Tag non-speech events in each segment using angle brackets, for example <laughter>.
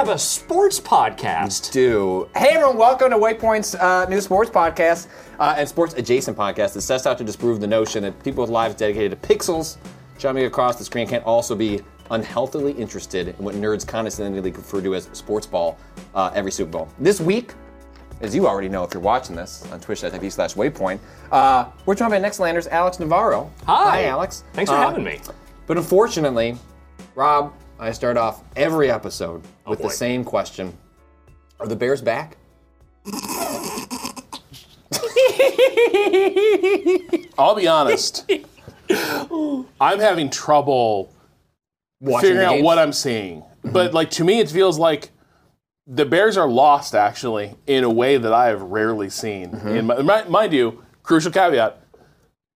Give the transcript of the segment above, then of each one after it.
have a sports podcast. do. Hey everyone, welcome to Waypoint's uh, new sports podcast uh, and sports adjacent podcast that sets out to disprove the notion that people with lives dedicated to pixels jumping across the screen can also be unhealthily interested in what nerds condescendingly refer to as sports ball uh, every Super Bowl. This week, as you already know if you're watching this on twitch.tv slash waypoint, uh, we're joined by Nextlanders Alex Navarro. Hi. Alex. Thanks for Uh, having me. But unfortunately, Rob, I start off every episode oh, with boy. the same question. Are the Bears back? I'll be honest. I'm having trouble Watching figuring out games? what I'm seeing. But mm-hmm. like to me, it feels like the Bears are lost actually in a way that I have rarely seen. Mm-hmm. In my, mi- mind you, crucial caveat: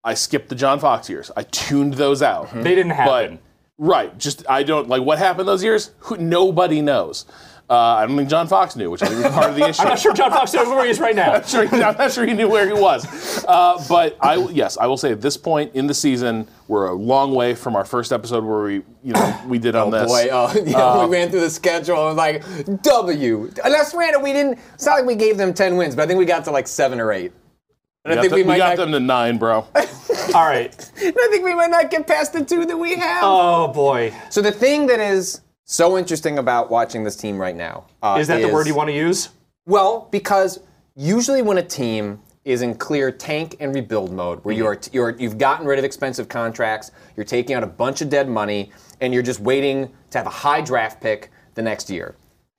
I skipped the John Fox years. I tuned those out. They didn't happen. Right, just I don't like what happened those years. Who, nobody knows. Uh, I don't think John Fox knew, which I think was part of the <laughs> issue. I'm not sure John Fox knows where he is right now. <laughs> sure, I'm not sure he knew where he was. Uh, but I, yes, I will say at this point in the season, we're a long way from our first episode where we, you know, we did on this. Boy, oh, <laughs> yeah, we ran through the schedule and was like, W. And that's granted, we didn't, it's not like we gave them 10 wins, but I think we got to like seven or eight. And we I think them, we we might got not, them to nine, bro. <laughs> All right. and I think we might not get past the two that we have. Oh boy. so the thing that is so interesting about watching this team right now uh, Is that the word you want to use? Well, because usually when a team is in clear tank and rebuild mode, where you're, you're you've gotten rid of expensive contracts, you're taking out a bunch of dead money, and you're just waiting to have a high draft pick the next year.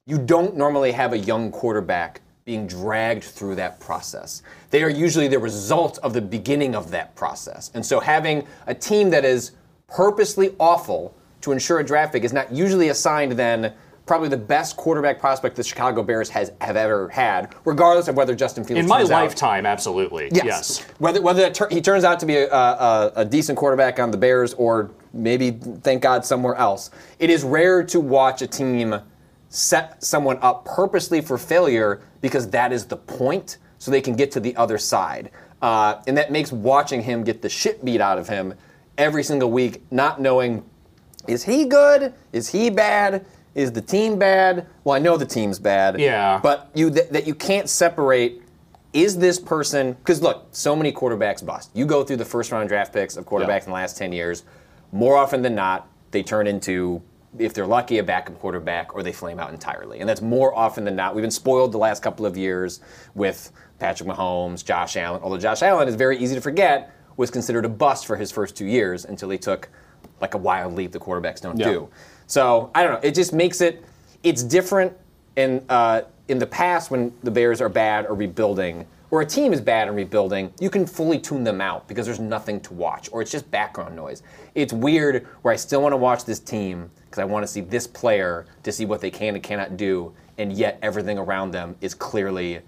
You don't normally have a young quarterback being dragged through that process. They are usually the result of the beginning of that process. And so having a team that is purposely awful to ensure a draft pick is not usually assigned then probably the best quarterback prospect the Chicago Bears has have ever had, regardless of whether Justin Fields In my turns out- lifetime, absolutely. Yes. Yes. Whether whether tur- he turns out to be a, a, a decent quarterback on the Bears or maybe thank God somewhere else, it is rare to watch a team set someone up purposely for failure because that is the point, so they can get to the other side, uh, and that makes watching him get the shit beat out of him every single week, not knowing is he good, is he bad. Is the team bad? Well, I know the team's bad. Yeah. But you that, that you can't separate is this person because look so many quarterbacks bust you go through the first round draft picks of quarterbacks Yeah. in the last 10 years more often than not they turn into if they're lucky a backup quarterback or they flame out entirely and that's more often than not we've been spoiled the last couple of years with patrick mahomes josh allen although josh allen is very easy to forget was considered a bust for his first two years until he took like a wild leap the quarterbacks don't Yeah. do so i don't know it just makes it it's different in uh, in the past when the Bears are bad or rebuilding, or a team is bad and rebuilding, you can fully tune them out because there's nothing to watch, or it's just background noise. It's weird where I still want to watch this team because I want to see this player to see what they can and cannot do, and yet everything around them is clearly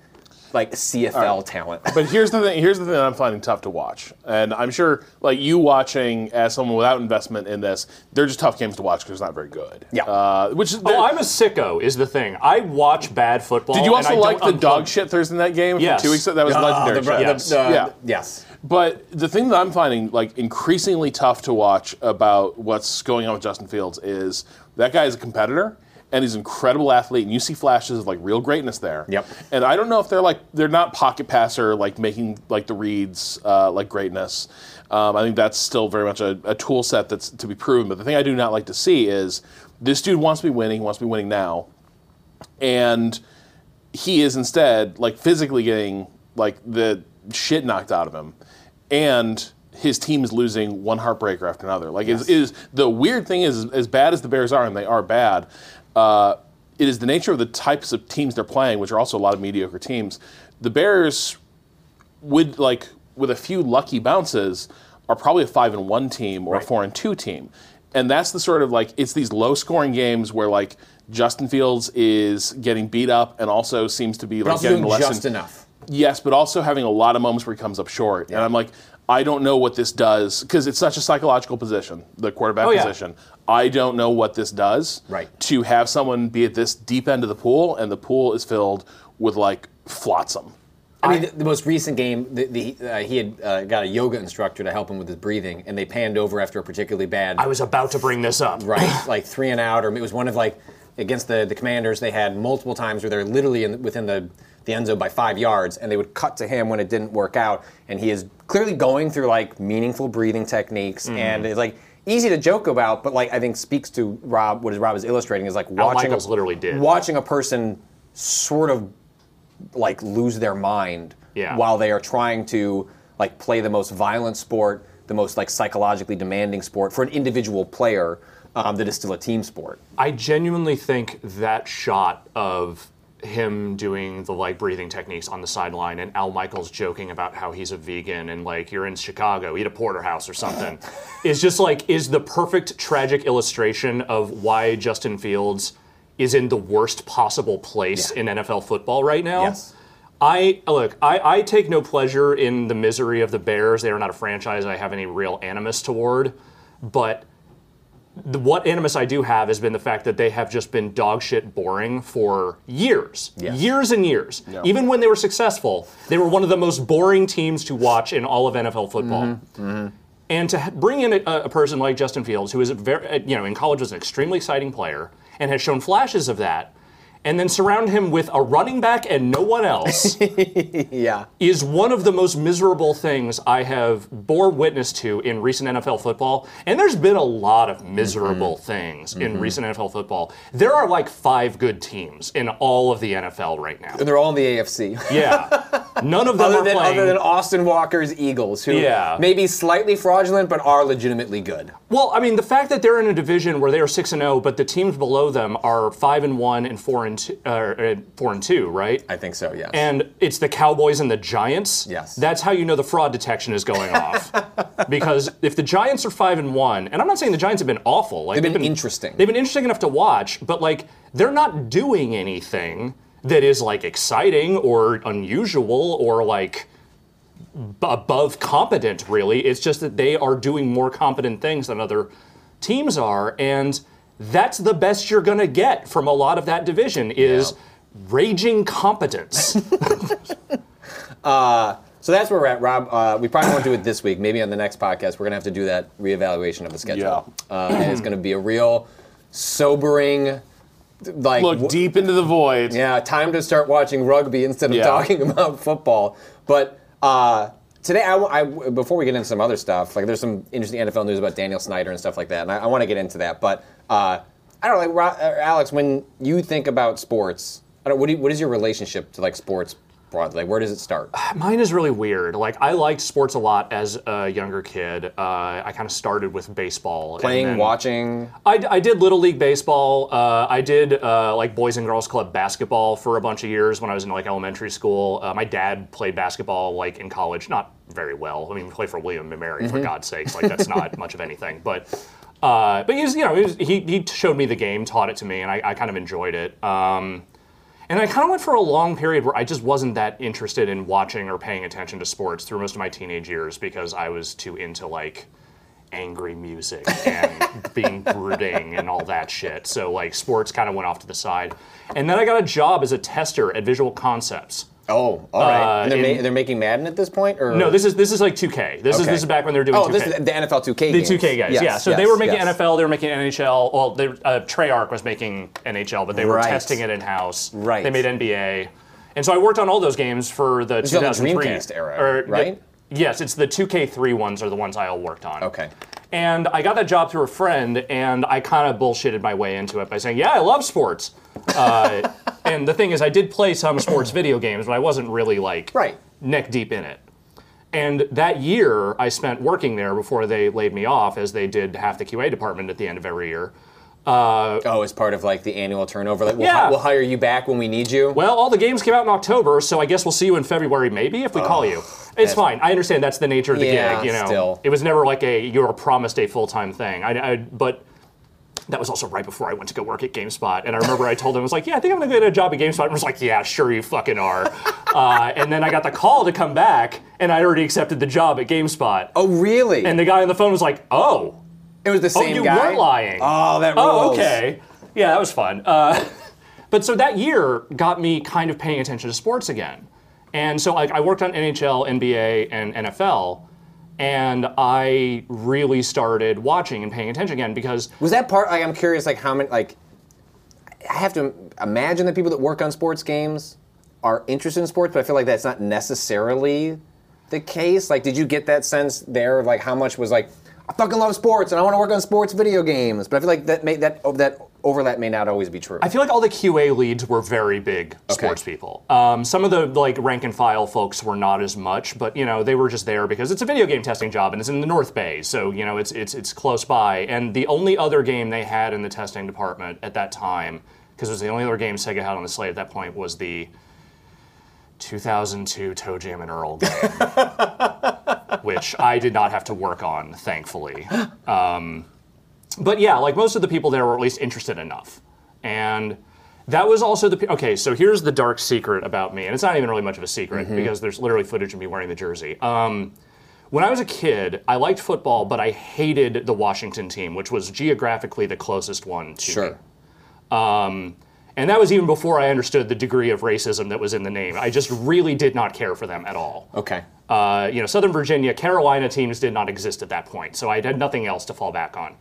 like CFL talent. But here's the thing. Here's the thing that I'm finding tough to watch, and I'm sure, like you watching as someone without investment in this, they're just tough games to watch because it's not very good. Yeah. Uh, which is. Oh, I'm a sicko. Is the thing. I watch bad football. did you and also I like don't the dog unplug. shit Thursday night game Yes. two weeks ago? That was Ah, legendary. the- shit. the- Yes. the- Yeah. Yes. But the thing that I'm finding like increasingly tough to watch about what's going on with Justin Fields is that guy is a competitor and he's an incredible athlete and you see flashes of like real greatness there. Yep. And I don't know if they're like they're not pocket passer like making like the reads uh, like greatness. Um, I think that's still very much a, a tool set that's to be proven. But the thing I do not like to see is this dude wants to be winning, wants to be winning now, and he is instead like physically getting like the shit knocked out of him, and his team is losing one heartbreaker after another. Like, is, is the weird thing is, as bad as the Bears are, and they are bad, uh, it is the nature of the types of teams they're playing, which are also a lot of mediocre teams. The Bears would like with a few lucky bounces are probably a five and one team or a four and two team. And that's the sort of like it's these low scoring games where like Justin Fields is getting beat up and also seems to be But like getting doing less just enough. Yes, but also having a lot of moments where he comes up short. And I'm like, I don't know what this does because it's such a psychological position, the quarterback Oh, yeah. position. I don't know what this does. Right. To have someone be at this deep end of the pool and the pool is filled with like flotsam. I mean, the, the most recent game, the, the, uh, he had uh, got a yoga instructor to help him with his breathing, and they panned over after a particularly bad, I was about to bring this up. right, <laughs> like three and out, or it was one of like against the the Commanders. They had multiple times where they're literally in, within the the end zone by five yards, and they would cut to him when it didn't work out, and he is clearly going through like meaningful breathing techniques, and it's like. Easy to joke about, but like I think speaks to Rob. What is Rob is illustrating is like watching a, literally did. watching a person sort of like lose their mind Yeah. while they are trying to like play the most violent sport, the most like psychologically demanding sport for an individual player um, that is still a team sport. I genuinely think that shot of him doing the like breathing techniques on the sideline and Al Michaels joking about how he's a vegan and like you're in Chicago, eat a porterhouse or something, <laughs> is just like is the perfect tragic illustration of why Justin Fields is in the worst possible place Yeah. in NFL football right now. Yes. I look. I, I take no pleasure in the misery of the Bears. They are not a franchise I have any real animus toward, but the, what animus I do have has been the fact that they have just been dog shit boring for years, Yes. years and years. Even when they were successful, they were one of the most boring teams to watch in all of NFL football. And to bring in a, a person like Justin Fields, who is a very, uh, you know, in college was an extremely exciting player and has shown flashes of that, and then surround him with a running back and no one else <laughs> Yeah. is one of the most miserable things I have bore witness to in recent NFL football. And there's been a lot of miserable Mm-hmm. things in recent NFL football. There are like five good teams in all of the NFL right now. And they're all in the AFC. Yeah. <laughs> None of them other are than playing. other than Austin Walker's Eagles, who Yeah. may be slightly fraudulent but are legitimately good. well, I mean, the fact that they're in a division where they are six and zero, but the teams below them are five and one and four and two, uh, four and two, right? I think so. Yes. and it's the Cowboys and the Giants. Yes. That's how you know the fraud detection is going off. <laughs> because if the Giants are five and one, and I'm not saying the Giants have been awful. Like They've been interesting. They've been interesting enough to watch, but like they're not doing anything that is like exciting or unusual or like above competent really it's just that they are doing more competent things than other teams are and that's the best you're going to get from a lot of that division is raging competence <laughs> <laughs> So that's where we're at, Rob. Uh, we probably won't do it this week. Maybe on the next podcast, we're gonna have to do that reevaluation of the schedule. Uh, and it's gonna be a real sobering, like Look w- deep into the void. Yeah, time to start watching rugby instead of Yeah. talking <laughs> about football. But uh, today, I before we get into some other stuff, like there's some interesting NFL news about Daniel Snyder and stuff like that, and I, I want to get into that. But uh, I don't know, like uh, Alex, when you think about sports, I don't. What, do you, what is your relationship to like sports broadly? Like, where does it start? <sighs> Mine is really weird. Like I liked sports a lot as a younger kid. Uh, I kind of started with baseball. Playing, watching. I, I did little league baseball. Uh, I did uh, like boys and girls club basketball for a bunch of years when I was in like elementary school. Uh, my dad played basketball like in college, not very well. I mean, he played for William and Mary for God's sakes. Like that's not <laughs> much of anything. But uh, but he was, you know, he, was, he he showed me the game, taught it to me, and I, I kind of enjoyed it. Um, and I kind of went for a long period where I just wasn't that interested in watching or paying attention to sports through most of my teenage years because I was too into like angry music and <laughs> being brooding and all that shit. So like sports kind of went off to the side. And then I got a job as a tester at Visual Concepts. Oh, all right. Uh, and they're, in- ma- they're making Madden at this point, or No, this is this is like 2K. This is this is back when they were doing Oh, 2K. this is the NFL 2K. the games. 2K guys, Yes, yeah. So yes, they were making yes. NFL, they were making NHL. Well, they, uh, Treyarch was making NHL, but they were Right. testing it in house. Right. They made NBA, and so I worked on all those games for the is on the 2003 Dreamcast era, or the- right? yes, it's the 2K3 ones are the ones I all worked on. Okay. And I got that job through a friend, and I kind of bullshitted my way into it by saying, "Yeah, I love sports." Uh, <laughs> and the thing is, I did play some sports video games, but I wasn't really like Right. neck deep in it. And that year, I spent working there before they laid me off, as they did half the QA department at the end of every year. Oh, as part of like the annual turnover. Like, we'll, Yeah. hi- we'll hire you back when we need you. Well, all the games came out in October, so I guess we'll see you in February, maybe if we call you. It's fine. I understand that's the nature of the Yeah, gig. You know, still. it was never like a you're promised a full time thing. I, I, but that was also right before I went to go work at GameSpot, and I remember I told him I was like, "Yeah, I think I'm gonna get a job at GameSpot." And I was like, "Yeah, sure you fucking are." <laughs> uh, and then I got the call to come back, and I already accepted the job at GameSpot. oh, really? And the guy on the phone was like, "Oh, it was the same oh, same you guy. weren't lying." Oh, that Oh, okay. Yeah, that was fun. Uh, <laughs> but so that year got me kind of paying attention to sports again. And so like, I worked on NHL, NBA, and NFL, and I really started watching and paying attention again because Was that part? Like, I'm curious. Like, how many? Like, I have to imagine that people that work on sports games are interested in sports, but I feel like that's not necessarily the case. Like, did you get that sense there? Of like, how much was like, I fucking love sports and I want to work on sports video games, but I feel like that may that that overlap may not always be true. I feel like all the QA leads were very big sports people. Um, some of the like rank and file folks were not as much, but you know they were just there because it's a video game testing job and it's in the North Bay, so you know it's it's it's close by. And the only other game they had in the testing department at that time, because it was the only other game Sega had on the slate at that point, was the 2002 Toe Jam and Earl game, <laughs> which I did not have to work on, thankfully um, but yeah, like most of the people there were at least interested enough. And that was also the okay. So here's the dark secret about me, and it's not even really much of a secret mm-hmm. because there's literally footage of me wearing the jersey. Um, when I was a kid, I liked football, but I hated the Washington team, which was geographically the closest one to me. sure. Um, And that was even before I understood the degree of racism that was in the name. I just really did not care for them at all. Okay. Uh, you know, Southern Virginia, Carolina teams did not exist at that point, so I had nothing else to fall back on.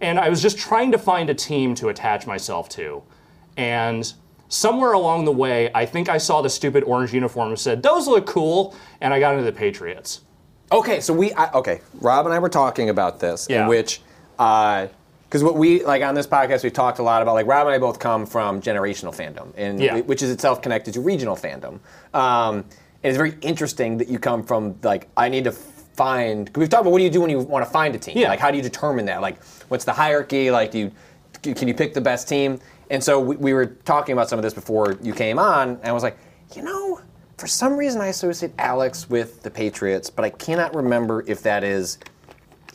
And I was just trying to find a team to attach myself to. And somewhere along the way, I think I saw the stupid orange uniform and said, those look cool, and I got into the Patriots. Okay, so we I, okay. Rob and I were talking about this, Yeah. in which, because what we like on this podcast, we've talked a lot about like Rob and I both come from generational fandom, and Yeah. which is itself connected to regional fandom. Um, and it's very interesting that you come from like I need to find. Cause we've talked about what do you do when you want to find a team? Yeah. Like how do you determine that? Like what's the hierarchy? Like do you can you pick the best team? And so we, we were talking about some of this before you came on, and I was like, you know, for some reason I associate Alex with the Patriots, but I cannot remember if that is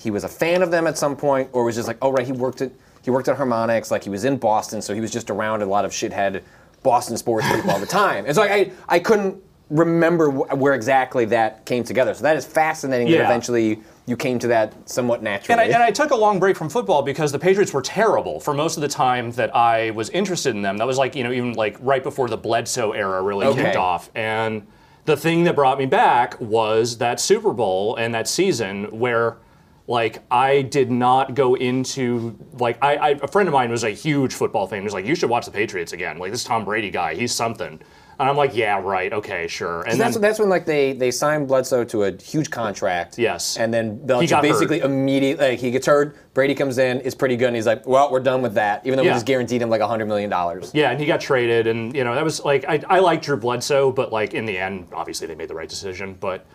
he was a fan of them at some point, or was just like, oh right, he worked at he worked at Harmonix, like he was in Boston, so he was just around a lot of shithead Boston sports people all the time. And so I I couldn't remember wh- where exactly that came together. So that is fascinating that eventually you came to that somewhat naturally. And I, and I took a long break from football because the Patriots were terrible for most of the time that I was interested in them. That was like, you know, even like right before the Bledsoe era really Okay. kicked off. And the thing that brought me back was that Super Bowl and that season where like I did not go into like I, I a friend of mine was a huge football fan. He was like, "You should watch the Patriots again. Like this Tom Brady guy, he's something." And I'm like, "Yeah, right. Okay, sure." And that's, then that's when like they they signed Bledsoe to a huge contract. Yes. And then Belichick got basically immediately like he gets hurt. Brady comes in, is pretty good, and he's like, "Well, we're done with that." Even though Yeah. we just guaranteed him like hundred million dollars. Yeah, and he got traded, and you know that was like I, I like Drew Bledsoe, but like in the end, obviously they made the right decision. But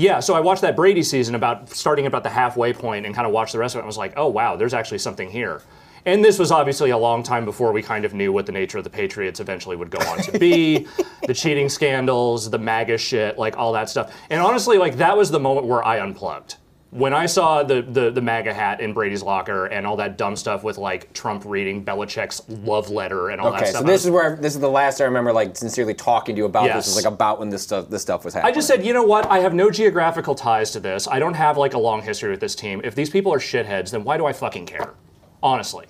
yeah, so I watched that Brady season about starting about the halfway point and kind of watched the rest of it and was like, oh wow, there's actually something here. And this was obviously a long time before we kind of knew what the nature of the Patriots eventually would go on to be, <laughs> the cheating scandals, the MAGA shit, like all that stuff. And honestly, like that was the moment where I unplugged. When I saw the, the the MAGA hat in Brady's locker and all that dumb stuff with like Trump reading Belichick's love letter and all that Okay, stuff, so this was- is where this is the last I remember like sincerely talking to you about Yes. this. Was like about when this stuff this stuff was happening. I just said, you know what? I have no geographical ties to this. I don't have like a long history with this team. If these people are shitheads, then why do I fucking care? Honestly.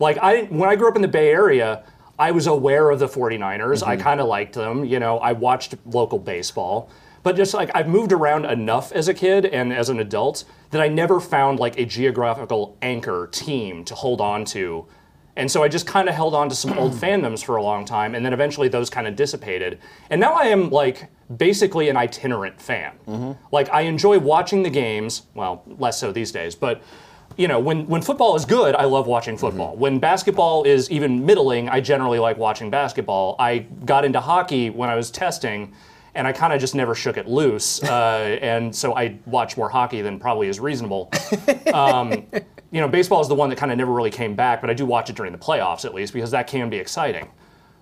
Like I when I grew up in the Bay Area, I was aware of the 49ers. Mm-hmm. I kind of liked them, you know, I watched local baseball. But just like I've moved around enough as a kid and as an adult that I never found like a geographical anchor team to hold on to and so I just kind of held on to some old <clears throat> fandoms for a long time, and then eventually those kind of dissipated. And now I am like basically an itinerant fan. Mm-hmm. Like I enjoy watching the games, well, less so these days, but you know, when, when football is good, I love watching mm-hmm. football. When basketball is even middling, I generally like watching basketball. I got into hockey when I was testing, and I kind of just never shook it loose. Uh, <laughs> and so I watch more hockey than probably is reasonable. <laughs> Um, you know, baseball is the one that kind of never really came back, but I do watch it during the playoffs at least because that can be exciting.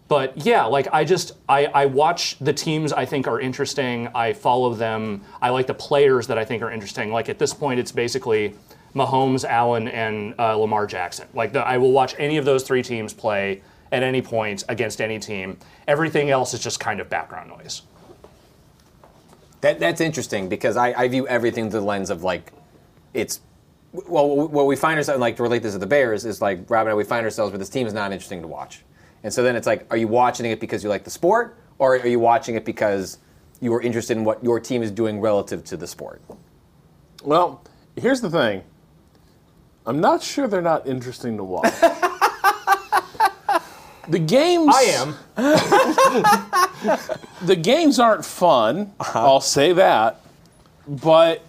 But yeah, like I just I, I watch the teams I think are interesting. I follow them. I like the players that I think are interesting. Like at this point, it's basically Mahomes, Allen, and uh, Lamar Jackson. Like the, I will watch any of those three teams play at any point against any team. Everything else is just kind of background noise. That, that's interesting because I, I view everything through the lens of like, it's well, what we find ourselves like to relate this to the Bears is like Rob and I, we find ourselves where this team is not interesting to watch, and so then it's like, are you watching it because you like the sport, or are you watching it because you are interested in what your team is doing relative to the sport? Well, here's the thing. I'm not sure they're not interesting to watch. <laughs> the games. I am. <laughs> the games aren't fun. Uh-huh. I'll say that, but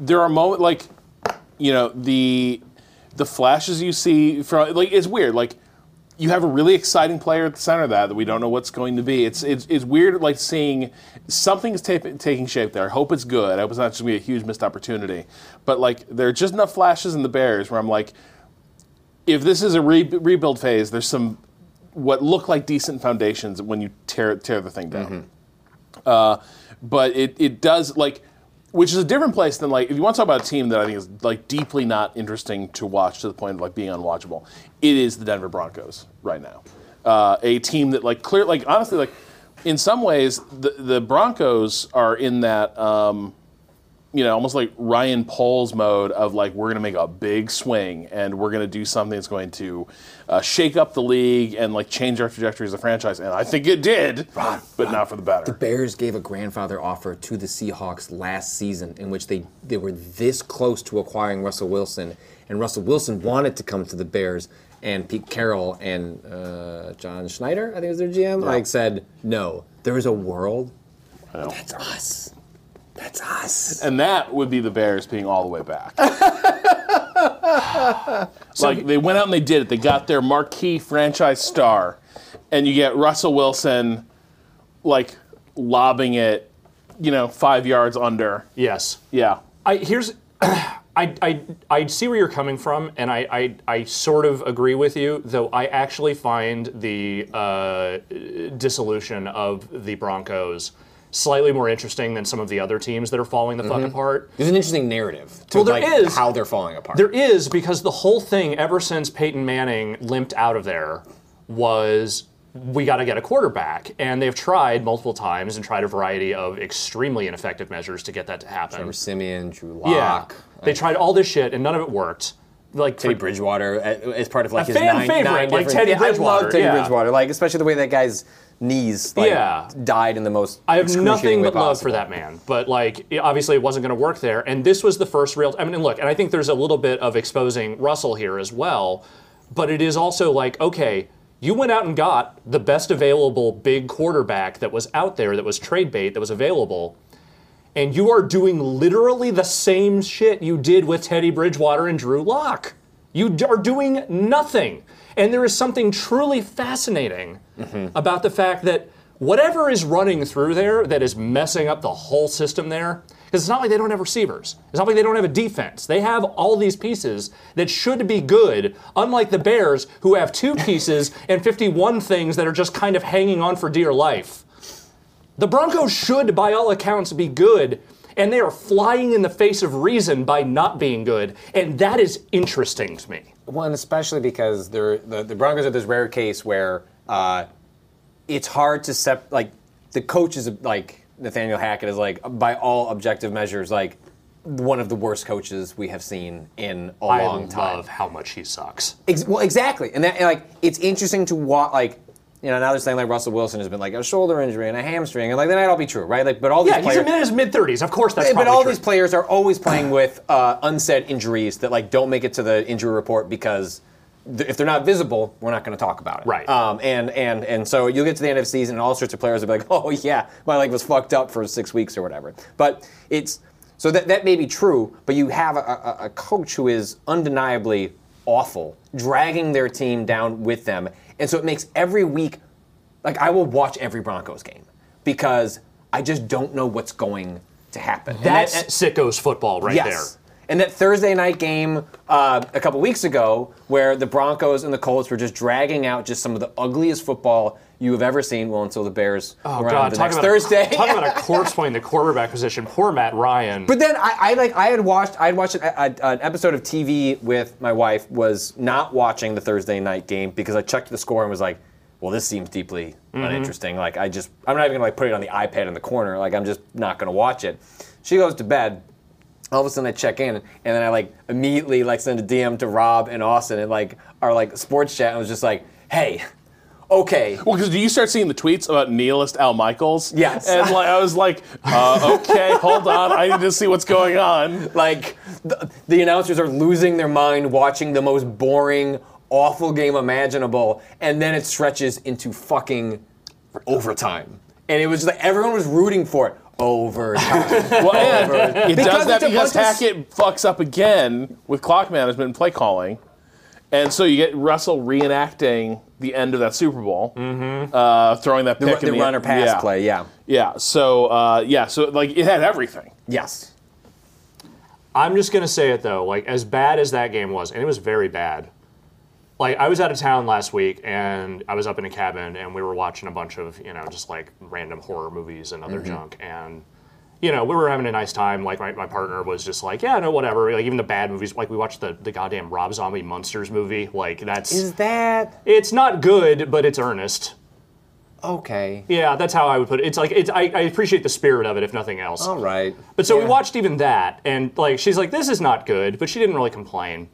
there are moments like, you know, the the flashes you see from like it's weird. Like you have a really exciting player at the center of that that we don't know what's going to be. It's it's, it's weird like seeing something's ta- taking shape there. I hope it's good. I hope it's not just gonna be a huge missed opportunity. But like there are just enough flashes in the Bears where I'm like, if this is a re- rebuild phase, there's some what look like decent foundations when you tear tear the thing down. Uh, but it, it does like, which is a different place than like if you want to talk about a team that I think is like deeply not interesting to watch to the point of like being unwatchable. It is the Denver Broncos right now, uh, a team that like clear like honestly like in some ways the the Broncos are in that. Um, you know, almost like Ryan Paul's mode of like we're going to make a big swing and we're going to do something that's going to uh, shake up the league and like change our trajectory as a franchise. And I think it did, but not for the better. The Bears gave a grandfather offer to the Seahawks last season, in which they, they were this close to acquiring Russell Wilson, and Russell Wilson wanted to come to the Bears, and Pete Carroll and uh, John Schneider, I think was their GM, like said no. There is a world. That's us. That's us. and that would be the Bears being all the way back. <laughs> like they went out and they did it. They got their marquee franchise star, and you get Russell Wilson, like lobbing it, you know, five yards under. Yes. Yeah. I here's <clears throat> I, I I see where you're coming from, and I, I I sort of agree with you. Though I actually find the uh, dissolution of the Broncos slightly more interesting than some of the other teams that are falling the fuck apart. There's an interesting narrative to Well, there like, is. how they're falling apart. There is because the whole thing ever since Peyton Manning limped out of there was we got to get a quarterback, and they've tried multiple times and tried a variety of extremely ineffective measures to get that to happen. Trevor Siemian, Drew Yeah, Lock, they tried all this shit, and none of it worked. Like Teddy for- Bridgewater uh, as part of like A his fan nine, favorite, nine like Teddy Yeah, I love Bridgewater, Teddy yeah. Bridgewater, like especially the way that guy's knees like, Yeah. died in the most. I have nothing but love for that man, but like it- obviously it wasn't going to work there. And this was the first real. I mean, and look, and I think there's a little bit of exposing Russell here as well, but it is also like okay, you went out and got the best available big quarterback that was out there, that was trade bait, that was available. And you are doing literally the same shit you did with Teddy Bridgewater and Drew Lock. You are doing nothing. And there is something truly fascinating mm-hmm. about the fact that whatever is running through there that is messing up the whole system there, because it's not like they don't have receivers. It's not like they don't have a defense. They have all these pieces that should be good, unlike the Bears, who have two pieces <laughs> and 51 things that are just kind of hanging on for dear life. The Broncos should, by all accounts, be good, and they are flying in the face of reason by not being good, and that is interesting to me. Well, and especially because the the Broncos are this rare case where uh, it's hard to sep like the coach is like Nathaniel Hackett is like by all objective measures like one of the worst coaches we have seen in a I long time. I love how much he sucks. Ex- well, exactly, and that and, like it's interesting to watch. Like you know, now they're saying like Russell Wilson has been like a shoulder injury and a hamstring, and like that might all be true, right? Like, but all these Yeah, he's players, in his mid thirties. Of course, that's but all true. these players are always playing with uh, unsaid injuries that like don't make it to the injury report because th- if they're not visible, we're not going to talk about it. Right. Um, and and and so you'll get to the end of the season, and all sorts of players will be like, <laughs> oh yeah, my leg was fucked up for six weeks or whatever. But it's so that that may be true, but you have a, a, a coach who is undeniably awful, dragging their team down with them, and so it makes every week like I will watch every Broncos game because I just don't know what's going to happen. And That's that- sickos football right there, yes. And that Thursday night game uh, a couple weeks ago, where the Broncos and the Colts were just dragging out just some of the ugliest football you have ever seen. Well, until the Bears Oh God! Talk next about Thursday. talk about a <laughs> corpse playing the quarterback position. Poor Matt Ryan. But then I, I like I had watched I had watched an, a, an episode of TV with my wife. Was not watching the Thursday night game because I checked the score and was like, well, this seems deeply Mm-hmm. uninteresting. Like I just I'm not even gonna like put it on the iPad in the corner. Like I'm just not gonna watch it. She goes to bed. All of a sudden I check in and then I like immediately like send a DM to Rob and Austin and like our like sports chat and was just like, hey, okay, Well, because do you start seeing the tweets about nihilist Al Michaels? Yes. And like, I was like, uh, okay, <laughs> hold on, I need to see what's going on. Like the, the announcers are losing their mind watching the most boring, awful game imaginable, and then it stretches into fucking overtime. And it was just like everyone was rooting for it. Overtime. <laughs> Well, and it Because does that because Hackett fucks up again with clock management and play calling. And so you get Russell reenacting the end of that Super Bowl, uh, throwing that pick in the runner pass yeah. play, yeah. Yeah. So uh, yeah. So like it had everything. Yes. I'm just gonna say it though, like as bad as that game was, and it was very bad. Like I was out of town last week, and I was up in a cabin, and we were watching a bunch of you know just like random horror movies and other junk, and you know we were having a nice time. Like my, my partner was just like, yeah, no, whatever. Like even the bad movies, like we watched the the goddamn Rob Zombie Munsters movie. Like that's Is that it's not good, but it's earnest. okay? Yeah, that's how I would put it. It's like it's I, I appreciate the spirit of it, if nothing else. All right. But so we watched even that, and like she's like, "This is not good," but she didn't really complain.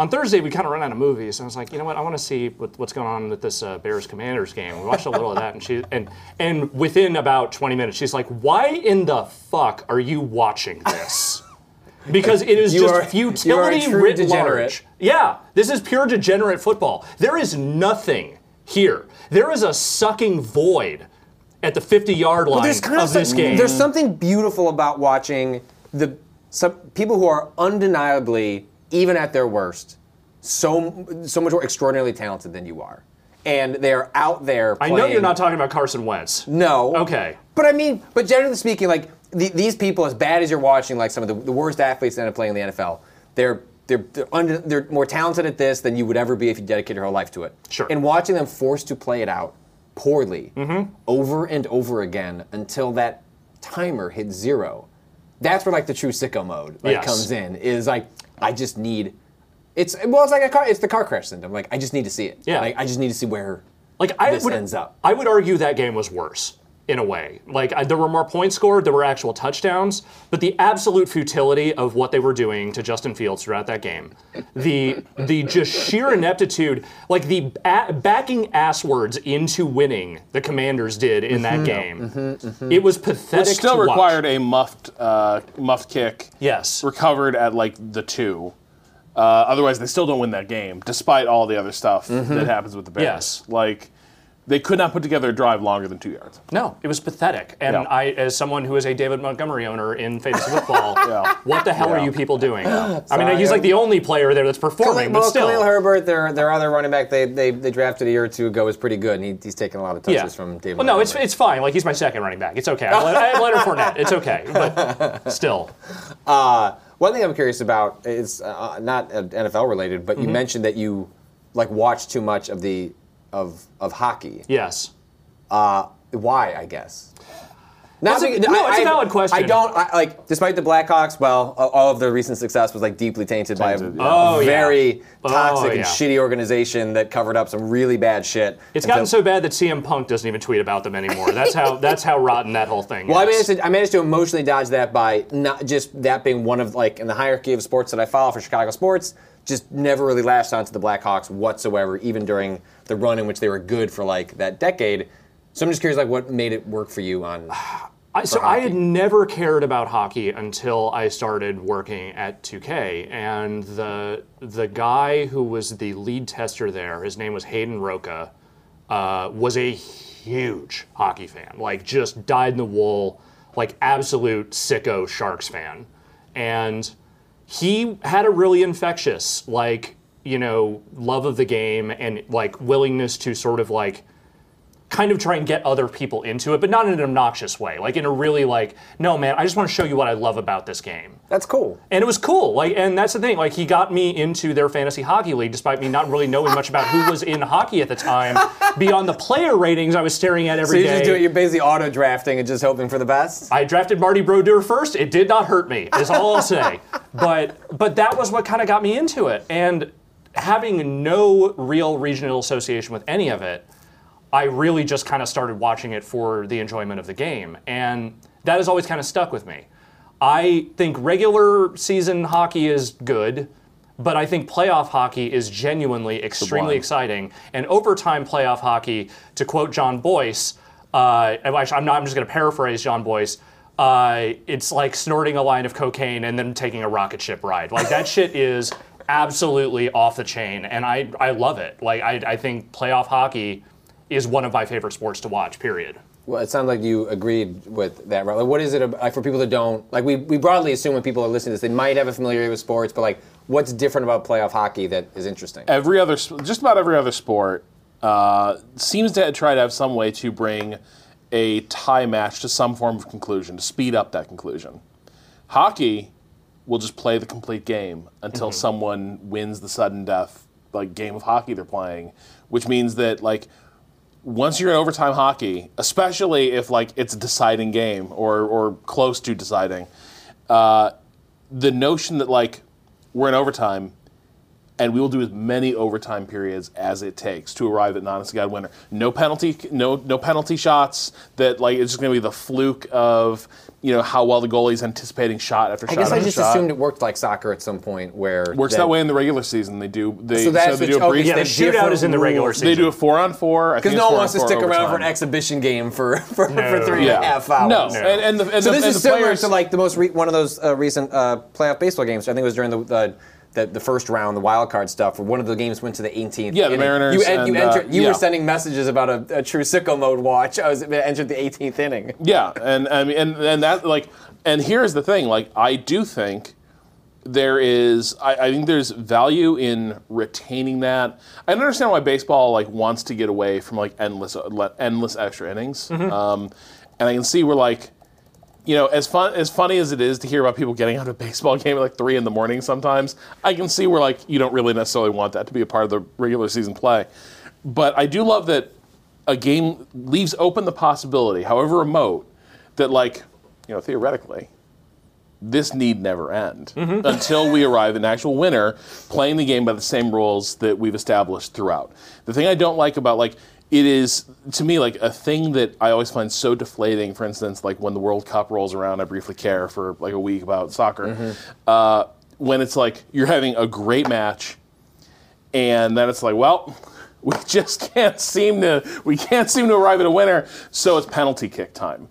On Thursday, we kind of ran out of movies, and I was like, "You know what? I want to see what, what's going on with this uh, Bears Commanders game." We watched a little of that, and she and and within about 20 minutes, she's like, "Why in the fuck are you watching this?" Because it is You just are- you are a futility true writ degenerate. large. Yeah, this is pure degenerate football. There is nothing here. There is a sucking void at the 50 yard line There's kind of this some- game. There's something beautiful about watching the some people who are undeniably, even at their worst, so so much more extraordinarily talented than you are, and they are out there. I know you're not talking about Carson Wentz. No. Okay. But I mean, but generally speaking, like the, these people, as bad as you're watching, like some of the, the worst athletes that end up playing in the NFL, they're they're they're, under, they're more talented at this than you would ever be if you dedicated your whole life to it. Sure. And watching them forced to play it out poorly Mm-hmm. over and over again until that timer hits zero. That's where like the true sicko mode like Yes. comes in. Is like I just need. It's well, it's like a car. It's the car crash syndrome. Like I just need to see it. Yeah. Like, I just need to see where Like I this would, ends up. I would argue that game was worse in a way. Like I, there were more points scored, there were actual touchdowns, but the absolute futility of what they were doing to Justin Fields throughout that game, the the just sheer ineptitude, like the a- backing ass words into winning the Commanders did in that game. It was pathetic. Which still to watch. required a muffed uh, muffed kick. Yes. Recovered at like the two. Uh, otherwise, they still don't win that game, despite all the other stuff that happens with the Bears. Yes. Like, they could not put together a drive longer than two yards. No, it was pathetic. And Yeah. I, as someone who is a David Montgomery owner in fantasy football, <laughs> Yeah. what the hell Yeah. are you people doing? I mean, he's like the only player there that's performing, but well, still. Khalil Herbert, their their other running back, they, they they drafted a year or two ago, is pretty good, and he, he's taken a lot of touches yeah. from David. Well, no, it's, Montgomery. it's fine. Like he's my second running back. It's okay. I have, I have Leonard Fournette. It's okay. But <laughs> still, One thing I'm curious about is uh, not uh, NFL related, but you Mm-hmm. mentioned that you like watch too much of the of of hockey. yes. Uh, why? I guess. Not That's a- beca- no, it's a I- valid question. I don't I, like, despite the Blackhawks. Well, all of their recent success was like deeply tainted by a yeah. Oh, yeah. very Oh, toxic and yeah. shitty organization that covered up some really bad shit. It's gotten so bad that CM Punk doesn't even tweet about them anymore. That's how <laughs> that's how rotten that whole thing Well, I is. managed to I managed to emotionally dodge that by not just that being one of like in the hierarchy of sports that I follow for Chicago sports. Just never really latched onto the Blackhawks whatsoever, even during the run in which they were good for like that decade. So I'm just curious, like, what made it work for you on? <sighs> I, so for I had never cared about hockey until I started working at 2K, and the the guy who was the lead tester there, his name was Hayden Roca, uh, was a huge hockey fan, like just dyed in the wool, like absolute sicko Sharks fan, and he had a really infectious, like you know, love of the game and like willingness to sort of like kind of try and get other people into it, but not in an obnoxious way. Like in a really like, no man, I just want to show you what I love about this game. That's cool. And it was cool. Like, and that's the thing. Like, he got me into their fantasy hockey league, despite me not really knowing much about who was in hockey at the time. <laughs> Beyond the player ratings I was staring at every day. So you day. just do it. You're basically auto drafting and just hoping for the best. I drafted Marty Brodeur first. It did not hurt me. Is all I'll say. <laughs> But but that was what kind of got me into it. And having no real regional association with any of it, I really just kind of started watching it for the enjoyment of the game, and that has always kind of stuck with me. I think regular season hockey is good. But I think playoff hockey is genuinely extremely exciting. And overtime playoff hockey, to quote Jon Bois, uh, I'm, not, I'm just going to paraphrase Jon Bois. Uh, it's like snorting a line of cocaine and then taking a rocket ship ride. Like that shit is absolutely off the chain, and I I love it. Like I I think playoff hockey is one of my favorite sports to watch. Period. Well, it sounds like you agreed with that. Right? Like, what is it ab- like for people that don't like? We, we broadly assume when people are listening to this, they might have a familiarity with sports, but like, what's different about playoff hockey that is interesting? every other, just about every other sport, uh, seems to try to have some way to bring a tie match to some form of conclusion to speed up that conclusion. Hockey will just play the complete game until someone wins the sudden death like game of hockey they're playing, which means that like once you're in overtime hockey, especially if like it's a deciding game or or close to deciding, uh, the notion that like we're in overtime and we will do as many overtime periods as it takes to arrive at non God winner. No penalty, no no penalty shots. That like it's just going to be the fluke of you know how well the goalie's anticipating shot after shot. I shot guess I just shot. assumed it worked like soccer at some point, where Works that, way in the regular season. They do. They, So that's they do a brief. Yeah, the They shootout different is in the regular season. They do a four on four. Because no one wants to stick around for an exhibition game for <laughs> for, for No. three and a half yeah. hours. No, No. and, and the and So the, this and is the similar players, to like the most re- one of those uh, recent uh, playoff baseball games. I think it was during the, the the, the first round, the wild card stuff, where one of the games went to the 18th. Yeah, the inning. Mariners You, en- you, and, uh, you yeah. were sending messages about a, a true sicko mode watch. I was entered the 18th inning. Yeah, and I mean, and and that like, and here's the thing. Like, I do think there is. I, I think there's value in retaining that. I understand why baseball like wants to get away from like endless, endless extra innings. Um, and I can see where like. You know, as fun as funny as it is to hear about people getting out of a baseball game at like three in the morning sometimes, I can see where like you don't really necessarily want that to be a part of the regular season play. But I do love that a game leaves open the possibility, however remote, that like, you know, theoretically, this need never end mm-hmm. until we arrive at an actual winner playing the game by the same rules that we've established throughout. The thing I don't like about like it is to me like a thing that I always find so deflating. For instance, like when the World Cup rolls around, I briefly care for like a week about soccer. Uh, when it's like you're having a great match, and then it's like, well, <laughs> we just can't seem to we can't seem to arrive at a winner, so it's penalty kick time.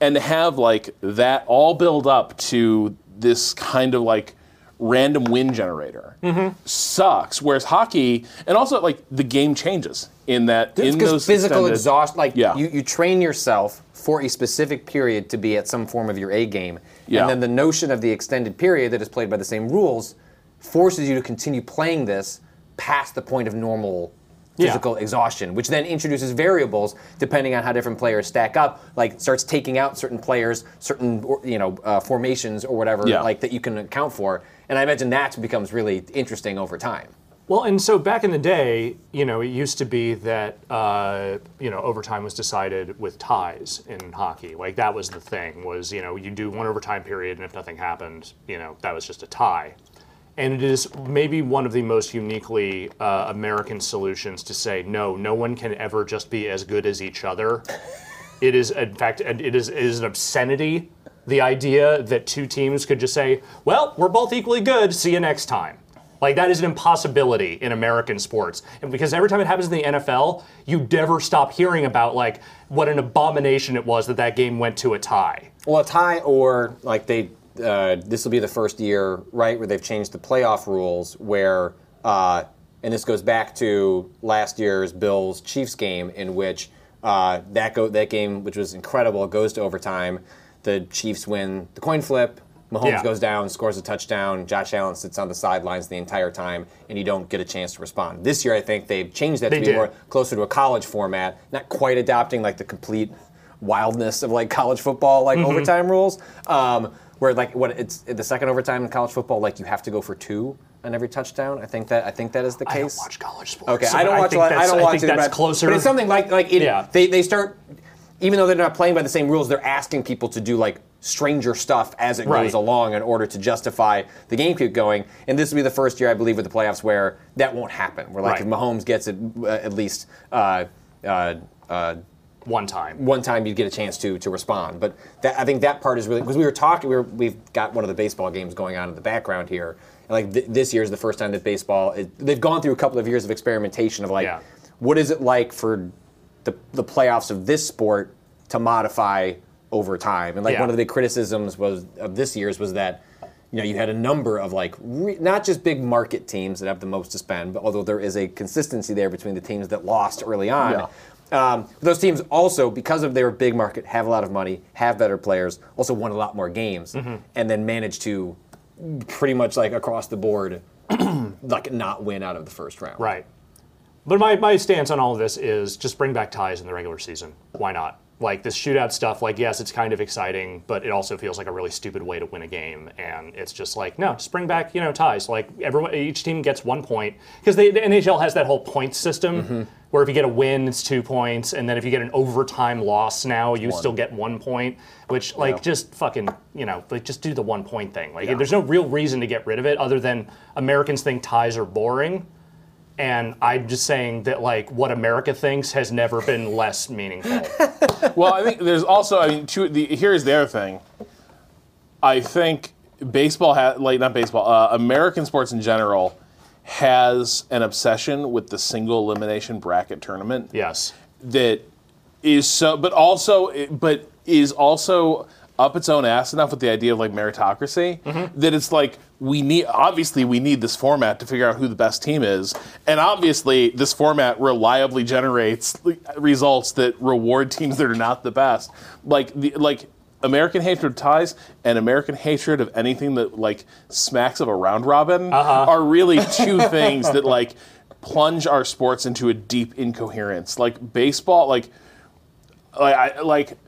And to have like that all build up to this kind of like random win generator sucks. Whereas hockey and also like the game changes in that in Because those physical extended- exhaustion, like Yeah. you, you train yourself for a specific period to be at some form of your A game, Yeah. and then the notion of the extended period that is played by the same rules forces you to continue playing this past the point of normal Yeah. physical exhaustion, which then introduces variables depending on how different players stack up. Like starts taking out certain players, certain you know uh, formations or whatever, Yeah. like that you can account for. And I imagine that becomes really interesting over time. Well, and so back in the day, you know, it used to be that uh, you know overtime was decided with ties in hockey. Like that was the thing. Was you know you do one overtime period, and if nothing happened, you know that was just a tie. And it is maybe one of the most uniquely uh, American solutions to say no, no one can ever just be as good as each other. It is, in fact, it is, it is an obscenity. The idea that two teams could just say, "Well, we're both equally good. See you next time." Like that is an impossibility in American sports, and because every time it happens in the NFL, you never stop hearing about like what an abomination it was that that game went to a tie. Well, a tie or like they, uh, this will be the first year, right, where they've changed the playoff rules. Where, uh, and this goes back to last year's Bills Chiefs game, in which uh, that go that game, which was incredible, goes to overtime. The Chiefs win the coin flip. Mahomes Yeah. goes down, scores a touchdown, Josh Allen sits on the sidelines the entire time, and you don't get a chance to respond. This year, I think they've changed that They to be did. more closer to a college format, not quite adopting like the complete wildness of like college football, like Mm-hmm. overtime rules. Um, where like what it's the second overtime in college football, like you have to go for two on every touchdown. I think that I think that is the I don't case. watch college sports. Okay, so I don't watch a think lot. I don't watch I think it, that's but, closer. But it's something like like it, Yeah. they they start, even though they're not playing by the same rules, they're asking people to do like stranger stuff as it Right. goes along in order to justify the game keep going. And this will be the first year, I believe, with the playoffs where that won't happen. Where like Right. if Mahomes gets it uh, at least. Uh, uh, uh, one time. one time you'd get a chance to to respond. But that, I think that part is really because we were talking. We were, we've got one of the baseball games going on in the background here. And like th- this year is the first time that baseball. Is, they've gone through a couple of years of experimentation of like, Yeah. what is it like for the the playoffs of this sport to modify over time? And like Yeah. one of the big criticisms was of this year's was that. You know, you had a number of like re- not just big market teams that have the most to spend, but although there is a consistency there between the teams that lost early on, Yeah. um, those teams also, because of their big market, have a lot of money, have better players, also won a lot more games, Mm-hmm. and then managed to pretty much like across the board, <clears throat> like not win out of the first round. Right. But my, my stance on all of this is just bring back ties in the regular season. Why not? Like this shootout stuff, like, yes, it's kind of exciting, but it also feels like a really stupid way to win a game. And it's just like, no, just bring back, you know, ties. Like everyone, each team gets one point. Because the NHL has that whole point system Mm-hmm. where if you get a win, it's two points. And then if you get an overtime loss now, you still get one point, which, like, Yeah. just fucking, you know, like, just do the one point thing. Like, there's no real reason to get rid of it other than Americans think ties are boring and I'm just saying that like what America thinks has never been less meaningful. <laughs> Well, I think there's also, I mean, two, the, here's the other thing. I think baseball has, like, not baseball, uh, American sports in general has an obsession with the single elimination bracket tournament yes. that is so, but also, but is also up its own ass enough with the idea of like meritocracy that it's like we need obviously we need this format to figure out who the best team is. And obviously this format reliably generates results that reward teams that are not the best. Like the like American hatred of ties and American hatred of anything that like smacks of a round robin uh-huh. are really <laughs> two things that like plunge our sports into a deep incoherence. Like baseball, like like I, like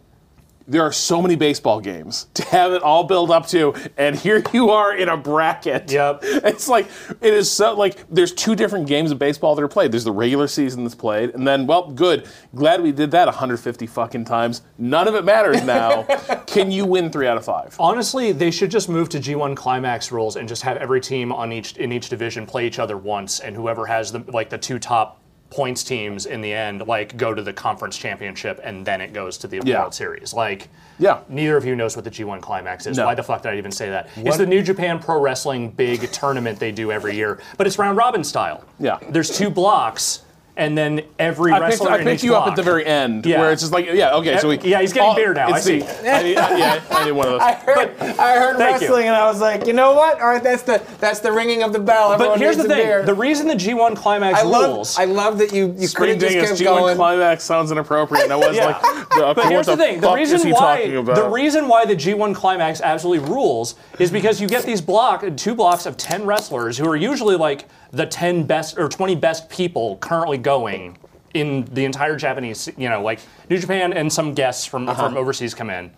there are so many baseball games <laughs> to have it all build up to, and here you are in a bracket. Yep. <laughs> It's like it is so like there's two different games of baseball that are played. There's the regular season that's played, and then well, good. Glad we did that 150 fucking times. None of it matters now. <laughs> Can you win three out of five? Honestly, they should just move to G1 climax rules and just have every team on each in each division play each other once, and whoever has the like the two top points teams in the end like go to the conference championship, and then it goes to the Yeah. World Series. Like. Yeah. Neither of you knows what the G1 Climax is. No. Why the fuck did I even say that? It's the New Japan Pro Wrestling big tournament they do every year, but it's round robin style. Yeah. There's two blocks, and then every I picked, I picked each you up at the very end, Yeah. where it's just like, yeah, okay, so we, Yeah, he's getting beer now, it's I the- see. I need, yeah, I need one of those. <laughs> I heard, I heard Thank you. wrestling and I was like, you know what? All right, that's the that's the ringing of the bell. But here's the needs a thing: beer. the reason the G1 Climax I love rules. I love that you you Spring could have Dingus just G1 kept going. climax sounds inappropriate, and I was <laughs> Yeah. like, okay, But here's what the thing: the fuck reason why the reason why the G1 Climax absolutely rules is because you get these block two blocks of ten wrestlers who are usually like the ten best or twenty best people currently going in the entire Japanese, you know, like New Japan and some guests from Uh-huh. from overseas come in,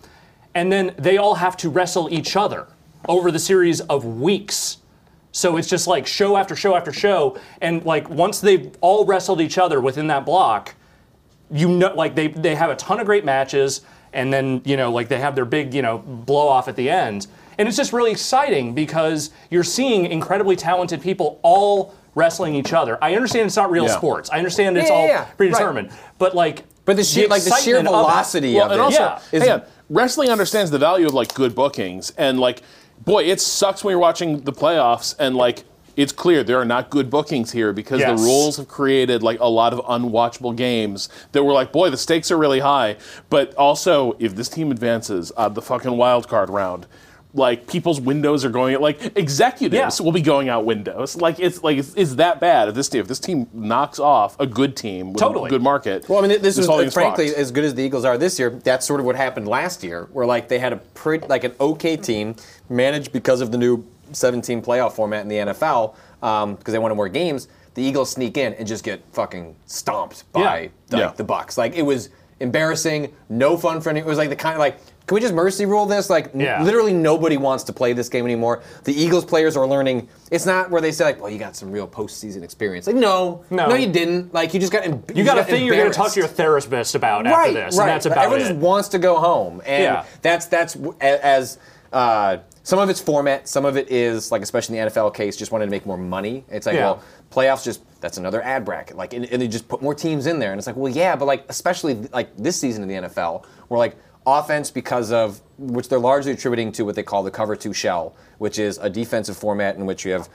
and then they all have to wrestle each other over the series of weeks. So it's just like show after show after show, and like once they've all wrestled each other within that block, you know, like they they have a ton of great matches, and then you know, like they have their big you know blow off at the end, and it's just really exciting because you're seeing incredibly talented people all wrestling each other. I understand it's not real Yeah. sports. I understand it's Yeah, all yeah, yeah. predetermined, but like. But the sheer like the sheer excitement of it- velocity Well, of and it. also, Yeah. is- hang on, wrestling understands the value of like good bookings, and like, boy, it sucks when you're watching the playoffs and like. It's clear there are not good bookings here because Yes. the rules have created like a lot of unwatchable games that were like, boy, the stakes are really high. But also, if this team advances uh, the fucking wild card round, like people's windows are going like executives Yeah. will be going out windows. Like it's like it's, it's that bad if this team if this team knocks off a good team with Totally. a good market. Well, I mean, this was whole frankly as good as the Eagles are this year. That's sort of what happened last year, where like they had a pretty like an okay team managed because of the new 17 playoff format in the NFL because um, they wanted more games. The Eagles sneak in and just get fucking stomped by Yeah. like, Yeah. the Bucs. Like it was embarrassing, no fun for any. It was like the kind of like. Can we just mercy rule this? Like, n- Yeah. literally nobody wants to play this game anymore. The Eagles players are learning. It's not where they say like, "Well, you got some real postseason experience." Like, no, No. no, you didn't. Like, you just got. em- You got a thing you're going to talk to your therapist about after this, right. and that's about Everyone it. just wants to go home, and Yeah. that's that's w- a- as uh, some of it's format, some of it is like, especially in the NFL case, just wanted to make more money. It's like, Yeah. well, playoffs just that's another ad bracket, like, and, and they just put more teams in there, and it's like, well, yeah, but like, especially like this season in the NFL, where like offense because of which they're largely attributing to what they call the cover two shell, which is a defensive format in which you have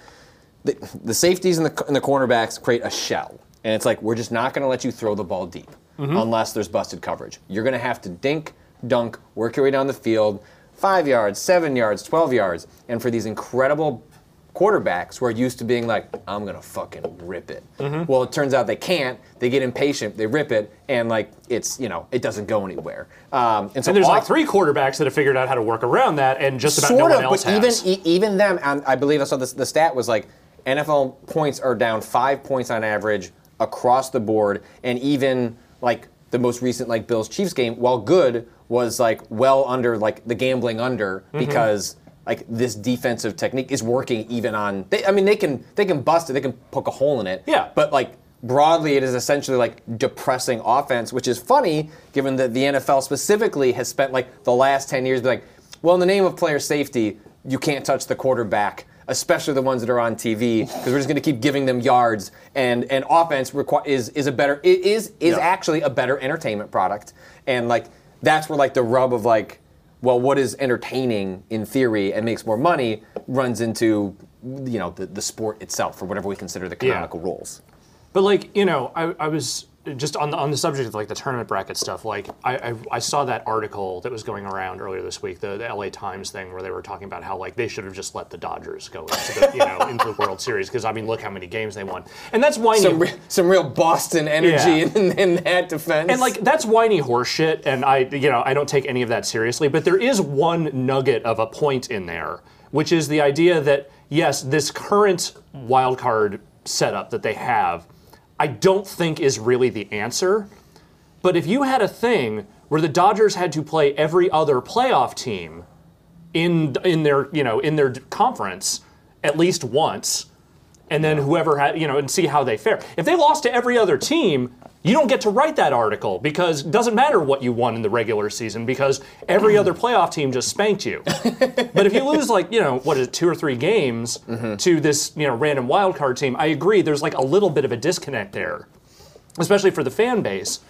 the, the safeties and the, and the cornerbacks create a shell. And it's like, we're just not going to let you throw the ball deep mm-hmm. unless there's busted coverage. You're going to have to dink, dunk, work your way down the field, five yards, seven yards, 12 yards. And for these incredible quarterbacks who are used to being like, I'm to fucking rip it. Well, it turns out they can't. They get impatient, they rip it, and like, it's, you know, it doesn't go anywhere. Um, and so and there's like three quarterbacks that have figured out how to work around that, and just about sort no one of, else but even has. e- even them, and I believe I saw this. The stat was like NFL points are down five points on average across the board, and even like the most recent like Bills Chiefs game, while good, was like well under like the gambling under Mm-hmm. because like this defensive technique is working even on. They, I mean, they can they can bust it, they can poke a hole in it. Yeah. but like. Broadly, it is essentially like depressing offense, which is funny given that the NFL specifically has spent like the last 10 years like, well, in the name of player safety, you can't touch the quarterback, especially the ones that are on TV, because we're just going to keep giving them yards. And and offense requi- is is a better it is is Yeah. actually a better entertainment product. And like that's where like the rub of like, well, what is entertaining in theory and makes more money runs into you know the, the sport itself or whatever we consider the canonical rules. But like you know, I, I was just on the on the subject of like the tournament bracket stuff. Like I, I I saw that article that was going around earlier this week, the, the LA Times thing, where they were talking about how like they should have just let the Dodgers go into the you know into the <laughs> World Series because I mean look how many games they won, and that's whiny. Some, re- some real Boston energy Yeah. in, in that defense. and like that's whiny horseshit, and I you know I don't take any of that seriously. But there is one nugget of a point in there, which is the idea that yes, this current wild card setup that they have, I don't think is really the answer. But if you had a thing where the Dodgers had to play every other playoff team in in their you know in their conference at least once, and then whoever had you know and see how they fare. If they lost to every other team, you don't get to write that article because it doesn't matter what you won in the regular season because every other playoff team just spanked you. <laughs> but if you lose like you know what is it, two or three games mm-hmm. to this you know random wild card team, I agree. There's like a little bit of a disconnect there, especially for the fan base.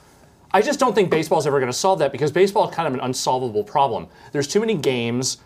I just don't think baseball's ever going to solve that because baseball is kind of an unsolvable problem. There's too many games.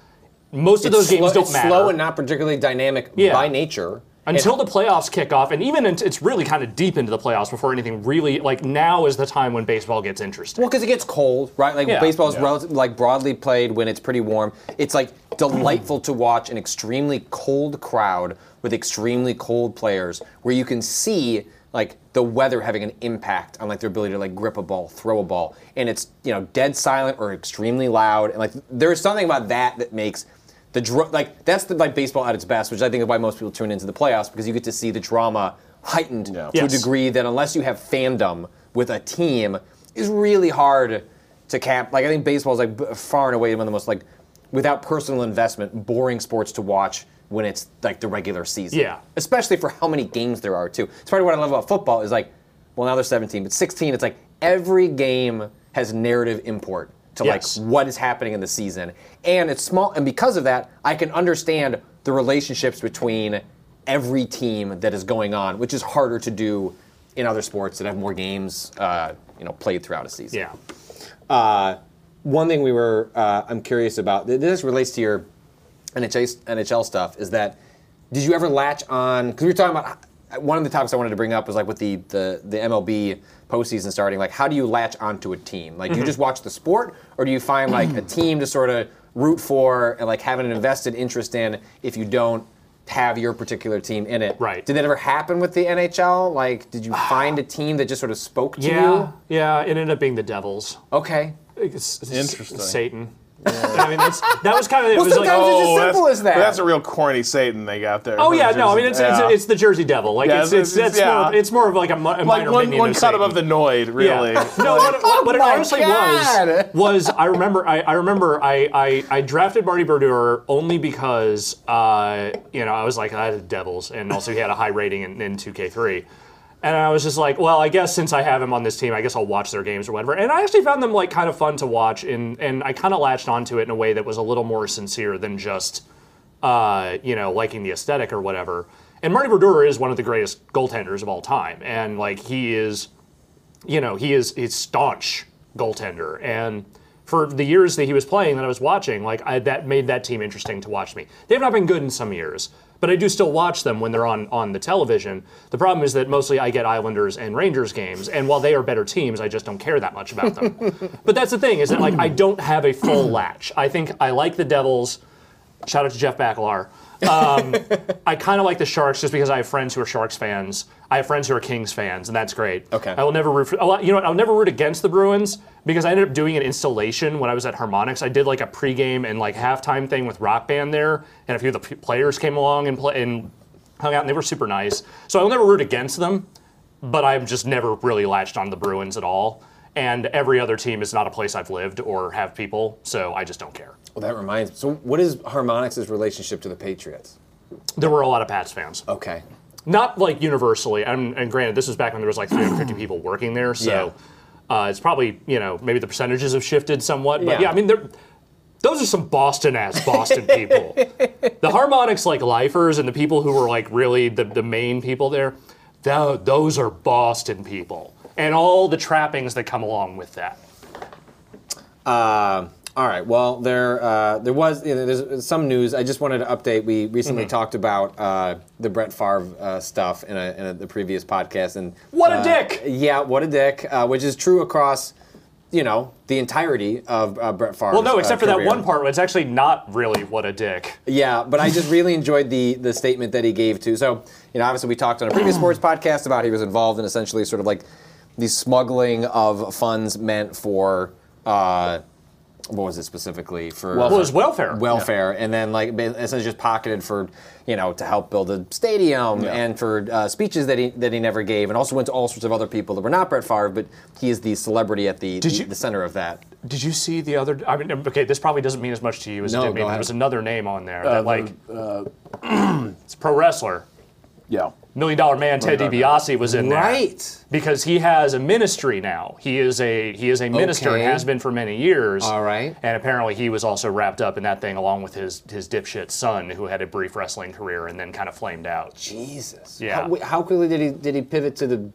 Most of those slow, games don't it's matter slow and not particularly dynamic Yeah. by nature. Until the playoffs kick off, and even it's really kind of deep into the playoffs before anything really like now is the time when baseball gets interesting. Well, because it gets cold, right? Like Yeah. baseball is Yeah. relative, like broadly played when it's pretty warm. It's like delightful to watch an extremely cold crowd with extremely cold players, where you can see like the weather having an impact on like their ability to like grip a ball, throw a ball, and it's you know dead silent or extremely loud, and like there's something about that that makes the dr- like that's the like baseball at its best, which I think is why most people tune into the playoffs because you get to see the drama heightened to Yes. a degree that unless you have fandom with a team is really hard to cap. Like I think baseball is like b- far and away one of the most like without personal investment boring sports to watch when it's like the regular season. Yeah. Especially for how many games there are too. It's part of what I love about football is like, well now there's 17, but 16 it's like every game has narrative import to Yes. like what is happening in the season. And it's small and because of that, I can understand the relationships between every team that is going on, which is harder to do in other sports that have more games uh, you know, played throughout a season. yeah. One thing we were, uh, I'm curious about, this relates to your NHL, NHL stuff, is that did you ever latch on, because we were talking about, one of the topics I wanted to bring up was like with the, the, the MLB postseason starting, like how do you latch onto a team? Like do you mm-hmm. just watch the sport, or do you find like a team to sort of root for and like have an invested interest in if you don't have your particular team in it. Right. Did that ever happen with the NHL? Like, did you find a <sighs> team that just sort of spoke to you Yeah, yeah. It ended up being the Devils. you? Okay. It's, it's Interesting. Satan. I mean, that's, that was kind of it. Well, was like, sometimes it's oh, as simple that's, as that. but that's a real corny Satan they got there. oh for the yeah, no. I mean, it's, Jersey- it's, yeah. it's the Jersey Devil. Like Yeah, it's it's- it's, it's, it's- more, yeah. it's more of like a, mi- a like minor one, minion one of cut Satan. above the Noid, really. Yeah. No, what, what, what it <laughs> Oh my honestly God. was was I remember I, I remember I, I, I drafted Marty Brodeur only because uh, you know I was like I had the Devils and also he had a high rating in, in 2K3. And I was just like, well, I guess since I have him on this team, I guess I'll watch their games or whatever. And I actually found them like kind of fun to watch, and and I kind of latched onto it in a way that was a little more sincere than just, uh, you know, liking the aesthetic or whatever. And Marty Brodeur is one of the greatest goaltenders of all time, and like he is you know, he is he's staunch goaltender. And for the years that he was playing that I was watching, like I, that made that team interesting to watch me. They have not been good in some years, but I do still watch them when they're on on the television. The problem is that mostly I get Islanders and Rangers games, and while they are better teams, I just don't care that much about them. <laughs> but that's the thing is that like I don't have a full latch. I think I like the Devils. Shout out to Jeff Bakalar. Um, I kind of like the Sharks just because I have friends who are Sharks fans. I have friends who are Kings fans, and that's great. Okay. I will never root for. You know what? I'll never root against the Bruins because I ended up doing an installation when I was at Harmonix. I did like a pregame and like halftime thing with Rock Band there, and a few of the p- players came along and play and hung out, and they were super nice. So I'll never root against them, but I've just never really latched on the Bruins at all. And every other team is not a place I've lived or have people, so I just don't care. Well, that reminds me. So, what is Harmonix's relationship to the Patriots? There were a lot of Pats fans. Okay. not like universally. And, and granted, this was back when there was like 350 <clears throat> people working there, so uh, it's probably you know maybe the percentages have shifted somewhat. But Yeah. yeah, I mean they're. Those are some Boston ass <laughs> Boston people. The Harmonix like lifers and the people who were like really the, the main people there, tho- those are Boston people. And all the trappings that come along with that. Uh, all right. Well, there uh, there was you know, there's some news. I just wanted to update. We recently Mm-hmm. talked about uh, the Brett Favre uh, stuff in, a, in a, the previous podcast, and What a uh, dick! Yeah, what a dick. Uh, which is true across, you know, the entirety of uh, Brett Favre. Well, no, except for that one part, it's actually not really what a dick. Yeah, but I just really enjoyed the the statement that he gave to. So, you know, obviously we talked on a previous <clears throat> sports podcast about he was involved in essentially sort of like the smuggling of funds meant for uh, what was it specifically for Well, it was welfare. welfare, and then like ba- essentially just pocketed for you know to help build a stadium and for uh, speeches that he that he never gave, and also went to all sorts of other people that were not Brett Favre, but he is the celebrity at the the, you- the center of that. Did you see the other? I mean, okay, this probably doesn't mean as much to you as No, it did go me. There was another name on there Uh, that, like, <clears throat> it's a pro wrestler, Yeah. Million Dollar Man Ted DiBiase was in there, Right. Because he has a ministry now. He is a he is a minister Okay. and has been for many years. All right. And apparently he was also wrapped up in that thing along with his his dipshit son, who had a brief wrestling career and then kind of flamed out. Jesus. Yeah. How, wait, how quickly did he did he pivot to the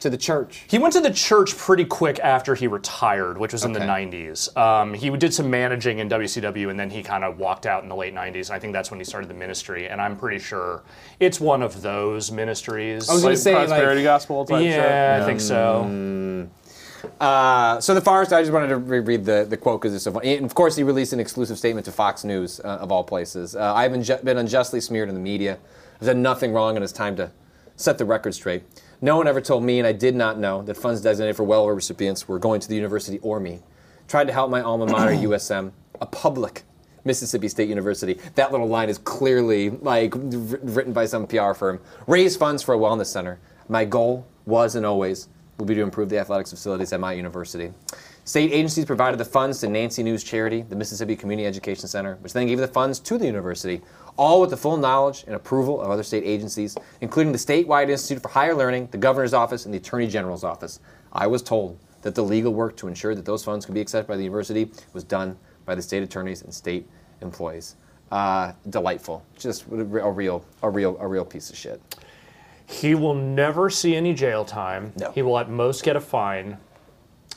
to the church? He went to the church pretty quick after he retired, which was in the Okay. 90s. Um, he did some managing in WCW, and then he kind of walked out in the late 90s. And I think that's when he started the ministry. And I'm pretty sure it's one of those ministries. I was gonna Like say, like- prosperity gospel type shit. yeah, I think so. Uh, so the Forest, I just wanted to reread the, the quote because it's so funny. And of course, he released an exclusive statement to Fox News, uh, of all places. Uh, I've been, ju- been unjustly smeared in the media. I've done nothing wrong, and it's time to set the record straight. No one ever told me, and I did not know, that funds designated for welfare recipients were going to the university or me. Tried to help my alma mater, <clears throat> USM, a public Mississippi State University. That little line is clearly like wr- written by some PR firm. Raise funds for a wellness center. My goal was and always will be to improve the athletics facilities at my university. State agencies provided the funds to Nancy New's Charity, the Mississippi Community Education Center, which then gave the funds to the university, all with the full knowledge and approval of other state agencies, including the Statewide Institute for Higher Learning, the Governor's Office, and the Attorney General's Office. I was told that the legal work to ensure that those funds could be accepted by the university was done by the state attorneys and state employees. Uh, delightful, just a real, a real, a real piece of shit. He will never see any jail time. No. He will at most get a fine.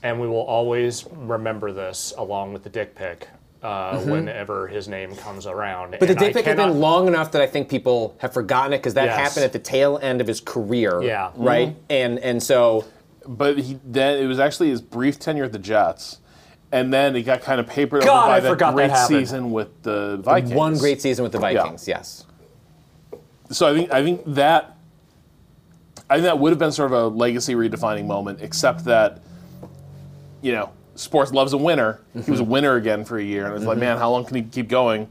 And we will always remember this along with the dick pic uh, whenever his name comes around. Mm-hmm. But the dick pic has been long enough that I think people have forgotten it because that Yes. happened at the tail end of his career. Yeah. Right. And and so But he then it was actually his brief tenure at the Jets, and then it got kind of papered God, over by I that forgot that great season with the Vikings. One great season with the Vikings, yes. So I think I think that I think that would have been sort of a legacy redefining moment, except that you know sports loves a winner. He was a mhm. winner again for a year, and it's like, mhm. man, how long can he keep going?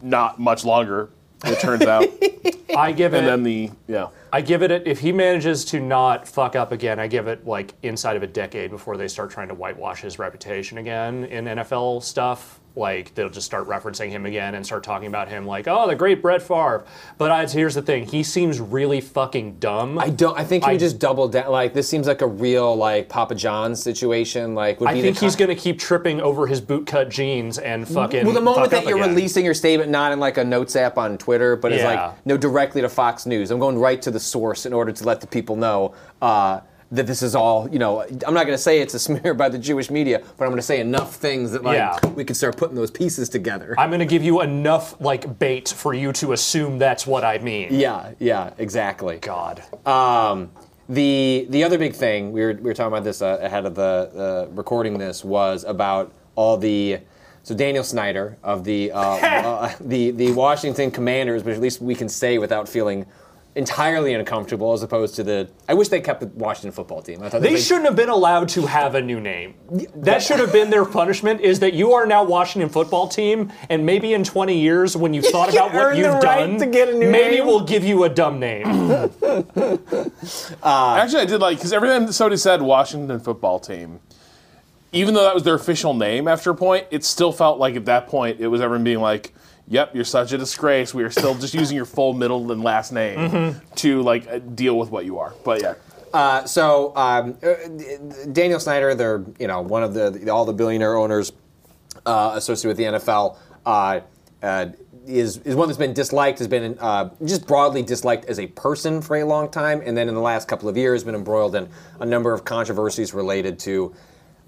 Not much longer. It turns out, <laughs> I give it. and then the yeah. I give it if he manages to not fuck up again. I give it like inside of a decade before they start trying to whitewash his reputation again in NFL stuff. Like they'll just start referencing him again and start talking about him like, oh, the great Brett Favre. But I, here's the thing: he seems really fucking dumb. I don't. I think he I- just double down. Like this seems like a real like Papa John's situation. Like would I be think he's con- going to keep tripping over his bootcut jeans and fucking. Well, the moment that you're again. releasing your statement, not in like a notes app on Twitter, but it's like no directly to Fox News. I'm going right to the source in order to let the people know uh, that this is all. You know, I'm not going to say it's a smear by the Jewish media, but I'm going to say enough things that like Yeah. we can start putting those pieces together. I'm going to give you enough like bait for you to assume that's what I mean. yeah, yeah, exactly. God. Um, the the other big thing we were we were talking about this uh, ahead of the uh, recording this was about all the so Daniel Snyder of the uh, uh, <laughs> the the Washington Commanders, but at least we can say without feeling entirely uncomfortable, as opposed to the. I wish they kept the Washington football team. I thought They they shouldn't have been allowed to have a new name. That should have been their punishment. Is that you are now Washington football team, and maybe in 20 years, when you've thought about what earn you've the right done, to get a new maybe name. we'll give you a dumb name. <laughs> <laughs> Uh, Actually, I did like because every time somebody said Washington football team, even though that was their official name after a point, it still felt like at that point it was everyone being like, "Yep, you're such a disgrace. We are still just using your full middle and last name Mm-hmm. to like uh, deal with what you are." But yeah, Uh, so um, uh, Daniel Snyder, they're you know one of the all the billionaire owners uh, associated with the NFL. Uh, uh, is is one that's been disliked, has been uh, just broadly disliked as a person for a long time, and then in the last couple of years, been embroiled in a number of controversies related to.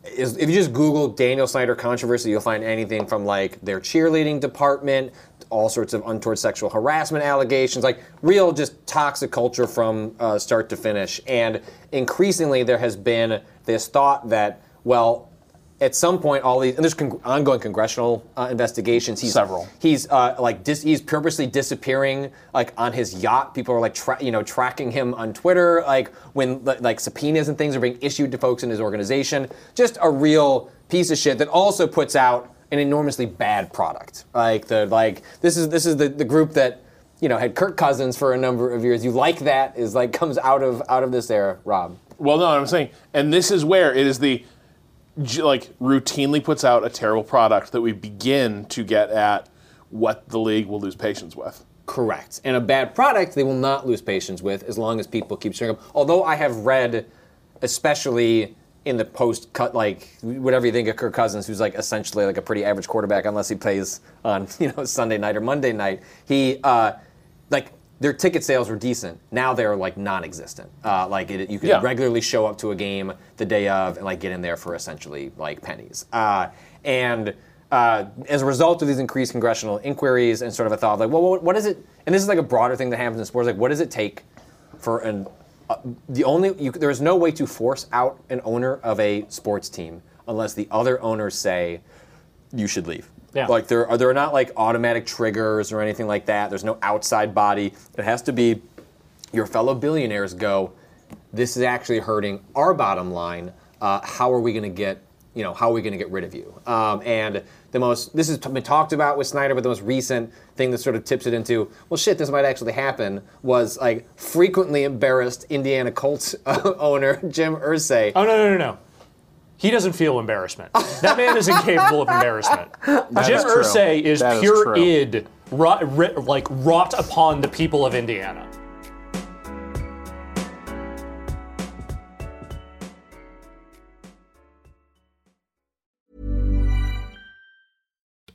Is, if you just Google Daniel Snyder controversy, you'll find anything from like their cheerleading department, all sorts of untoward sexual harassment allegations, like real just toxic culture from uh, start to finish. And increasingly, there has been this thought that, well, at some point, all these and there's con- ongoing congressional uh, investigations. He's, Several. He's uh, like dis- he's purposely disappearing like on his yacht. People are like tra- you know tracking him on Twitter. Like when like subpoenas and things are being issued to folks in his organization. Just a real piece of shit that also puts out an enormously bad product. Like the like this is this is the, the group that you know had Kirk Cousins for a number of years. You like that is like comes out of out of this era, Rob. well, no, I'm saying, and this is where it is the like routinely puts out a terrible product that we begin to get at what the league will lose patience with. Correct. And a bad product they will not lose patience with as long as people keep showing up. Although I have read, especially in the post cut, like whatever you think of Kirk Cousins, who's like essentially like a pretty average quarterback unless he plays on <laughs> you know Sunday night or Monday night. He uh, like their ticket sales were decent. Now they're like non-existent. Uh, like it, you could Yeah. regularly show up to a game the day of and like get in there for essentially like pennies. Uh, and uh, as a result of these increased congressional inquiries and sort of a thought of like, well, what, what is it? And this is like a broader thing that happens in sports. Like, what does it take for an uh, the only you, there is no way to force out an owner of a sports team unless the other owners say you should leave. Yeah. Like there are there are not like automatic triggers or anything like that. There's no outside body. It has to be your fellow billionaires go. This is actually hurting our bottom line. Uh, how are we going to get you know how are we going to get rid of you? Um, and the most this has been talked about with Snyder, but the most recent thing that sort of tips it into well shit this might actually happen was like frequently embarrassed Indiana Colts <laughs> owner Jim Irsay. Oh no no no no. He doesn't feel embarrassment. That man is incapable of embarrassment. <laughs> Jim is. Irsay is That is pure true. id, like wrought upon the people of Indiana.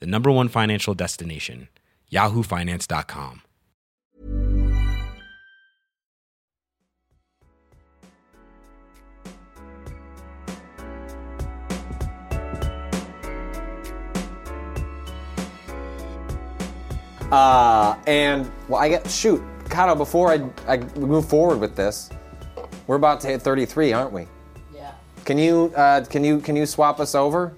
the number one financial destination, yahoofinance.com. Uh, and well, I get shoot, Kato. Before I, I move forward with this, we're about to hit 33, aren't we? Yeah. Can you uh, can you can you swap us over?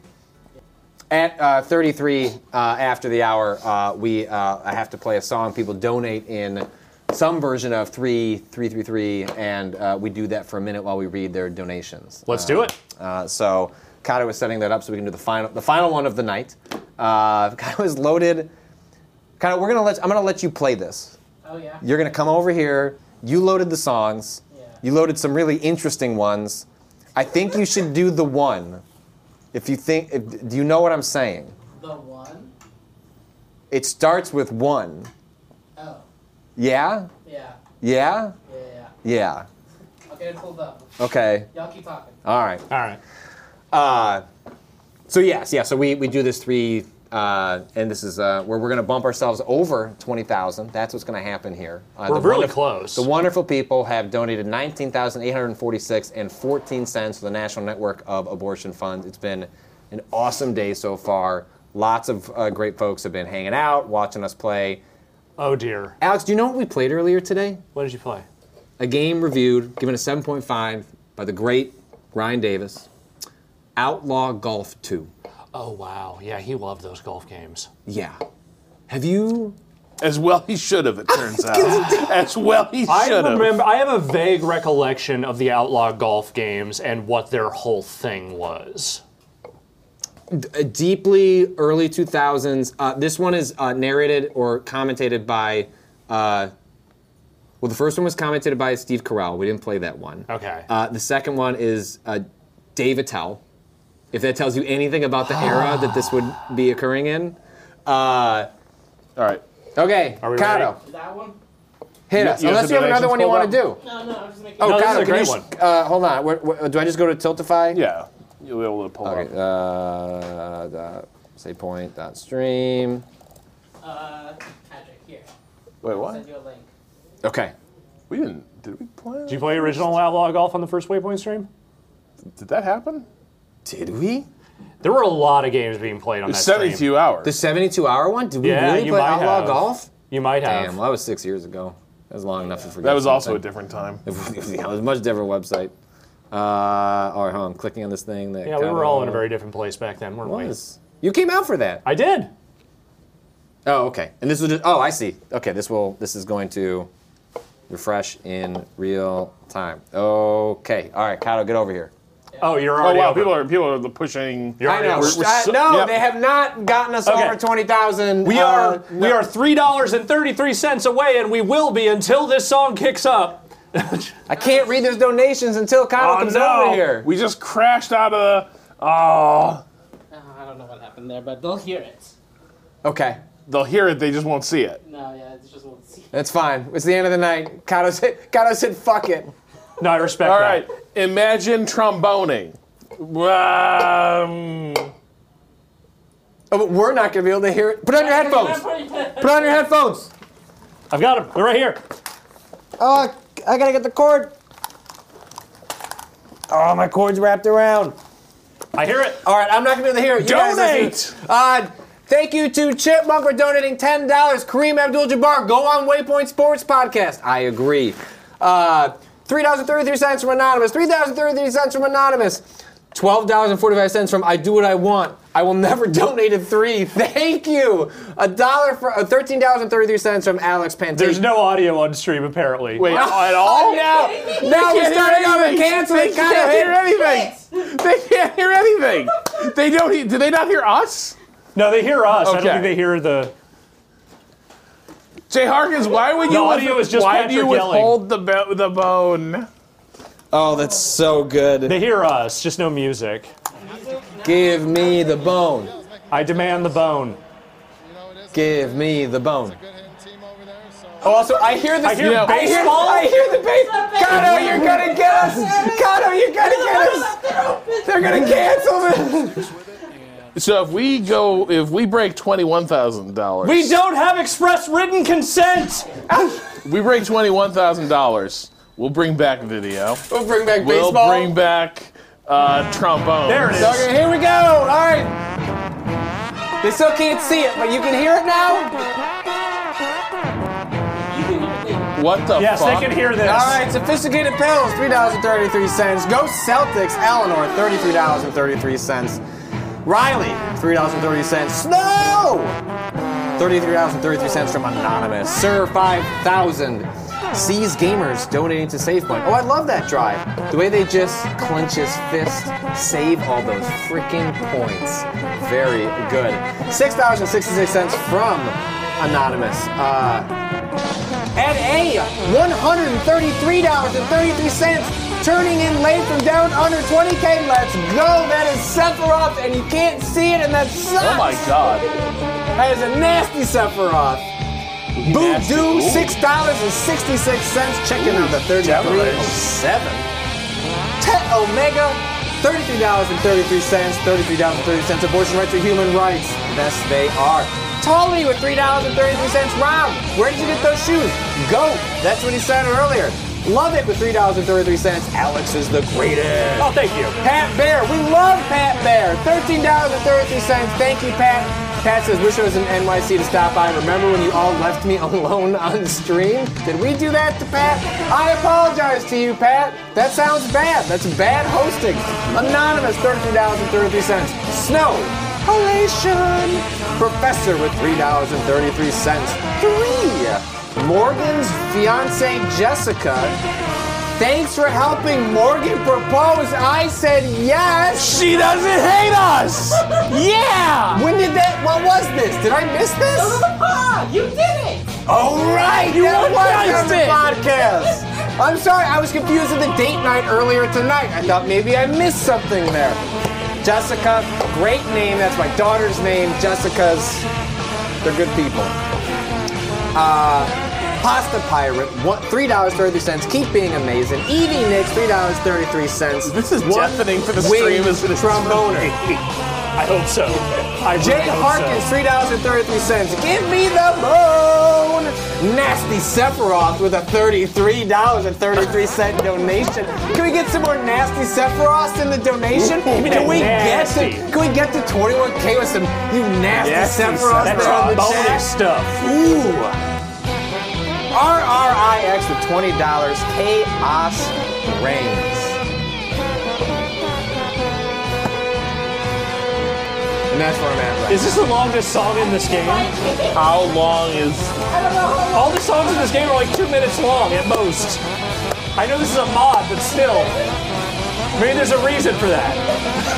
At uh, 33 uh, after the hour, uh, we uh, I have to play a song. People donate in some version of three three three three, and uh, we do that for a minute while we read their donations. Let's do it. Uh, so Kato was setting that up so we can do the final the final one of the night. Uh, <laughs> Kato is loaded. Kato, we're gonna let I'm gonna let you play this. Oh yeah. You're gonna come over here. You loaded the songs. Yeah. You loaded some really interesting ones. I think you should do the one. If you think, if, do you know what I'm saying? The one. It starts with one. Oh. Yeah? Yeah. Yeah? Yeah. Yeah. Yeah. I'll get it pulled up. Okay. Y'all keep talking. All right. All right. Uh, so yes, yeah. So we, we do this three, uh, and this is uh, where we're going to bump ourselves over twenty thousand. That's what's going to happen here. Uh, We're the really close. The wonderful people have donated nineteen thousand eight hundred forty-six and fourteen cents to the National Network of Abortion Funds. It's been an awesome day so far. Lots of uh, great folks have been hanging out, watching us play. Oh dear. Alex, do you know what we played earlier today? What did you play? A game reviewed, given a 7.5 by the great Ryan Davis. Outlaw Golf 2. Oh wow. Yeah, he loved those golf games. Yeah. Have you? As well he should have, it turns <laughs> out. As well he I should have. remember. I have a vague recollection of the outlaw golf games and what their whole thing was. A deeply early 2000s. Uh, this one is uh, narrated or commentated by. Uh, well, the first one was commentated by Steve Carell. We didn't play that one. Okay. Uh, the second one is uh, Dave Attell. If that tells you anything about the era that this would be occurring in. Uh, All right. okay, Are we Kato, ready? That one? hit You- us. you have Unless the you have another donations one you pulled want to do. No, no, I'm just making. Oh, No, this Kato, a can great you, one. Uh, hold on. Where, where, do I just go to Tiltify? Yeah. You'll be able to pull Okay. up. Uh, dot, say point dot stream. Uh, Patrick, here. Wait, I'll what? send you a link. Okay. We didn't. Did we play? Did you play original outlaw golf on the first Waypoint stream? Did that happen? Did we? There were a lot of games being played on It's that 72 stream. hours. The 72 hour one? Did we Yeah, really you play might Outlaw have. Golf? You might have. Damn, well, that was six years ago. That was long enough to forget. that was also a something. different time. <laughs> yeah, it was a much different website. Uh, all right, hold on. I'm clicking on this thing. That yeah, we were all in a very different place back then, weren't we? was. You came out for that. I did. Oh, okay. And this was just. Oh, I see. Okay, this will. This is going to refresh in real time. Okay. All right, Kato, get over here. Oh, you're Oh already wow, over. people are people are pushing. You're I already know. over. we're Uh, so- no, yep. they have not gotten us Okay. over twenty thousand. We are we are three dollars and thirty three cents away, and we will be until this song kicks up. I can't read those donations until Kyle Oh, comes no. over here. We just crashed out of the. Oh, Uh, I don't know what happened there, but they'll hear it. Okay, they'll hear it, they just won't see it. No, yeah, it's just won't see. that's fine. It's the end of the night. Kato said, Kato said, "Fuck it." No, I respect All that. right, imagine tromboning. Um, Oh, but we're not gonna be able to hear it. Put on your headphones. Put on your headphones. I've got them. They're right here. Oh, I gotta get the cord. Oh, my cord's wrapped around. I hear it. All right, I'm not gonna be able to hear it. You guys Donate! listen. Uh, thank you to Chipmunk for donating ten dollars. Kareem Abdul-Jabbar, go on Waypoint Sports Podcast. I agree. Uh, Three dollars and thirty-three cents from anonymous. Three thousand thirty-three cents from anonymous. Twelve dollars and forty-five cents from I do what I want. I will never <laughs> donate a three. Thank you. A dollar for uh, thirteen dollars and thirty-three cents from Alex Pantay. There's no audio on stream apparently. wait, at Oh all? <laughs> no! No, we can't started hear over canceling. They can't hear anything. They can't hear anything. They don't. he- Do they not hear us? No, they hear us. I don't Okay. think they hear the. Jay Harkins, why would The you? audio is just why do you withhold the bo- the bone? Oh, that's so good. They hear us, just no music. Give me the bone. I demand the bone. Give me the bone. Oh, also, I hear the I hear I hear, baseball. I hear the bass. Kato, you're gonna get us. Kato, you're gonna get us. They're gonna cancel this. So if we go, if we break twenty-one thousand dollars, We don't have express written consent. <laughs> we break twenty-one thousand dollars. We'll bring back video. We'll bring back baseball. We'll baseball. bring back uh, trombone. There it is. Okay, here we go. All right. They still can't see it, but you can hear it now. What the Yes, fuck? they can hear this. All right, sophisticated pills, three dollars and thirty-three cents. Go Celtics, Eleanor, thirty-three dollars and thirty-three cents. Riley, three dollars and thirty cents. Snow, thirty-three dollars and thirty-three cents from Anonymous. Sir, five thousand. Sees gamers donating to SavePoint. Oh, I love that drive. The way they just clench his fist, save all those freaking points. Very good. Six dollars and sixty-six cents from Anonymous. Uh, at a $133.33, turning in late from down under 20K. Let's go. That is Sephiroth, and you can't see it, and that sucks. Oh my god. That is a nasty Sephiroth. Voodoo, Ooh. $6.66. Checking on the 3307. Tet Omega, $33.33. $33.30. Abortion rights are human rights. Yes, they are. Tully with $3.33. Rob, where did you get those shoes? Go. That's what he said earlier. Love it with $3.33. Alex is the greatest. Oh, thank you. Pat Bear. We love Pat Bear. $13.33. Thank you, Pat. Pat says, wish I was in NYC to stop by. Remember when you all left me <laughs> alone on stream? Did we do that to Pat? I apologize to you, Pat. That sounds bad. That's bad hosting. Anonymous, $33.33. Snow. Halation. Professor with $3.33. Three. Morgan's fiance Jessica Thanks for helping Morgan propose. I said yes. She doesn't hate us. Yeah. When did that? What was this? Did I miss this? Ah, you did it! All right. you that was organized on the podcast. I'm sorry, I was confused with the date night earlier tonight. I thought maybe I missed something there. Jessica, great name. That's my daughter's name. Jessica's. They're good people. Uh, Pasta Pirate, one, three dollars thirty cents. Keep being amazing. Evie Nicks, three dollars thirty three cents. This is deafening for the stream, it? tromboner. <laughs> I hope so. I really Jay Harkins, so. three dollars and thirty-three cents. Give me the bone. Nasty Sephiroth with a thirty-three dollars and thirty-three cent donation. Can we get some more nasty Sephiroths in the donation? Can we nasty. get to Can we get to twenty-one k with some you nasty Nasty there on the chat? stuff. Ooh. RRIX with twenty dollars. Chaos reigns. And that's where I'm at right Is this the longest song in this game? How long is? All the songs in this game are like two minutes long at most. I know this is a mod, but still. Maybe there's a reason for that.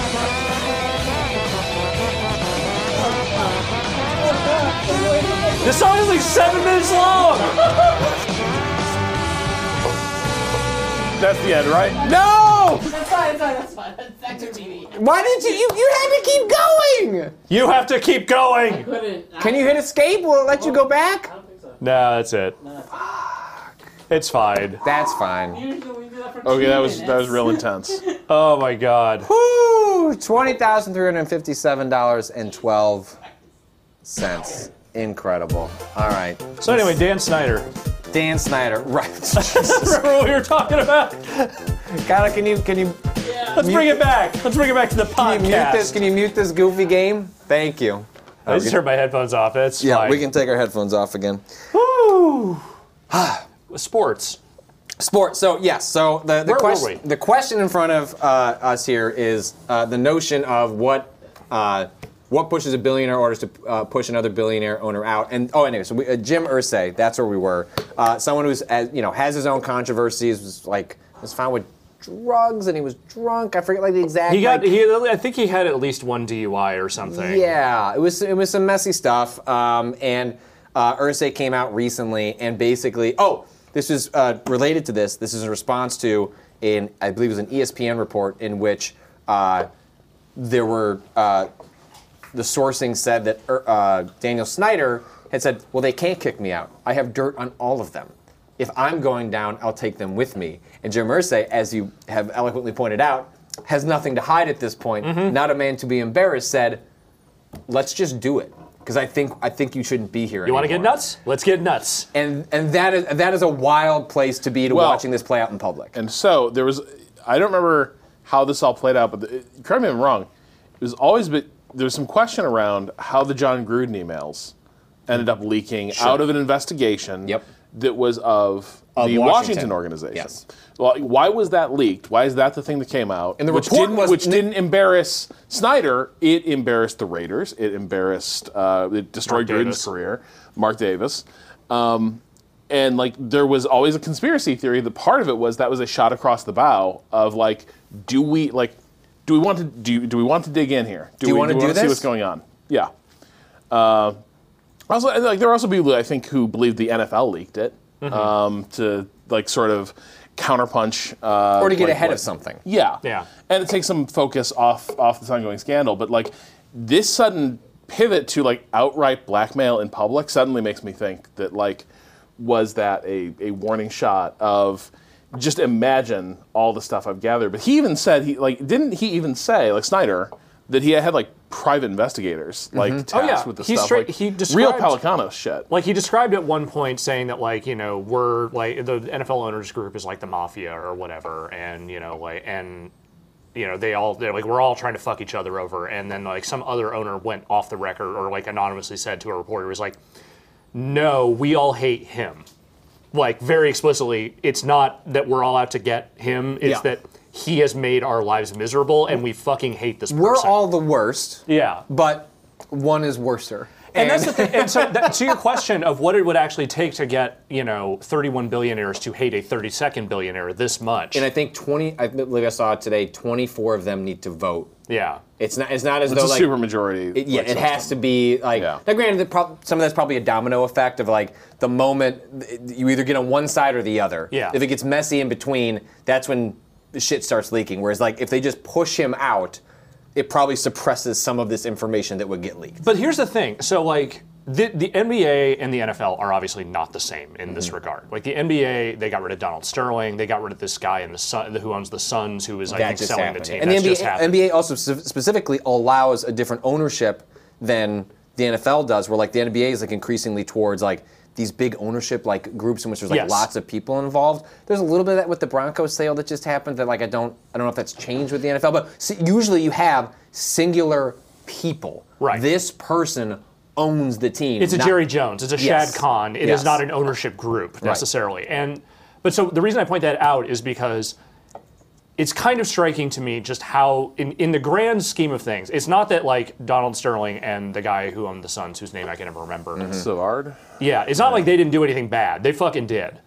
This song is like seven minutes long. That's the end, right? No! That's fine, that's fine, that's fine. That's your TV. Why did you, you? You had to keep going! You have to keep going! Couldn't. Can you hit escape? Will it let you go back? I. No, that's it. No. It's fine. That's fine. Okay, that was that was real intense. <laughs> oh my god. Whoo! $20,357.12. Incredible. All right, So anyway, Dan Snyder. Dan Snyder. <laughs> Right. <laughs> Remember what we were talking about? Gotta, can you can you Let's bring it back. Let's bring it back to the podcast. can you mute this? Can you mute this goofy game? Thank you. I just turned my headphones off. That's Yeah, fine. we can take our headphones off again. Woo. <sighs> Sports. Sport. So yes. So the the Where were question we? the question in front of uh, us here is uh, the notion of what uh, what pushes a billionaire orders to uh, push another billionaire owner out. And oh, anyway, so we, uh, Jim Irsay, that's where we were. Uh, someone who's as, you know has his own controversies. Was like was found with drugs and he was drunk. I forget like the exact. He got. like- He. I think he had at least one DUI or something. Yeah, it was it was some messy stuff. Um, and uh, Irsay came out recently and basically, oh, this is uh, related to this. This is a response to in I believe it was an ESPN report in which uh, there were uh, the sourcing said that er, uh, Daniel Snyder had said, well, they can't kick me out. I have dirt on all of them. If I'm going down, I'll take them with me. And Jim Irsay, as you have eloquently pointed out, has nothing to hide at this point. Not a man to be embarrassed. Said, let's just do it because I think I think you shouldn't be here. You want to get nuts? Let's get nuts. And and that is that is a wild place to be to Well- watching this play out in public. And so there was, I don't remember how this all played out, but the, correct me if I'm wrong. It was always been, there was some question around how the Jon Gruden emails ended up leaking out of an investigation Yep. that was of, Of the Washington. Washington, organization. Yes. Well, why was that leaked? Why is that the thing that came out? And the which report didn't, was- which didn't embarrass Snyder. It embarrassed the Raiders. It embarrassed. Uh, it destroyed Mark Gruden's Davis. career. Mark Davis. Um, and like there was always a conspiracy theory that part of it was that was a shot across the bow of like do we like do we want to do, do we want to dig in here do, you we, wanna we do wanna see what's going on yeah uh, also like there were also people I think who believe the NFL leaked it Mm-hmm. um, to like sort of counterpunch uh, or to get like, ahead what- of something. yeah. Yeah. And it takes some focus off off this ongoing scandal. But like this sudden pivot to like outright blackmail in public suddenly makes me think that like was that a, a warning shot of just imagine all the stuff I've gathered. But he even said he like didn't he even say, like Snyder, that he had like private investigators mm-hmm. like oh, tasked Oh, yeah. with the He stuff. straight- like, he real described- Pellicano shit. Like he described at one point saying that like you know we're like the NFL owners group is like the mafia or whatever, and you know like and you know they all they're like we're all trying to fuck each other over, and then like some other owner went off the record or like anonymously said to a reporter was like, no, we all hate him, like very explicitly. It's not that we're all out to get him; it's Yeah. that he has made our lives miserable, and we fucking hate this person. We're all the worst, yeah. but one is worser. And that's the thing. And so, that, to your question of what it would actually take to get, you know, 31 billionaires to hate a 32nd billionaire this much. And I think 20, I believe I saw it today, 24 of them need to vote. yeah. It's not, it's not as It's though a like, super majority. It, yeah, like, it has to be like. Yeah. Now, granted, the prob- some of that's probably a domino effect of like the moment you either get on one side or the other. Yeah. If it gets messy in between, that's when the shit starts leaking. Whereas, like, if they just push him out, it probably suppresses some of this information that would get leaked. But here's the thing. So, like, the, the NBA and the NFL are obviously not the same in Mm-hmm. this regard. Like, the NBA, they got rid of Donald Sterling. They got rid of this guy in the Sun, who owns the Suns, who is, I that think, selling happened. the team. And That's the just NBA, happened. NBA also specifically allows a different ownership than the NFL does, where like the NBA is like increasingly towards like these big ownership like groups in which there's like Yes. lots of people involved. There's a little bit of that with the Broncos sale that just happened that like I don't I don't know if that's changed with the NFL, but usually you have singular people. Right. This person owns the team. It's a not- Jerry Jones. It's a Yes. Shad Khan. It is Yes. not an ownership group necessarily. And but so the reason I point that out is because it's kind of striking to me just how in, in the grand scheme of things, it's not that like Donald Sterling and the guy who owned the Suns, whose name I can never remember. Mm-hmm. Sarver. Yeah, it's not like they didn't do anything bad. They fucking did.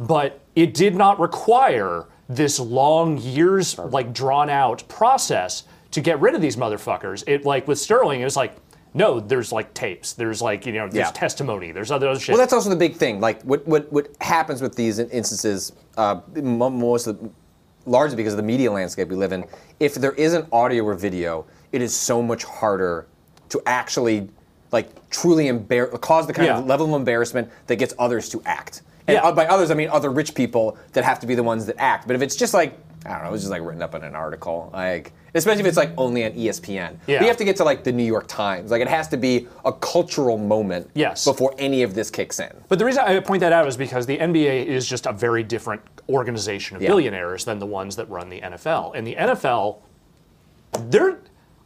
But it did not require this long years like drawn out process to get rid of these motherfuckers. It like with Sterling, it was like, no, there's like tapes. There's like, you know, there's Yeah. testimony. There's other, other shit. Well, that's also the big thing. Like what what what happens with these instances, uh, mo- most of, largely because of the media landscape we live in. If there isn't audio or video, it is so much harder to actually like truly embar- cause the kind Yeah. of level of embarrassment that gets others to act. And Yeah. by others, I mean other rich people that have to be the ones that act. But if it's just like I don't know, it's just like written up in an article, like especially if it's like only on ESPN. Yeah. We have to get to like the New York Times. Like it has to be a cultural moment Yes. before any of this kicks in. But the reason I point that out is because the NBA is just a very different organization of Yeah. billionaires than the ones that run the NFL. And the NFL, there,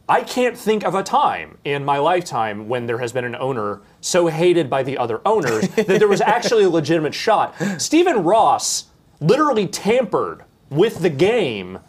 I can't think of a time in my lifetime when there has been an owner so hated by the other owners <laughs> that there was actually a legitimate shot. Stephen Ross literally tampered with the game.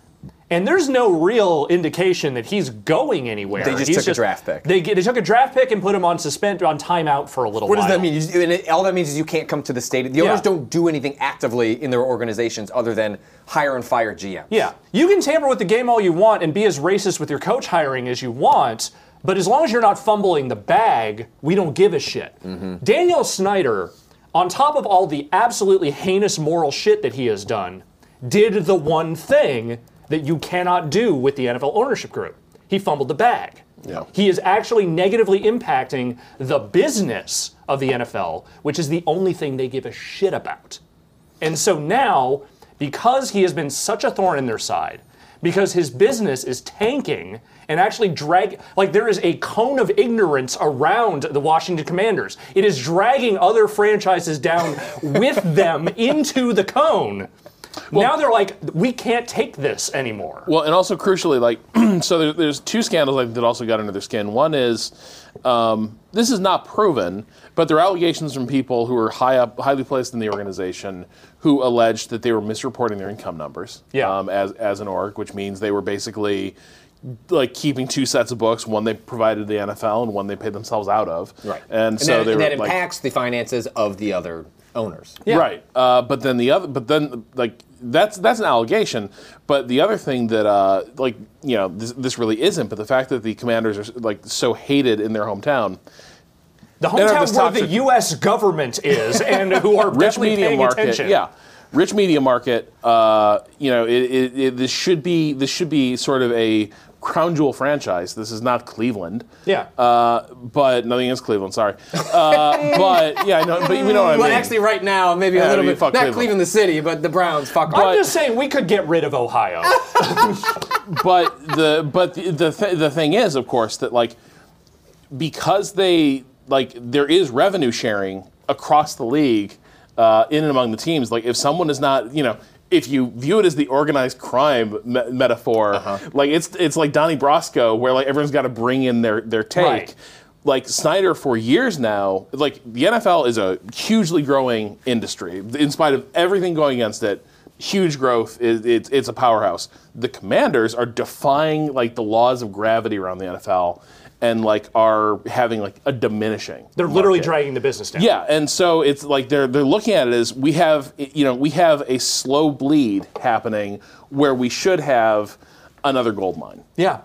And there's no real indication that he's going anywhere. They just He's took a draft pick. They, they took a draft pick and put him on suspend on timeout for a little What while. does that mean? It- all that means is you can't come to the stadium. The owners Yeah. don't do anything actively in their organizations other than hire and fire GMs. Yeah, you can tamper with the game all you want and be as racist with your coach hiring as you want, but as long as you're not fumbling the bag, we don't give a shit. Mm-hmm. Daniel Snyder, on top of all the absolutely heinous moral shit that he has done, did the one thing that you cannot do with the NFL ownership group. He fumbled the bag. Yeah. He is actually negatively impacting the business of the NFL, which is the only thing they give a shit about. And so now, because he has been such a thorn in their side, because his business is tanking and actually drag like there is a cone of ignorance around the Washington Commanders. It is dragging other franchises down <laughs> with them into the cone. Now they're like, we can't take this anymore. Well, and also crucially, like, <clears throat> so there, there's two scandals like, that also got under their skin. One is um, this is not proven, but there are allegations from people who are high up, highly placed in the organization, who alleged that they were misreporting their income numbers Yeah. um, as as an org, which means they were basically like keeping two sets of books: one they provided the NFL and one they paid themselves out of. Right. And, so that, they and were that like, impacts the finances of the other owners. Right. Uh, but then the other, but then like that's that's an allegation. But the other thing that uh, like you know this, this really isn't. But the fact that the Commanders are like so hated in their hometown. The They're hometown this where the U.S. government is, <laughs> and who are Rich media market, attention. yeah. Rich media market. Uh, you know, it, it, it, this should be this should be sort of a crown jewel franchise. This is not Cleveland. Yeah. Uh, but nothing against Cleveland. Sorry. Uh, <laughs> but yeah, I know. But you know what I Well, mean. actually, right now, maybe Yeah, a little I mean, bit. fuck not Cleveland. Cleveland. the city, but the Browns. Fuck I'm just saying we could get rid of Ohio. <laughs> but the but the the, th- the thing is, of course, that like because they like there is revenue sharing across the league uh, in and among the teams. Like if someone is not, you know. If you view it as the organized crime me- metaphor, uh-huh. like it's it's like Donnie Brasco, where like everyone's got to bring in their their take. Right. Like Snyder, for years now, like the NFL is a hugely growing industry. In spite of everything going against it, huge growth. It, it's it's a powerhouse. The Commanders are defying like the laws of gravity around the NFL, and like are having like a diminishing. They're literally market. dragging the business down. Yeah, and so it's like they're they're looking at it as we have you know we have a slow bleed happening where we should have another gold mine. Yeah.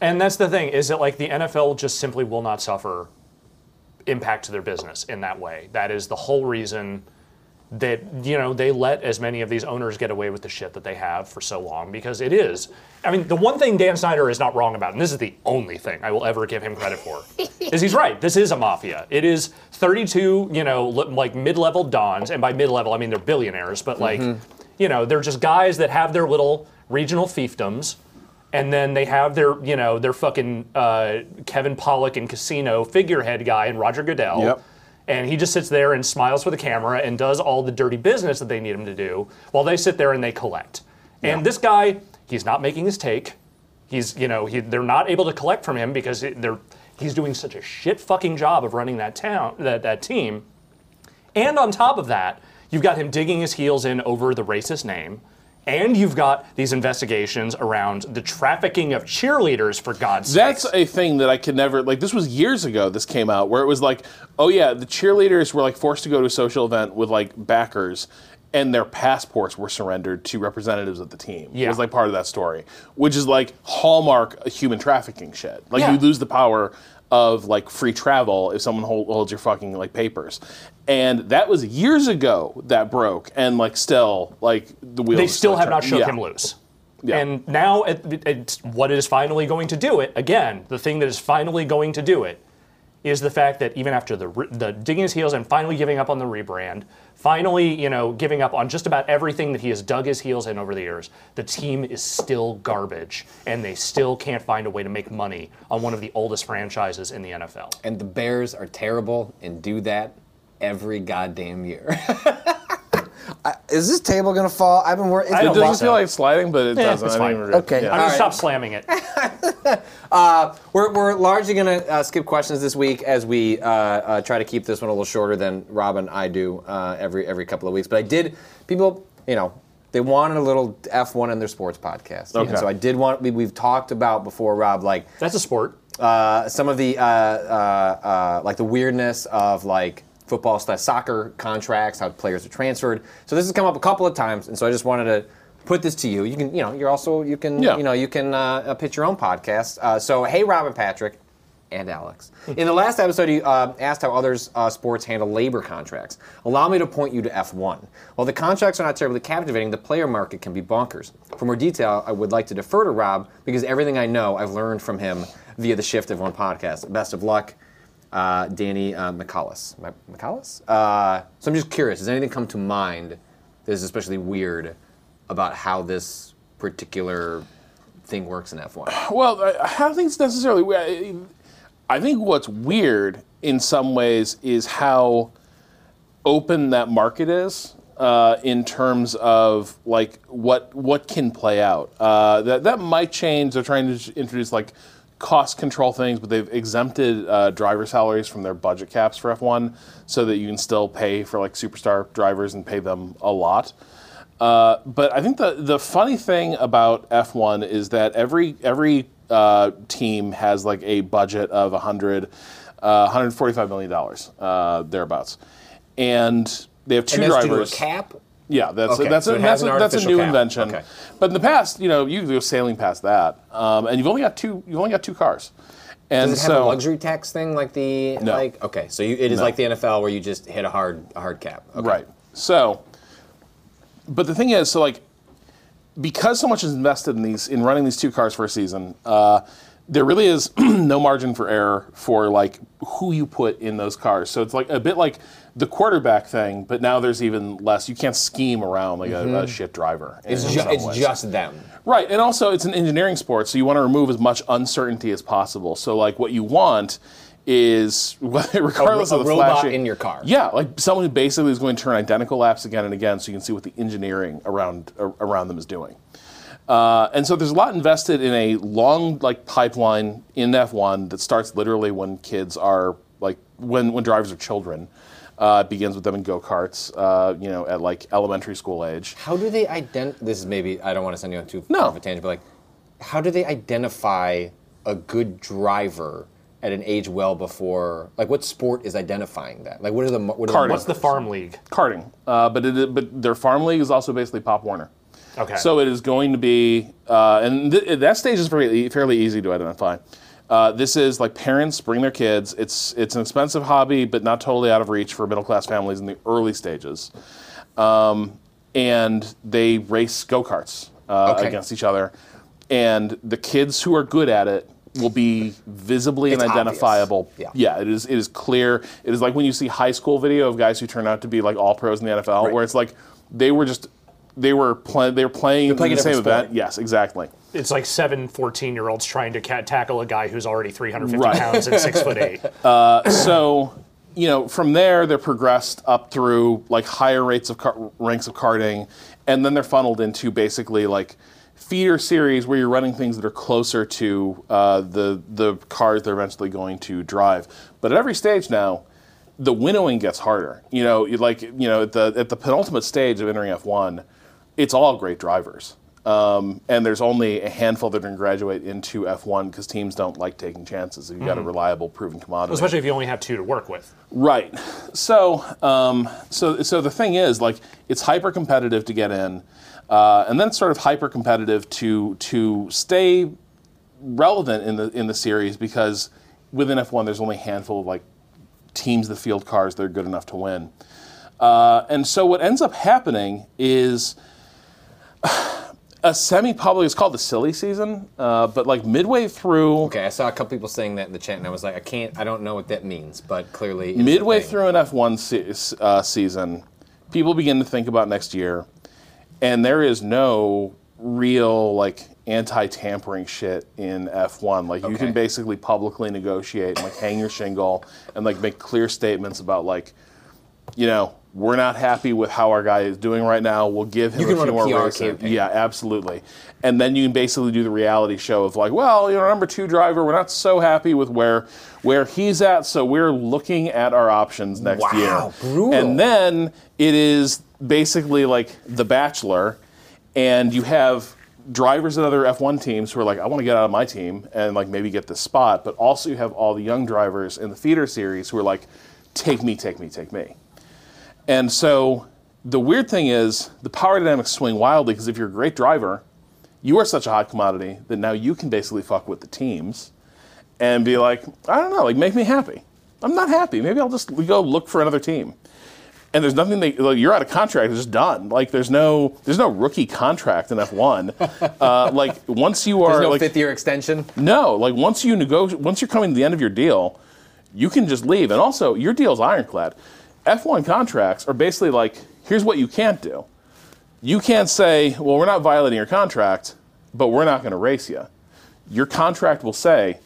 And that's the thing is that like the NFL just simply will not suffer impact to their business in that way. That is the whole reason that you know they let as many of these owners get away with the shit that they have for so long because it is. I mean, the one thing Dan Snyder is not wrong about, and this is the only thing I will ever give him credit for, <laughs> is he's right. This is a mafia. It is 32, you know, like mid-level dons, and by mid-level I mean they're billionaires, but like, you know, they're just guys that have their little regional fiefdoms and then they have their, you know, their fucking uh, Kevin Pollak and Casino figurehead guy and Roger Goodell. Yep. And he just sits there and smiles for the camera and does all the dirty business that they need him to do while they sit there and they collect. And this guy, he's not making his take. He's, you know, he, they're not able to collect from him because they're, he's doing such a shit fucking job of running that town, that, that team. And on top of that, you've got him digging his heels in over the racist name. And you've got these investigations around the trafficking of cheerleaders, for God's sake. That's a thing that I could never like. This was years ago. This came out where it was like, oh yeah, the cheerleaders were like forced to go to a social event with like backers, and their passports were surrendered to representatives of the team. It Yeah. was like part of that story, which is like hallmark human trafficking shit. Like Yeah. you lose the power of like free travel if someone hold, holds your fucking like papers. And that was years ago that broke, and like still like the wheels. they are still have not turning. shook Yeah. him loose. Yeah. And now, it, it's what is finally going to do it, again, the thing that is finally going to do it, is the fact that even after the, the digging his heels and finally giving up on the rebrand, finally, you know, giving up on just about everything that he has dug his heels in over the years, the team is still garbage, and they still can't find a way to make money on one of the oldest franchises in the NFL. And the Bears are terrible and do that every goddamn year. <laughs> Is this table gonna fall? I've been working. It doesn't feel like it's sliding, but it Yeah, doesn't. it's I fine. think we're good. Okay. Yeah. I'm going All to stop slamming it. <laughs> We're, we're largely going to uh, skip questions this week as we uh, uh, try to keep this one a little shorter than Rob and I do uh, every every couple of weeks. But I did, people, you know, they wanted a little F1 in their sports podcast. Okay. And so I did want, we, we've talked about before, Rob, like That's a sport. uh, some of the uh, uh, uh, like the weirdness of like football slash soccer contracts, how players are transferred. So this has come up a couple of times, and so I just wanted to put this to you. You can, you know, you're also you can, Yeah. you know, you can uh, uh, pitch your own podcast. Uh, so hey, Robin Patrick. And Alex. In the last episode, you uh, asked how others uh, sports handle labor contracts. Allow me to point you to F1. While the contracts are not terribly captivating, the player market can be bonkers. For more detail, I would like to defer to Rob because everything I know I've learned from him via the Shift F1 podcast. Best of luck, uh, Danny uh, McCullis? Uh, so I'm just curious, does anything come to mind that is especially weird about how this particular thing works in F1. <sighs> Well, I, I don't think it's necessarily. I- I think what's weird in some ways is how open that market is uh, in terms of like what what can play out. Uh, that that might change. They're trying to introduce like cost control things, but they've exempted uh, driver salaries from their budget caps for F1, so that you can still pay for like superstar drivers and pay them a lot. Uh, but I think the the funny thing about F1 is that every every uh, team has like a budget of 100, uh, 145 million dollars uh, thereabouts, and they have two and that's due to a drivers. cap. Yeah, that's Okay, that's so a, that's, a, that's a new cap. invention. Okay. But in the past, you know, you go sailing past that, um, and you've only got two. You've only got two cars, and Does it have a luxury tax thing like the No. like? Okay, so you, it is No. like the NFL where you just hit a hard a hard cap. Okay. Right. So, but the thing is, so like, because so much is invested in these in running these two cars for a season, uh, there really is <clears throat> no margin for error for like who you put in those cars. So it's like a bit like the quarterback thing, but now there's even less. You can't scheme around like a, a shit driver. It's, ju- it's ways. just them. Right, and also it's an engineering sport, so you want to remove as much uncertainty as possible. So like what you want is <laughs> regardless a of the robot flashy- in your car. Yeah, like someone who basically is going to turn identical laps again and again, so you can see what the engineering around around them is doing. Uh, and so there's a lot invested in a long like pipeline in F1 that starts literally when kids are like when when drivers are children. Uh, it begins with them in go karts, uh, you know, at like elementary school age. How do they identify? This is maybe I don't want to send you on too No. far of a tangent, but like, how do they identify a good driver at an age well before? Like, what sport is identifying that? Like, what are the what are Karting. The What's the farm league? karting, uh, but it, but their farm league is also basically Pop Warner. Okay. So it is going to be, uh, and th- that stage is fairly, fairly easy to identify. Uh, this is like parents bring their kids. It's it's an expensive hobby, but not totally out of reach for middle class families in the early stages. Um, and they race go karts uh, Okay. against each other, and the kids who are good at it will be visibly It's and identifiable. Yeah. yeah, it is. It is clear. It is like when you see high school video of guys who turn out to be like all pros in the NFL, Right. where it's like they were just they were playing they were playing, playing the same event. Yes, exactly. It's like seven 14 year olds trying to ca- tackle a guy who's already 350 Right. pounds and six foot eight. <laughs> so you know from there they're progressed up through like higher rates of car- ranks of karting and then they're funneled into basically like feeder series where you're running things that are closer to uh, the the cars they're eventually going to drive but at every stage now the winnowing gets harder you know you like you know at the at the penultimate stage of entering F1 it's all great drivers um, and there's only a handful that can graduate into F1 because teams don't like taking chances. You've got a reliable, proven commodity. Especially if you only have two to work with. Right. So, um, so, so the thing is, like, it's hyper competitive to get in, uh, and then it's sort of hyper competitive to to stay relevant in the in the series because within F1 there's only a handful of like teams the field cars that are good enough to win. Uh, and so what ends up happening is a semi-public. It's called the silly season, uh, but like midway through. Okay, I saw a couple people saying that in the chat, and I was like, I can't, I don't know what that means, but clearly, it's a midway thing. through an F1 se- uh, season, people begin to think about next year, and there is no real like anti-tampering shit in F1. Like you Okay. can basically publicly negotiate and like hang your shingle and like make clear statements about like, you know, we're not happy with how our guy is doing right now. We'll give him You can a few run a more PR races. campaign. Yeah, absolutely. And then you can basically do the reality show of like, well, you know, number two driver, we're not so happy with where where he's at, so we're looking at our options next Wow, year. brutal. And then it is basically like The Bachelor, and you have drivers at other F1 teams who are like, I want to get out of my team and like maybe get this spot, but also you have all the young drivers in the feeder series who are like, take me, take me, take me. And so the weird thing is the power dynamics swing wildly because if you're a great driver, you are such a hot commodity that now you can basically fuck with the teams and be like, I don't know, like make me happy. I'm not happy. Maybe I'll just go look for another team. And there's nothing that like, you're out of contract. It's just done. Like there's no there's no rookie contract in F1. <laughs> uh, like once you are There's no like fifth year extension. no, like once you negotiate, once you're coming to the end of your deal, you can just leave. And also, your deal's ironclad. F1 contracts are basically like, here's what you can't do. You can't say, well, we're not violating your contract, but we're not going to race you. Your contract will say,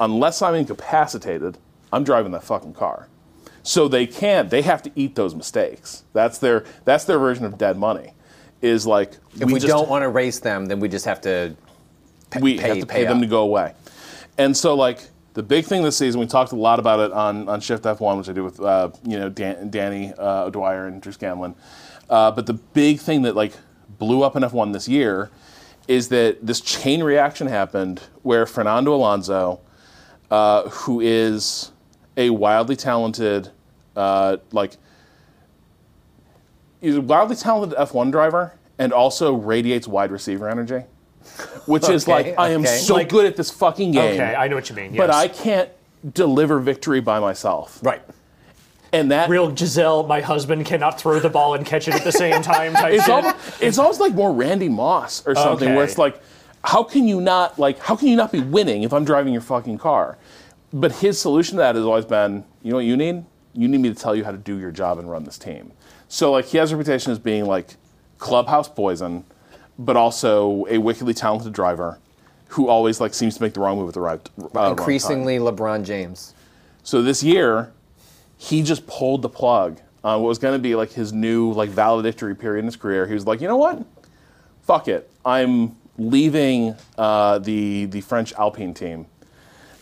unless I'm incapacitated, I'm driving that fucking car. So they can't. They have to eat those mistakes. That's their. That's their version of dead money. Is like If we, just, don't want to race them, then we just have to. we pay- have to pay, pay them up. to go away. And so, like the big thing this season, we talked a lot about it on, on Shift F1, which I do with uh, you know Dan, Danny uh, O'Dwyer and Drew Scanlon. Uh, but the big thing that like blew up in F1 this year is that this chain reaction happened where Fernando Alonso, uh, who is a wildly talented, uh, like he's a wildly talented F1 driver and also radiates wide receiver energy. Which is like I am okay. so Like- good at this fucking game. Okay, I know what you mean. But. I can't deliver victory by myself. Right. And that real Giselle, my husband cannot throw the ball and catch it at the same time. Type it's almost it's almost like more Randy Moss or something where it's like how can you not like how can you not be winning if I'm driving your fucking car? But his solution to that has always been, you know what you need? You need me to tell you how to do your job and run this team. So like he has a reputation as being like clubhouse poison, but also a wickedly talented driver who always like seems to make the wrong move at the right uh, wrong time. Increasingly, LeBron James. So this year, he just pulled the plug on what was going to be like his new like valedictory period in his career. He was like, you know what? Fuck it. I'm leaving uh, the the French Alpine team,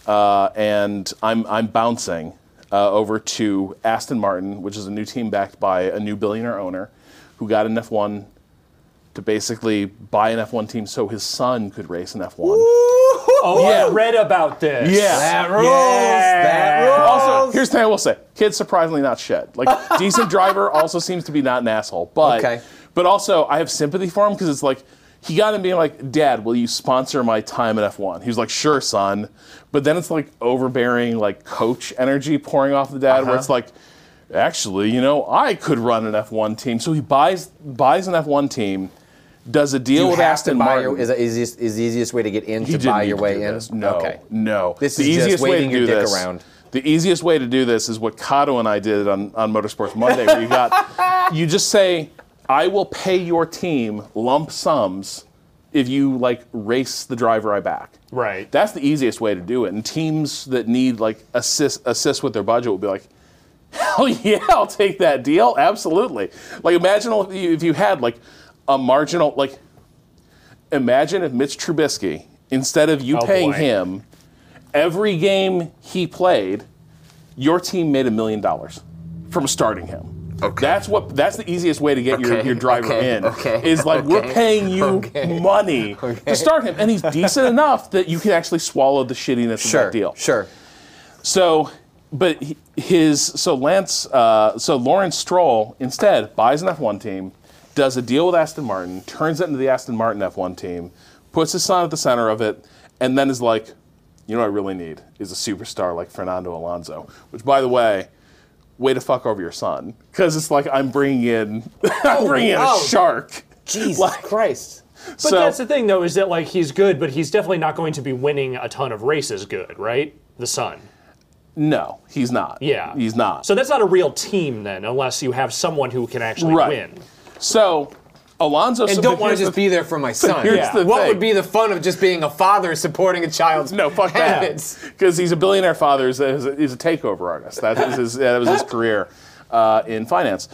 uh, and I'm I'm bouncing uh, over to Aston Martin, which is a new team backed by a new billionaire owner, who got an F1 to basically buy an F1 team so his son could race an F1. Oh, Yeah. I read about this. Yeah. That rules. Yeah. That rules. Also, here's the thing I will say: kid's surprisingly not shit. Like <laughs> decent driver, also seems to be not an asshole. But Okay. but also I have sympathy for him because it's like he got him being like, "Dad, will you sponsor my time at F1?" He was like, "Sure, son." But then it's like overbearing, like coach energy pouring off the dad, where it's uh-huh. like, actually, you know, I could run an F1 team. So he buys buys an F1 team, does a deal you with Aston Martin. your, is, the easiest, is the easiest way to get in to buy your way in? this. No, Okay. no. This the is just easiest way waving to your do dick this. around. The easiest way to do this is what Kato and I did on, on Motorsports Monday, where you got <laughs> you just say, "I will pay your team lump sums if you like race the driver I back." Right. That's the easiest way to do it. And teams that need like assist assist with their budget will be like, Hell <laughs> yeah, I'll take that deal. Absolutely. Like imagine if you had like a marginal like imagine if Mitch Trubisky instead of you Oh, paying boy. him every game he played, your team made a million dollars from starting him. Okay. That's what. That's the easiest way to get your, Okay, your driver okay, in. okay, is like we're paying you okay, money to start him, and he's decent enough that you can actually swallow the shittiness of Sure. that deal. Sure. So, but his so Lance uh, so Lawrence Stroll instead buys an F1 team, does a deal with Aston Martin, turns it into the Aston Martin F1 team, puts his son at the center of it, and then is like, you know what I really need is a superstar like Fernando Alonso. Which, by the way, way to fuck over your son because it's like I'm bringing in <laughs> I'm oh, bringing in a oh. shark. Jesus <laughs> Like- Christ. But So- that's the thing, though, is that like he's good, but he's definitely not going to be winning a ton of races. Good, right? The son. No, he's not. Yeah, he's not. So that's not a real team then, unless you have someone who can actually Right. win. So Alonso And don't want to just the- be there for my son. here's Yeah. the What thing. would be the fun of just being a father supporting a child's No, fuck that. habits? Because he's a billionaire father. He's a, he's a takeover artist. That was his, that was his career uh, in finance.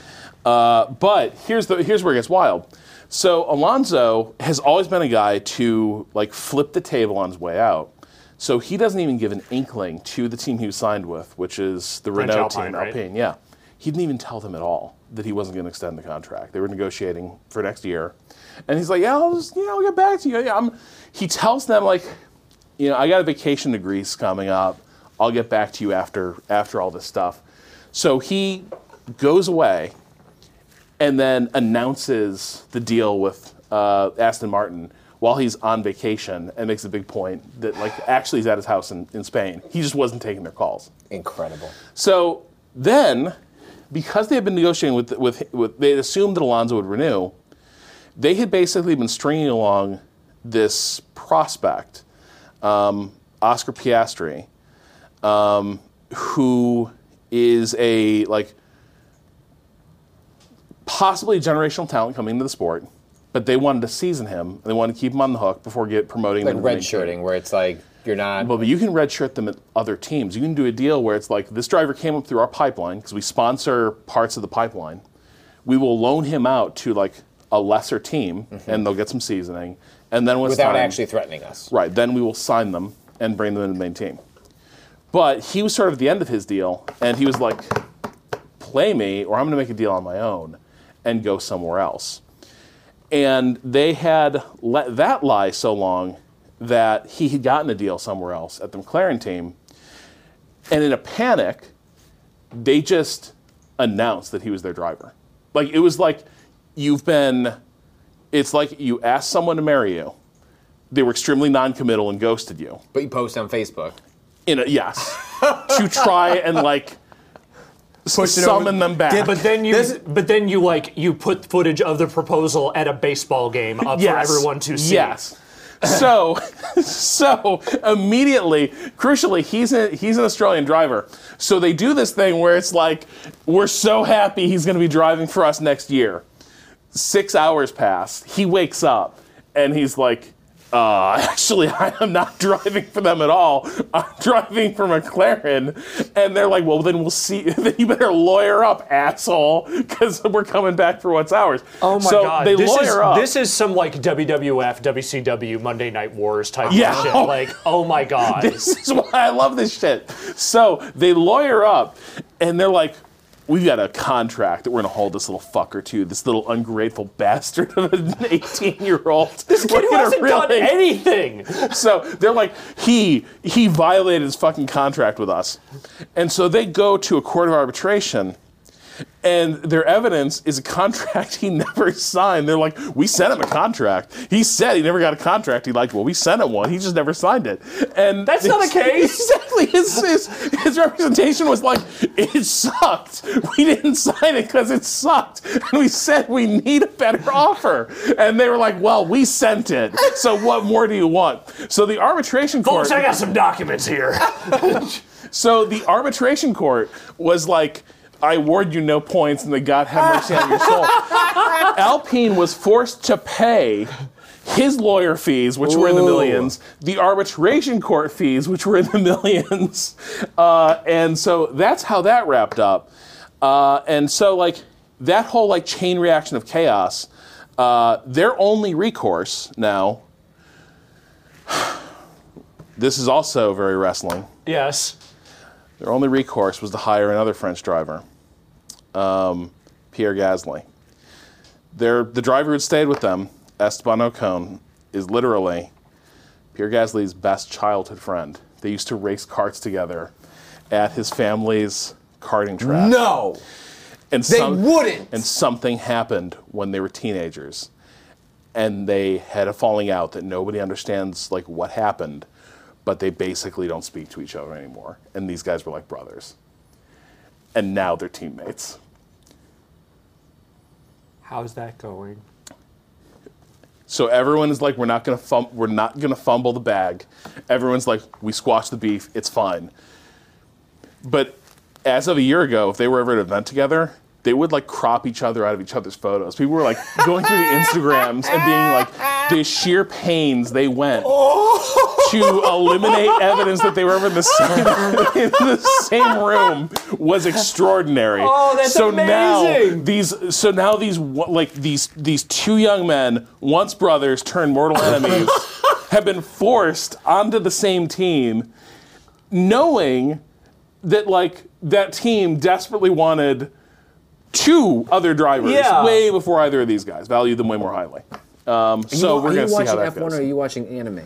Uh, but here's the here's where it gets wild. So Alonso has always been a guy to like flip the table on his way out. So he doesn't even give an inkling to the team he was signed with, which is the French Renault Alpine, team, right? Alpine. Yeah, he didn't even tell them at all that he wasn't going to extend the contract. They were negotiating for next year, and he's like, "Yeah, I'll just, you know, I'll get back to you." Yeah, I'm, he tells them like, you know, I got a vacation to Greece coming up. I'll get back to you after after all this stuff. So he goes away and then announces the deal with uh, Aston Martin while he's on vacation and makes a big point that like actually he's at his house in, in Spain. He just wasn't taking their calls. Incredible. So then, because they had been negotiating with, with, with they had assumed that Alonso would renew, they had basically been stringing along this prospect, um, Oscar Piastri, um, who is a like possibly a generational talent coming into the sport. but they wanted to season him. They wanted to keep him on the hook before get promoting Like him. to the main red team. shirting, where it's like you're not. Well, but you can redshirt them at other teams. You can do a deal where it's like this driver came up through our pipeline because we sponsor parts of the pipeline. We will loan him out to like a lesser team, and they'll get some seasoning. And then Mm-hmm. without time- actually threatening us. right, then we will sign them and bring them into the main team. But he was sort of at the end of his deal, and he was like, "Play me, or I'm going to make a deal on my own and go somewhere else." And they had let that lie so long that he had gotten a deal somewhere else at the McLaren team. And in a panic, they just announced that he was their driver. Like, it was like you've been, it's like you asked someone to marry you. They were extremely non committal and ghosted you. But you post on Facebook. In a, yes. <laughs> to try and like summon them back. But then you, but then you like you put footage of the proposal at a baseball game up for everyone to see. Yes. So, so immediately, crucially, he's a, he's an Australian driver. So they do this thing where it's like, we're so happy he's going to be driving for us next year. Six hours pass. He wakes up and he's like, uh, <laughs> actually, I am not driving for them at all. I'm driving for McLaren. And they're like, well, then we'll see. <laughs> Then you better lawyer up, asshole, because we're coming back for what's ours. Oh my so god! They this lawyer is up. this is some like WWF, WCW, Monday Night Wars type Yeah. of shit. Like, oh my <laughs> god! This is why I love this shit. So they lawyer up, and they're like, "We've got a contract that we're gonna hold this little fucker to, this little ungrateful bastard of an <laughs> 18-year-old. This Kid who hasn't done anything. <laughs> So they're like, he he violated his fucking contract with us, and so they go to a court of arbitration. And their evidence is a contract <laughs> he never signed. They're like, we sent him a contract. He said he never got a contract. He liked, well, we sent him one. He just never signed it. And That's not a <laughs> case. Exactly. His, his, his representation was like, it sucked. We didn't sign it because it sucked. And we said we need a better offer. And they were like, well, we sent it. So what more do you want? So the arbitration court. Folks, I got some documents here. <laughs> So the arbitration court was like, I award you no points, and the God have mercy on your soul. <laughs> Alpine was forced to pay his lawyer fees, which were in the millions, the arbitration court fees, which were in the <laughs> millions. Uh, and so that's how that wrapped up. Uh, and so, like, that whole like chain reaction of chaos, uh, their only recourse now. <sighs> This is also very wrestling. yes. Their only recourse was to hire another French driver, um, Pierre Gasly. Their, the driver who stayed with them, Esteban Ocon, is literally Pierre Gasly's best childhood friend. They used to race karts together at his family's karting track. No, and they some- wouldn't. And something happened when they were teenagers, and they had a falling out that nobody understands like what happened, but they basically don't speak to each other anymore. And these guys were like brothers, and now they're teammates. How's that going? So everyone is like, we're not gonna fum- we're not gonna fumble the bag. Everyone's like, we squash the beef. It's fine. But as of a year ago, if they were ever at an event together, they would like crop each other out of each other's photos. People were like going through the Instagrams and being like, the sheer pains they went oh. to eliminate evidence that they were ever in the same in the same room was extraordinary. Oh, that's so now these so now these like these these two young men, once brothers turned mortal enemies, <laughs> have been forced onto the same team, knowing that like that team desperately wanted two other drivers Yeah. way before either of these guys, valued them way more highly. Um, so are we're you gonna see watching how that F1 goes or are you watching anime?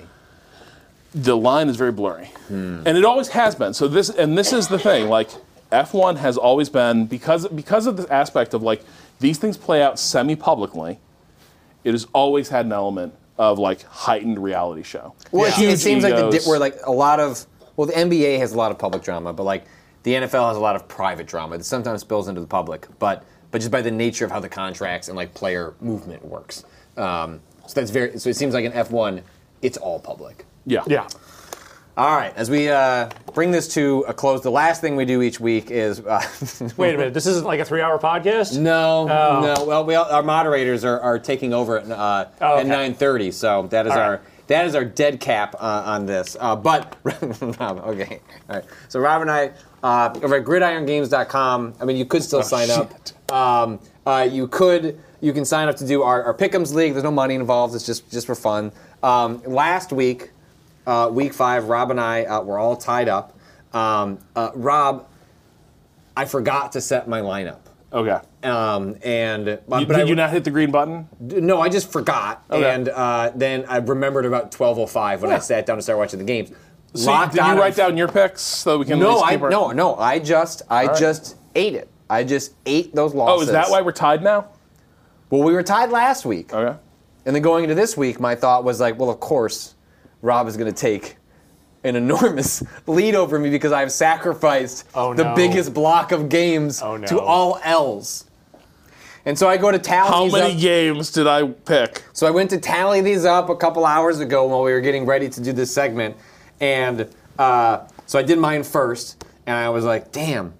the line is very blurry, and it always has been. So this and this is the thing. Like F1 has always been because because of the aspect of like these things play out semi-publicly. It has always had an element of like heightened reality show. Well, it- it Huge seems like the where like a lot of well, the NBA has a lot of public drama, but like the NFL has a lot of private drama that sometimes spills into the public. But but just by the nature of how the contracts and like player movement works, um, so that's very. So it seems like in F1, it's all public. yeah Yeah. All right, as we uh, bring this to a close, the last thing we do each week is. Uh, <laughs> Wait a minute. This isn't like a three-hour podcast. No, Oh. no. Well, we, all- our moderators are, are taking over at, uh, Oh, at 9:30, so that is All our right. that is our dead cap uh, on this. Uh, but <laughs> okay, all right. So Rob and I uh, over at GridironGames.com. I mean, you could still sign up. Um, uh, you could you can sign up to do our, our Pick'ems league. There's no money involved. It's just just for fun. Um, last week, uh, week five, Rob and I uh, were all tied up. Um, uh, Rob, I forgot to set my lineup. Okay. Um, and but, You- but did I, you not hit the green button? No, I just forgot, Okay. and uh, then I remembered about twelve oh five when I sat down to start watching the games. See, Locked did you write of- down your picks so we can? at No, least I keep our- no no. I just I right. just ate it. I just ate those losses. Oh, is that why we're tied now? Well, we were tied last week, Okay. and then going into this week, my thought was like, well, of course, Rob is going to take an enormous <laughs> lead over me because I've sacrificed Oh, the no. biggest block of games Oh, no. to all L's. And so I go to tally How these many up- games did I pick? So I went to tally these up a couple hours ago while we were getting ready to do this segment, and uh, so I did mine first, and I was like, "Damn,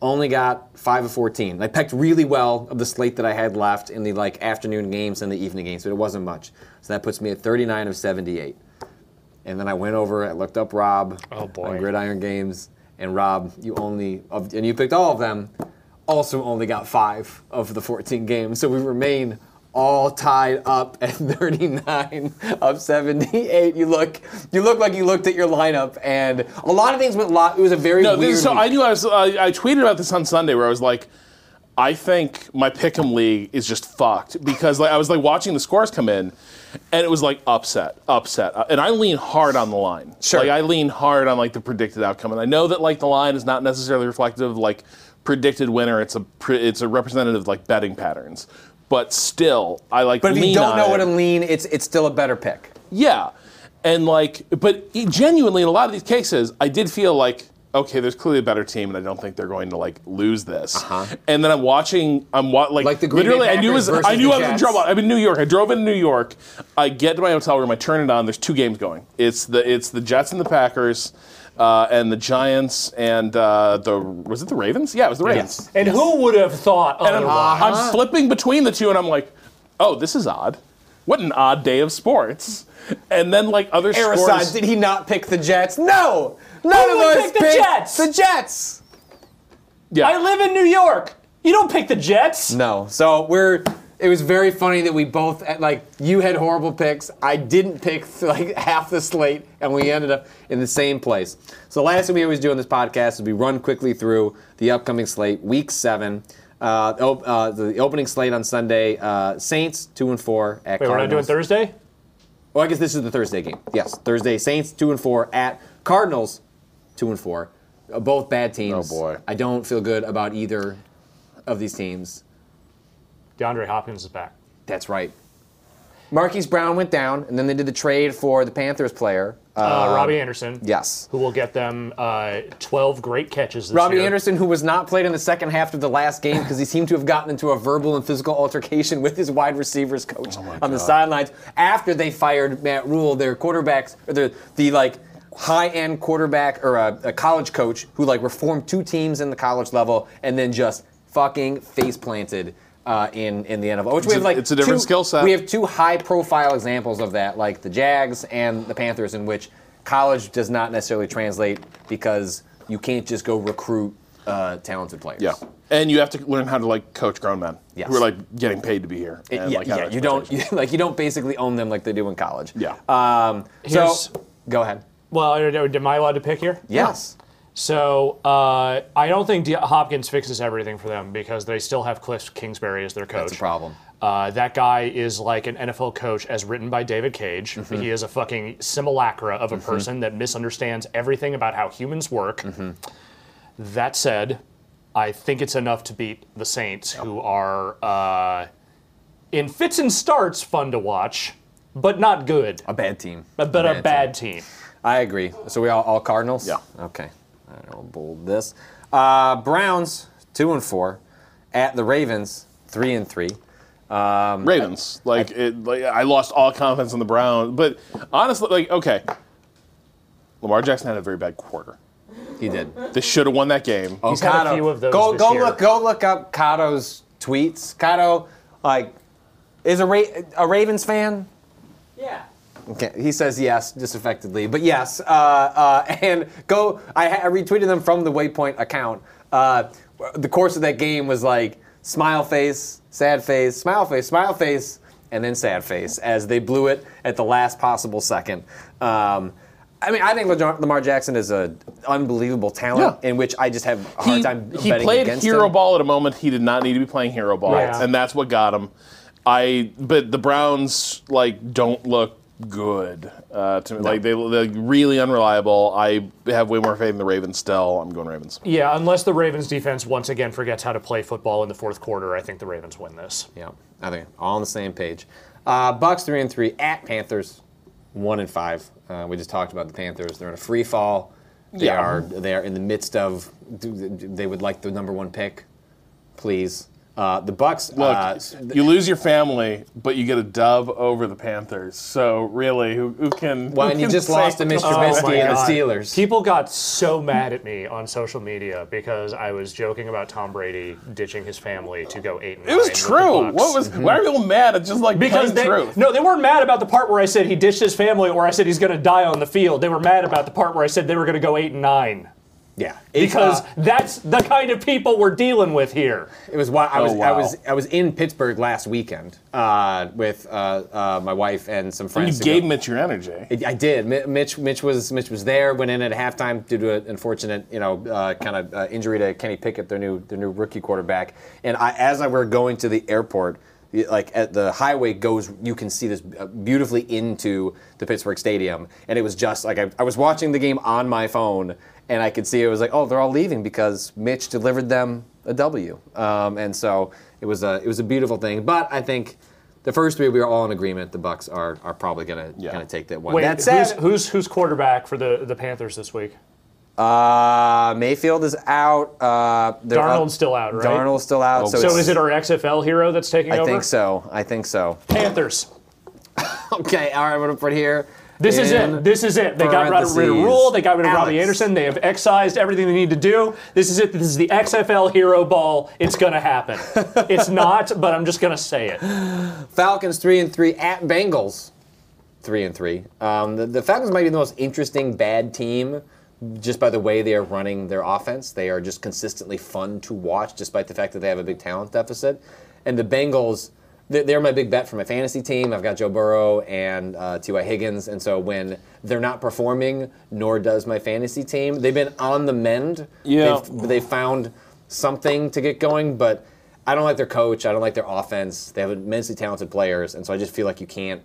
only got five of fourteen." I picked really well of the slate that I had left in the like afternoon games and the evening games, but it wasn't much. So that puts me at thirty-nine of seventy-eight. And then I went over, I looked up Rob Oh, boy. on Gridiron Games, and Rob, you only and you picked all of them. Also, only got five of the 14 games, so we remain all tied up <laughs> at 39 of 78. You look, you look like you looked at your lineup, and a lot of things went. Lot. It was a very No, weird. this is, so week. I knew I was. I I tweeted about this on Sunday where I was like, I think my pick'em league is just fucked because like I was like watching the scores come in, and it was like upset, upset, Uh, and I lean hard on the line. Sure. Like I lean hard on like the predicted outcome, and I know that like the line is not necessarily reflective of like predicted winner. It's a it's a representative of like betting patterns, but still I like. but if you don't know what a lean, it's it's still a better pick. Yeah. And like, but genuinely, in a lot of these cases, I did feel like, okay, there's clearly a better team, and I don't think they're going to like lose this. Uh-huh. And then I'm watching, I'm wa- like. Like the Green literally, I knew was, I knew I was in trouble. I'm in New York. I drove into New York. I get to my hotel room. I turn it on. There's two games going. It's the it's the Jets and the Packers. Uh, and the Giants and uh, the was it the Ravens? Yeah, it was the Ravens. And who would have thought And I'm, otherwise? I'm flipping between the two, and I'm like, oh, this is odd. What an odd day of sports. And then like other Arasad, scores. did he not pick the Jets? No, none Who of would us pick the picked Jets? The Jets. yeah. I live in New York. You don't pick the Jets. No. So we're. It was very funny that we both like you had horrible picks. I didn't pick like <laughs> half the slate, and we ended up in the same place. So the last thing we always do on this podcast is we run quickly through the upcoming slate, week seven. Uh, op- uh, the opening slate on Sunday: uh, Saints two and four at Wait, we're not doing Cardinals. Thursday. Well, I guess this is the Thursday game. Yes, Thursday. Saints two and four at Cardinals, two and four. Uh, both bad teams. Oh, boy. I don't feel good about either of these teams. DeAndre Hopkins is back. That's right. Marquise Brown went down, and then they did the trade for the Panthers player. Uh, Robbie Anderson. yes. Who will get them uh, 12 great catches this Robbie year. Anderson, who was not played in the second half of the last game because he seemed to have gotten into a verbal and physical altercation with his wide receivers coach on the sidelines after they fired Matt Rhule, their quarterbacks, or the, the like high-end quarterback or a, a college coach who like reformed two teams in the college level and then just fucking face planted. Uh, in in the NFL, which we have like it's a different two- skill set. We have two high-profile examples of that, like the Jags and the Panthers, in which college does not necessarily translate because you can't just go recruit uh, talented players. yeah. And you have to learn how to like coach grown men Yes. who are like getting paid to be here. It- and, yeah, like, yeah. You don't you, <laughs> like you don't basically own them like they do in college. Yeah. Um, so Here's- go ahead. Well, am I allowed to pick here? Yes. So uh, I don't think De- Hopkins fixes everything for them because they still have Cliff Kingsbury as their coach. That's a problem. Uh, that guy is like an NFL coach as written by David Cage. Mm-hmm. He is a fucking simulacra of a person that misunderstands everything about how humans work. Mm-hmm. That said, I think it's enough to beat the Saints, who are uh, in fits and starts fun to watch, but not good. A bad team. But a bad team. I agree. So we all, all Cardinals. Yeah. Okay. All right, I'll bold this. Uh, Browns two and four, at the Ravens three and three. Ravens. Like it like I lost all confidence in the Browns. But honestly, like, okay. Lamar Jackson had a very bad quarter. He did. They should have won that game. Oh, He's had a few of those Go this go year. look go look up Cotto's tweets. Cotto, like, is a Ra- a Ravens fan. Yeah. Okay, he says yes, disaffectedly, but yes. Uh, uh, <laughs> and go. I, I retweeted them from the Waypoint account. Uh, the course of that game was like smile face, sad face, smile face, smile face, and then sad face as they blew it at the last possible second. Um, I mean, I think Lamar Lamar Jackson is an unbelievable talent, Yeah. in which I just have a hard he, time he betting played against hero him. ball at a moment he did not need to be playing hero ball, Right. and that's what got him. I but the Browns like don't look good uh, to me. Like they they're really unreliable. I have way more faith in the Ravens still. I'm going Ravens. Yeah, unless the Ravens defense once again forgets how to play football in the fourth quarter, I think the Ravens win this. Yeah, I think all on the same page. Uh, Bucs three and three at Panthers, one and five. Uh, we just talked about the Panthers. They're in a free fall. They Yeah. are they are in the midst of. They would like the number one pick, please. Uh, the Bucs. Look, uh, you lose your family, but you get a dove over the Panthers. So really, who, who can? well, who and you just lost to Mr. Oh my Trubisky and the Steelers. People got so mad at me on social media because I was joking about Tom Brady ditching his family to go eight and It was nine with true. What was? Why are people mad at just like Because plain they truth? no, they weren't mad about the part where I said he ditched his family or I said he's going to die on the field. They were mad about the part where I said they were going to go eight and nine. Yeah, Because uh, that's the kind of people we're dealing with here. It was why I was Oh, I was I was in Pittsburgh last weekend uh, with uh, uh, my wife and some friends. to go- gave Mitch your energy. I I did. Mi- Mitch, Mitch was Mitch was there. Went in at halftime due to an unfortunate, you know, uh, kind of uh, injury to Kenny Pickett, their new their new rookie quarterback. And I, as I were going to the airport, like at the highway goes, you can see this uh, beautifully into the Pittsburgh Stadium. And it was just like I, I was watching the game on my phone, and I could see it was like, oh, they're all leaving because Mitch delivered them a W. Um, and so it was a it was a beautiful thing. But I think. The first three, we are all in agreement. The Bucs are, are probably gonna Yeah. gonna take that one. Wait, that said, who's, who's who's quarterback for the, the Panthers this week? Uh, Mayfield is out. Uh, Darnold's up- still out, right? Darnold's still out. so So is it our XFL hero that's taking I over? I think so. I think so. Panthers. <laughs> Okay, all right, I'm gonna put here. This is it. This is it. They got rid of Rhule. They got rid of Robbie Anderson. They have excised everything they need to do. This is it. This is the XFL hero ball. It's gonna happen. <laughs> it's not, but I'm just gonna say it. Falcons three and three at Bengals, three and three. Um, the, the Falcons might be the most interesting bad team, just by the way they are running their offense. They are just consistently fun to watch, despite the fact that they have a big talent deficit. And the Bengals, they're, my big bet for my fantasy team. I've got Joe Burrow and uh, T.Y. Higgins, and so when they're not performing, nor does my fantasy team, they've been on the mend. Yeah. They've, they found something to get going, but I don't like their coach. I don't like their offense. They have immensely talented players, and so I just feel like you can't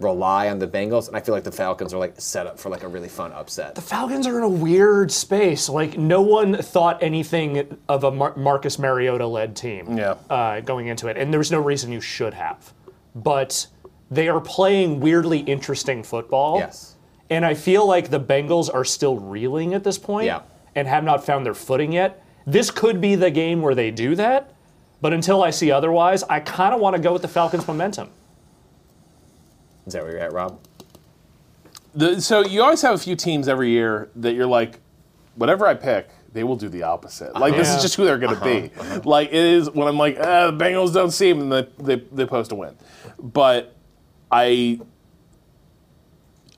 rely on the Bengals. And I feel like the Falcons are like set up for like a really fun upset. The Falcons are in a weird space. Like no one thought anything of a Mar- Marcus Mariota-led team. Yeah. Uh, going into it, and there's no reason you should have, but they are playing weirdly interesting football. Yes. And I feel like the Bengals are still reeling at this point Yeah. and have not found their footing yet. This could be the game where they do that, but until I see otherwise, I kind of want to go with the Falcons' momentum. Is that where you're at, Rob? The, so you always have a few teams every year that you're like, whatever I pick, they will do the opposite. Like this is just who they're going to be. Like it is when I'm like, ah, the Bengals don't seem, and they, they they post a win. But I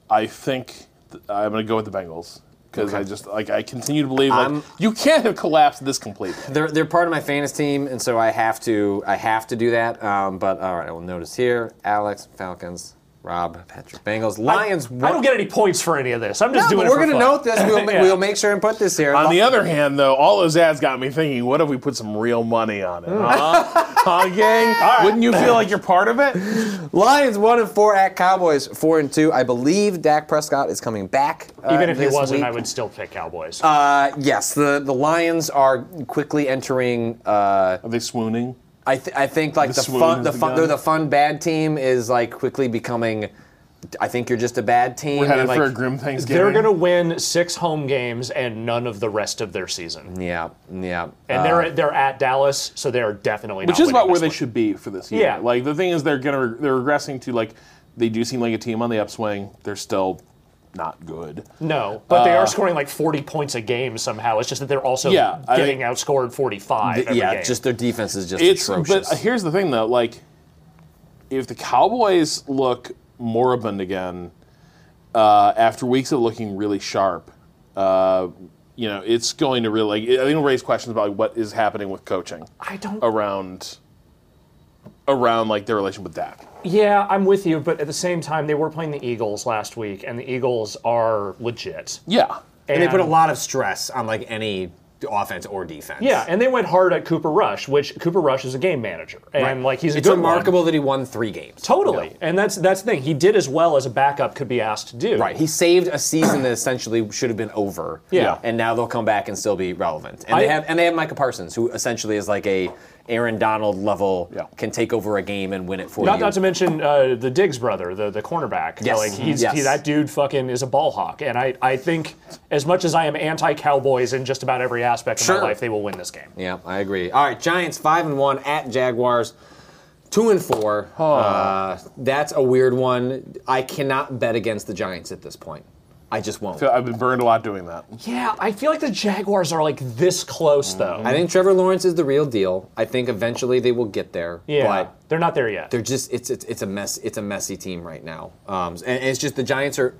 I think th- I'm going to go with the Bengals because I just like I continue to believe like I'm- you can't have collapsed this completely. They're, they're part of my fantasy team, and so I have to I have to do that. Um, but all right, I will notice here: Alex, Falcons, Rob, Patrick, Bengals, Lions. I don't get any points for any of this. I'm just No, doing but we're gonna note this. We'll, <laughs> Yeah. we'll make sure and put this here. On the other hand, though, all those ads got me thinking: What if we put some real money on it? Huh, <laughs> huh gang? Wouldn't you feel like you're part of it? Lions one and four at Cowboys four and two. I believe Dak Prescott is coming back. uh, Even if he wasn't, week. I would still pick Cowboys. Uh, yes, the the Lions are quickly entering. Uh, Are they swooning? I th- I think like The the, fun the fun they're the fun bad team is like quickly becoming. I think you're just a bad team. We're headed and, like, for a grim Thanksgiving. They're going to win six home games and none of the rest of their season. Yeah, yeah. And Uh, they're they're at Dallas, so they are definitely which not is about where they one. should be for this year. Yeah. Like the thing is, they're gonna they're regressing to like they do seem like a team on the upswing. They're still not good. No, but they are scoring like 40 points a game somehow. It's just that they're also Uh, Yeah, I getting outscored 45 every yeah, game. just their defense is just It's atrocious. but here's the thing though, like if the Cowboys look moribund again uh, after weeks of looking really sharp, uh, you know, it's going to really. Like, I think it'll raise questions about like, what is happening with coaching I don't. around around like their relation with Dak. Yeah, I'm with you, but at the same time, they were playing the Eagles last week, and the Eagles are legit. Yeah. and they put a lot of stress on like any offense or defense. Yeah, and they went hard at Cooper Rush, which Cooper Rush is a game manager, and Right. like he's a it's good remarkable One. that he won three games. Totally, and that's that's the thing. He did as well as a backup could be asked to do. Right. He saved a season that essentially should have been over. Yeah. And now they'll come back and still be relevant. And I- they have and they have Micah Parsons, who essentially is like a Aaron Donald level, Yeah. can take over a game and win it for Not, you. not to mention uh, the Diggs brother, the, the cornerback. Yes. Like he's Yes. he, that dude fucking is a ball hawk, and I, I think as much as I am anti Cowboys in just about every aspect of Sure. my life, they will win this game. yeah, I agree. All right, Giants five and one at Jaguars. Two and four. Uh, that's a weird one. I cannot bet against the Giants at this point. I just won't. So I've been burned a lot doing that. Yeah, I feel like the Jaguars are like this close though. I think Trevor Lawrence is the real deal. I think eventually they will get there. yeah, But they're not there yet. they're just it's it's, it's a mess it's a messy team right now um, and it's just the giants are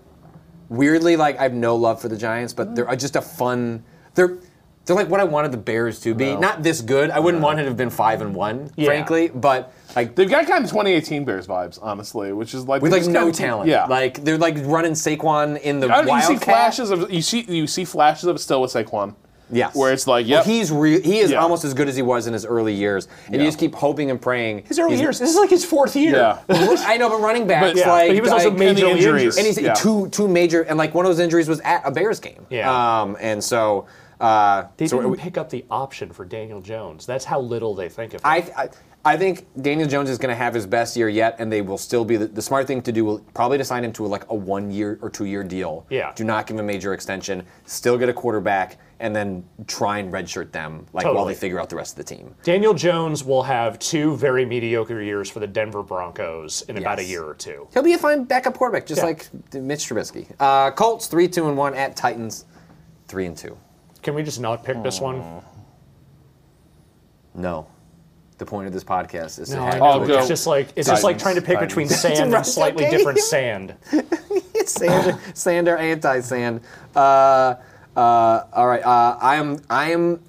weirdly like i have no love for the giants but they're just a fun they're they're like what i wanted the bears to be No. not this good i wouldn't want it to have been five and one Yeah. frankly but like They've got kind of 2018 Bears vibes, honestly, which is like with like no kind of- talent Yeah, like they're like running Saquon in the I don't you see Wildcat. flashes of you see you see flashes of it still with Saquon. Yes. Where it's like, Well, he's re- he is Yeah. almost as good as he was in his early years, and you just keep hoping and praying. his early he's- years. This is like his fourth year. Yeah. <laughs> I know, but running backs But- yeah, like but he was also like, majorly and injuries. and he's Yeah. two two major and like one of those injuries was at a Bears game. Yeah. Um, and so uh, They so didn't we- pick up the option for Daniel Jones. That's how little they think of him. I, I I think Daniel Jones is going to have his best year yet, and they will still be the, the smart thing to do. Will probably to sign him to like a one year or two year deal. Yeah. Do not give him a major extension. Still get a quarterback, and then try and redshirt them like while they figure out the rest of the team. Daniel Jones will have two very mediocre years for the Denver Broncos in about a year or two. He'll be a fine backup quarterback, just Yeah. like Mitch Trubisky. Uh, Colts three two and one at Titans three and two. Can we just not pick this one? No. The point of this podcast is to No, have I I'll go It's just like it's just like Titans, trying to pick Titans. between sand and Right, <laughs> slightly okay. different sand. <laughs> sand, sand or anti-sand. Uh, uh, all right, uh, I am. I am.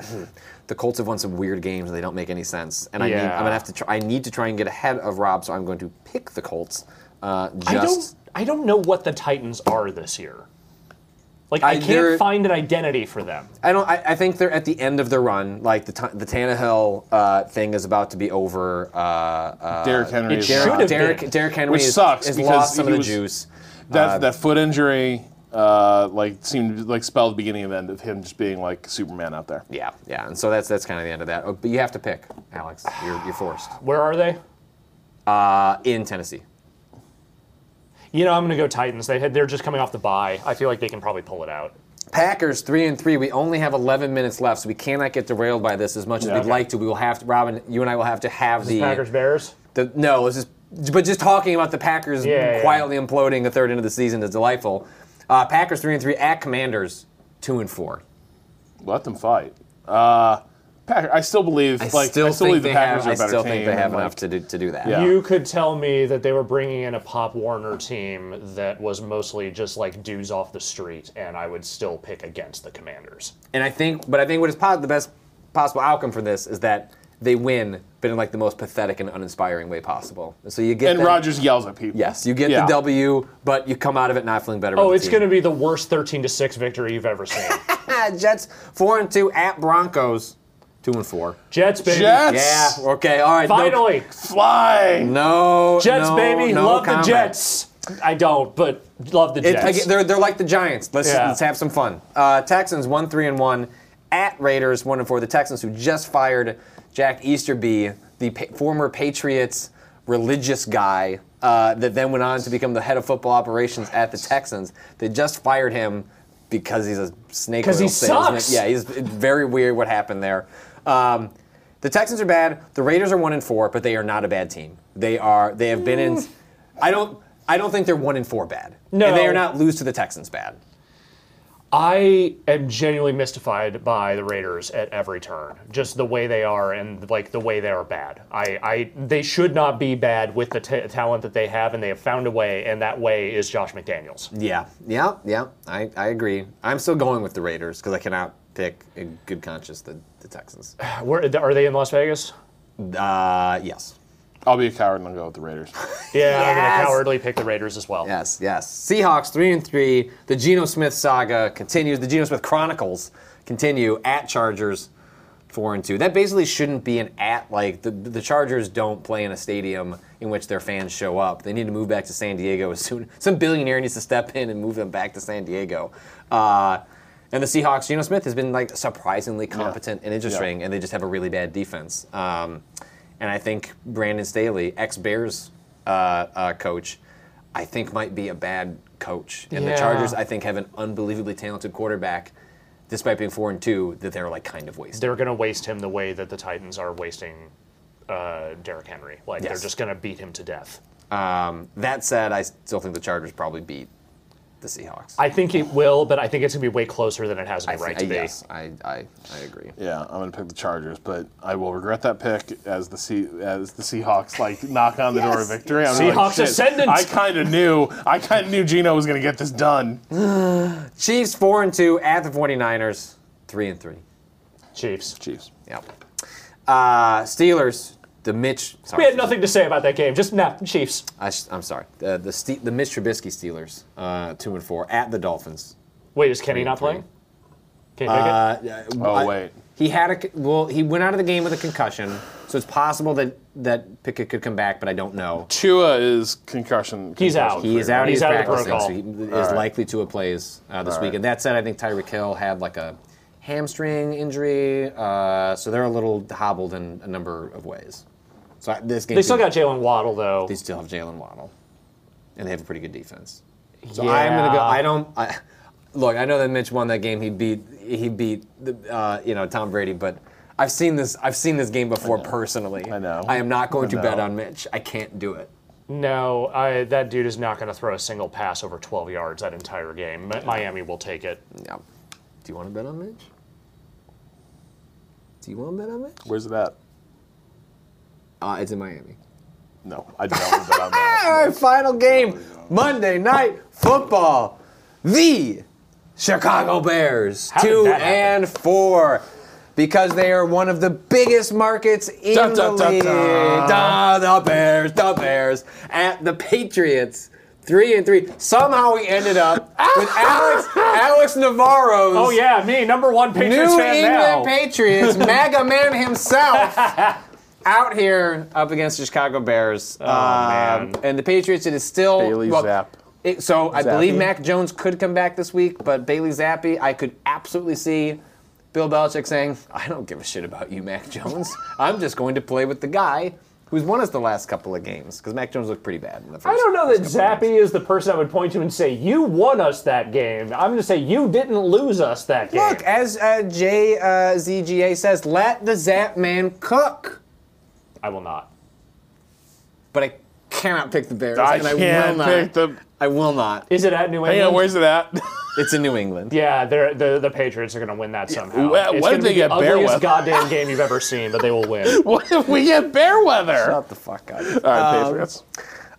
The Colts have won some weird games and they don't make any sense. And I need, Yeah. I'm gonna have to. Try, I need to try and get ahead of Rob, so I'm going to pick the Colts. Uh, just I don't I don't know what the Titans are this year. Like I, I- can't find an identity for them. I don't. I, I think they're at the end of their run. Like the t- the Tannehill uh, thing is about to be over. Uh, uh, Derrick Henry it is should have Derrick, been. Derrick Henry Which is- sucks has because lost some he of the was- juice. that that foot injury uh, like seemed to, like spell the beginning and end of him just being like Superman out there. Yeah, yeah, and so that's that's kind of the end of that. Oh, but you have to pick, Alex. You're, you're forced. Where are they? Uh, in Tennessee. You know, I'm gonna go Titans. They had, they're just coming off the bye. I feel like they can probably pull it out. Packers three and three. We only have 11 minutes left, so we cannot get derailed by this as much as Yeah. we'd Okay. like to. We will have to, Robin. You and I will have to have the Packers Bears. The, no, this is. But just talking about the Packers Yeah, yeah. quietly imploding the third end of the season is delightful. Uh, Packers three and three at Commanders two and four. Let them fight. Uh, Packer, I still believe I like still I still think believe they the Packers have. are I a better still team. think they have and, like, enough to do, to do that. Yeah. You could tell me that they were bringing in a Pop Warner team that was mostly just like dudes off the street, and I would still pick against the Commanders. And I think, but I think what is po- the best possible outcome for this is that they win, but in like the most pathetic and uninspiring way possible. So you get And them- Rodgers yells at people. Yes, you get Yeah. the W, but you come out of it not feeling better. Oh, about the it's going to be the worst 13 to six victory you've ever seen. <laughs> Jets four and two at Broncos, two and four. Jets, baby. Jets! Yeah. Okay. All right. no- Finally, Fly. No. Jets, no, baby. no love comment. the Jets. I don't, but love the It, Jets. again, they're, they're like the Giants. Let's, Yeah. let's have some fun. Uh, Texans one three and one at Raiders one and four. The Texans who just fired Jack Easterby, the pa- former Patriots religious guy uh, that then went on to become the head of football operations at the Texans. They just fired him because he's a snake 'Cause oil he salesman. sucks. Yeah, he's very weird what happened there. Um, the Texans are bad. The Raiders are one and four, but they are not a bad team. They are. They have been in. I don't. I don't think they're one and four bad. No. and they are not lose to the Texans bad. I am genuinely mystified by the Raiders at every turn. Just the way they are and like the way they are bad. I, I they should not be bad with the ta talent that they have, and they have found a way, and that way is Josh McDaniels. Yeah, yeah, yeah. I, I agree. I'm still going with the Raiders because I cannot pick in good conscience the, the Texans. <sighs> Where are they in Las Vegas? Uh, yes. I'll be a coward and I'll go with the Raiders. <laughs> Yeah, I'm gonna cowardly pick the Raiders as well. Yes, yes. Seahawks three and three. The Geno Smith saga continues. The Geno Smith Chronicles continue at Chargers four and two. That basically shouldn't be an at like the the Chargers don't play in a stadium in which their fans show up. They need to move back to San Diego as soon. Some billionaire needs to step in and move them back to San Diego. Uh, and the Seahawks, Geno Smith has been like surprisingly competent and interesting, and they just have a really bad defense. Um, and I think Brandon Staley, ex Bears uh, uh, coach, I think might be a bad coach. And the Chargers, I think, have an unbelievably talented quarterback, despite being four and two, that they're like kind of wasting. They're gonna waste him the way that the Titans are wasting uh, Derrick Henry. Like they're just gonna beat him to death. Um, that said, I still think the Chargers probably beat the Seahawks. I think it will, but I think it's gonna be way closer than it has any I right thi- to be. yes, I, I, I agree. Yeah, I'm gonna pick the Chargers, but I will regret that pick as the C- as the Seahawks like knock on the door of victory. I'm Seahawks like, ascendant. I kind of knew. I kind of knew Geno was gonna get this done. <sighs> Chiefs four and two at the 49ers, three and three. Chiefs. Chiefs. Yep. Uh, Steelers, the Mitch. Sorry, We had nothing to say about that game. Just nah, Chiefs. I, am sorry. The the, Ste- the Mitch Trubisky Steelers, uh, two and four at the Dolphins. Wait, is Kenny not playing? Can you pick it? Uh, Oh I- wait. He had a well. He went out of the game with a concussion, so it's possible that that Pickett could come back, but I don't know. Tua is concussion. He's out. He is out. He's, He's out of the practicing, so protocol. he is All right. likely to a plays uh, this All week. right. And that said, I think Tyreek Hill had like a hamstring injury, uh, so they're a little hobbled in a number of ways. So I- this game, They still got Jaylen Waddle though. they still have Jaylen Waddle, and they have a pretty good defense. So I'm gonna go. I don't. I, look, I know that Mitch won that game. He beat. He beat. The, uh, you know Tom Brady, but. I've seen this. I've seen this game before personally. I know. I am not going to bet on Mitch. I can't do it. No, I, that dude is not going to throw a single pass over 12 yards that entire game. Mi- Miami will take it. Yeah. Do you want to bet on Mitch? Do you want to bet on Mitch? Where's it at? Uh, it's in Miami. No, I do not want to bet on that. right, final game. Monday night football. The Chicago Bears, How did two that happen? and four, because they are one of the biggest markets in Da, the da, da, league. da. Da, the Bears, the Bears at the Patriots. Three and three. Somehow we ended up with <laughs> Alex Alex Navarro's Oh yeah, me, number one Patriots New fan England now. Patriots, <laughs> MAGA man himself, <laughs> out here up against the Chicago Bears. Oh, man. And the Patriots, it is still. Bailey well, Zapp. it- so I believe Mac Jones could come back this week, but Bailey Zappe, I could absolutely see Bill Belichick saying, I don't give a shit about you, Mac Jones. <laughs> I'm just going to play with the guy who's won us the last couple of games, because Mac Jones looked pretty bad in the first I don't know that first couple of games. Zappe is the person I would point to and say, you won us that game. I'm going to say, you didn't lose us that game. Look, as uh, JZGA says, let the Zap man cook. I will not. but I cannot pick the Bears, I and I can't will not. pick the. I will not. Is it at New England? Hang on, where's it at? <laughs> It's in New England. Yeah, they're, the the Patriots are going to win that somehow. Well, uh, it's when gonna they be the bear ugliest weather? goddamn game you've ever seen, but they will win. <laughs> what if we get bear weather? Shut the fuck up. All right, um, Patriots.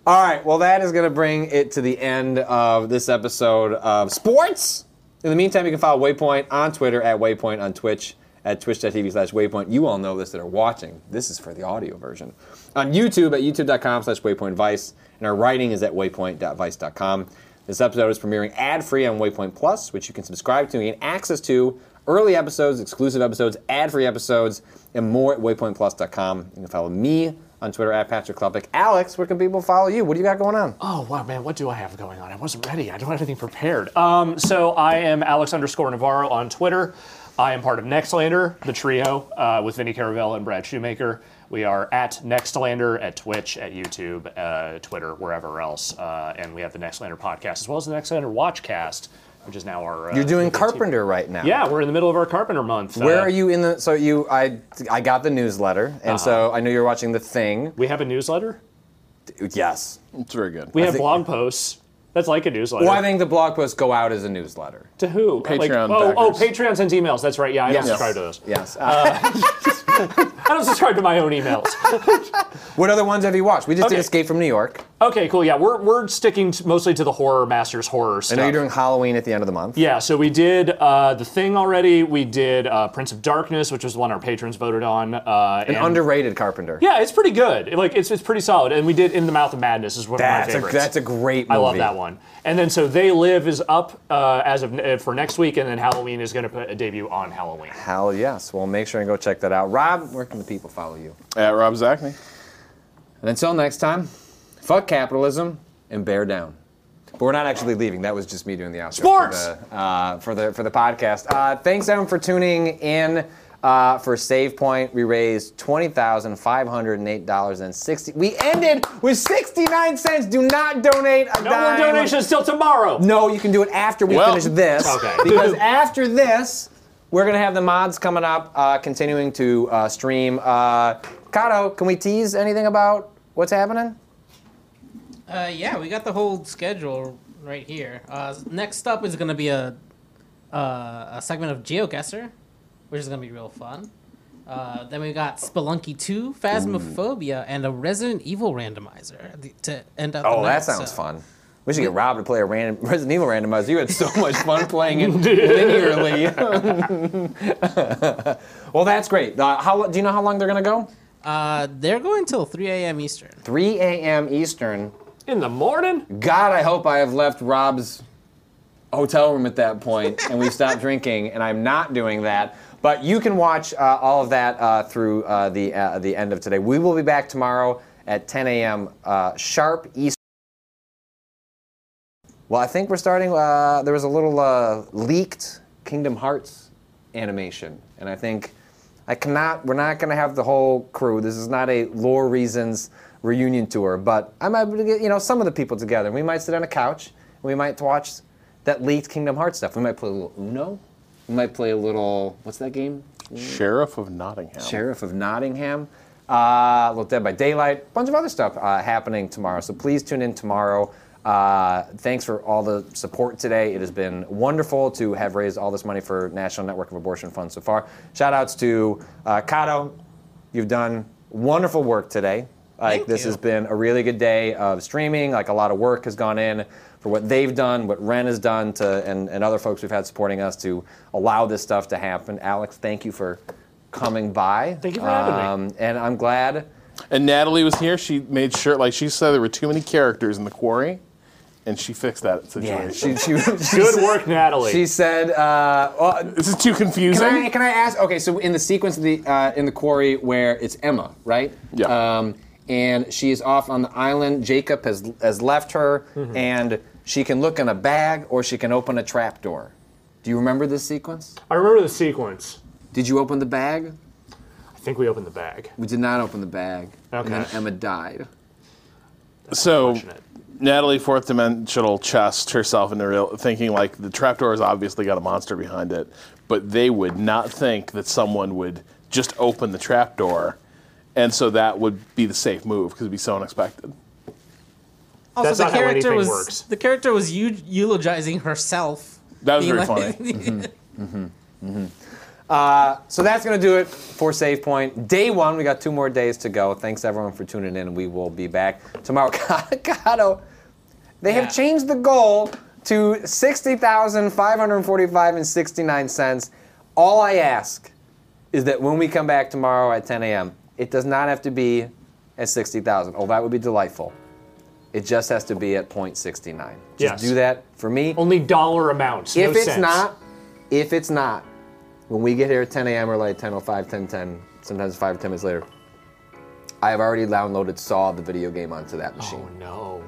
All right, well, that is going to bring it to the end of this episode of sports. In the meantime, you can follow Waypoint on Twitter at Waypoint, on Twitch at twitch.tv slash Waypoint. You all know this that are watching. This is for the audio version. On YouTube at youtube.com slash Waypoint Vice, and our writing is at waypoint.vice.com. This episode is premiering ad-free on Waypoint Plus, which you can subscribe to and gain access to early episodes, exclusive episodes, ad-free episodes, and more at waypointplus.com. You can follow me on Twitter at Patrick Klepek. Alex, where can people follow you? What do you got going on? Oh wow, man, what do I have going on? I wasn't ready. I don't have anything prepared. Um, so I am Alex underscore Navarro on Twitter. I am part of Nextlander, the trio, uh, with Vinny Caravella and Brad Shoemaker. We are at Nextlander at Twitch, at YouTube, uh, Twitter, wherever else, uh, and we have the Nextlander podcast as well as the Nextlander Watchcast, which is now our. Uh, You're doing big team. Carpenter right now. Yeah, we're in the middle of our Carpenter month. Where Uh, are you in the? So you, I, I got the newsletter, and so Uh-huh. I know you're watching the thing. We have a newsletter. Yes. It's very good. We have think- blog posts. That's like a newsletter. Well, I think the blog posts go out as a newsletter. to who? Like, Patreon oh, oh, backers. Patreon sends emails. That's right. Yeah, I don't Yes. subscribe to those. Yes. Uh, <laughs> I don't subscribe to my own emails. <laughs> what other ones have you watched? We just did Escape from New York. okay, cool. Yeah, we're, we're sticking to, mostly to the horror masters horror I stuff. know you're doing Halloween at the end of the month. Yeah, so we did uh, the thing already. We did uh, Prince of Darkness, which was the one our patrons voted on. Uh, An and- underrated Carpenter. Yeah, it's pretty good. Like it's it's pretty solid. And we did In the Mouth of Madness is one That's of a my favorites. that's a great movie. I love that one. And then so They Live is up uh, as of uh, for next week, and then Halloween is going to put a debut on Halloween. Hell yes. Well, make sure and go check that out. Rob, where can the people follow you? At Rob Zacny. And until next time, fuck capitalism and bear down. But we're not actually leaving. That was just me doing the outro Sports! for the uh, for the for the podcast. Uh, thanks everyone for tuning in. Uh, for Save Point, we raised twenty thousand five hundred and eight dollars and sixty. We ended with sixty-nine cents. Do not donate a No more donations till tomorrow. No, you can do it after we Well- finish this. Okay. <laughs> Because after this, we're gonna have the mods coming up, uh, continuing to uh, stream. Uh, Kato, can we tease anything about what's happening? Uh, yeah, we got the whole schedule right here. Uh, next up is gonna be a uh, a segment of GeoGuessr, which is gonna be real fun. Uh, then we got Spelunky 2, Phasmophobia, and a Resident Evil randomizer to end up. Oh, that sounds fun. We should get Rob to play a random <laughs> Resident Evil randomizer. You had so much fun <laughs> playing it linearly. <laughs> well, that's great. Uh, how do you know how long they're gonna go? Uh, they're going till 3 a.m. Eastern. 3 a.m. Eastern. In the morning? God, I hope I have left Rob's hotel room at that point and we stopped drinking, and I'm not doing that. But you can watch uh, all of that uh, through uh, the uh, the end of today. We will be back tomorrow at 10 a.m. Uh, sharp Eastern. Well, I think we're starting. Uh, there was a little leaked Kingdom Hearts animation, and I think I cannot. We're not going to have the whole crew. This is not a lore reasons reunion tour, but I'm able to get you know some of the people together. We might sit on a couch we might watch that leaked Kingdom Hearts stuff. We might play a little Uno. We might play a little what's that game? Sheriff of Nottingham. Sheriff of Nottingham. Uh, Little Dead by Daylight. bunch of other stuff uh, happening tomorrow. So please tune in tomorrow. Uh, thanks for all the support today. It has been wonderful to have raised all this money for National Network of Abortion Funds so far. Shout outs to uh, Kato. You've done wonderful work today. Like Thank this you. has been a really good day of streaming. Like a lot of work has gone in for what they've done, what Ren has done to, and, and other folks we've had supporting us to allow this stuff to happen. Alex, thank you for coming by. Um, Thank you for having me. And I'm glad. And Natalie was here. She made sure, like she said, there were too many characters in the quarry, and she fixed that situation. she, she, <laughs> she Good work, Natalie. She said, uh, well, this is too confusing. Can I, can I ask? Okay, so in the sequence of the uh, in the quarry where it's Emma, right? Yeah. Um, and she is off on the island. Jacob has has left her, Mm-hmm. and she can look in a bag or she can open a trap door. Do you remember this sequence? I remember the sequence. Did you open the bag? I think we opened the bag. We did not open the bag. Okay. And then Okay. Emma died. so, Natalie, fourth dimensional chest herself into real, thinking like the trapdoor has obviously got a monster behind it, but they would not think that someone would just open the trapdoor, and so that would be the safe move because it'd be so unexpected. Also, That's the not how character anything was works. the character was eu- eulogizing herself. That was being very like- funny. <laughs> Mm-hmm. Mm-hmm. Mm-hmm. Uh, so that's going to do it for Save Point. Day one, we got two more days to go. Thanks everyone for tuning in. We will be back tomorrow. <laughs> Kato, they Yeah. have changed the goal to 60,545 and 69 cents. All I ask is that when we come back tomorrow at 10 a.m., it does not have to be at 60,000. Oh, that would be delightful. It just has to be at 0.69. Just Yes. do that for me. Only dollar amounts. If no it's cents. not, if it's not, when we get here at 10 a.m. or like 10:05, 10:10, sometimes five or 10 minutes later, I have already downloaded Saw the video game onto that machine. Oh no.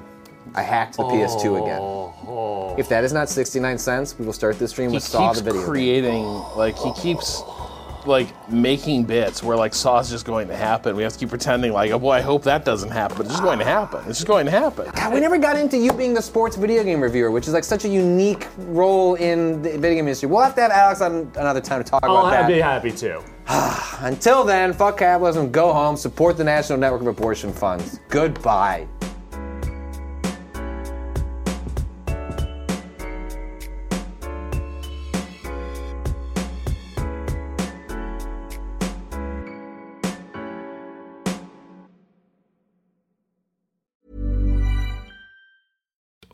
I hacked the PS2 again. Oh. If that is not 69 cents, we will start this stream He with Saw keeps the video game. creating, like he keeps, like making bits where like Saw's just going to happen. We have to keep pretending like, oh boy, I hope that doesn't happen. But it's just going to happen. It's just going to happen. God, we never got into you being the sports video game reviewer, which is like such a unique role in the video game industry. We'll have to have Alex on another time to talk I'll about that. I'd be happy to. <sighs> Until then, fuck capitalism, go home, support the National Network of Abortion Funds. Goodbye.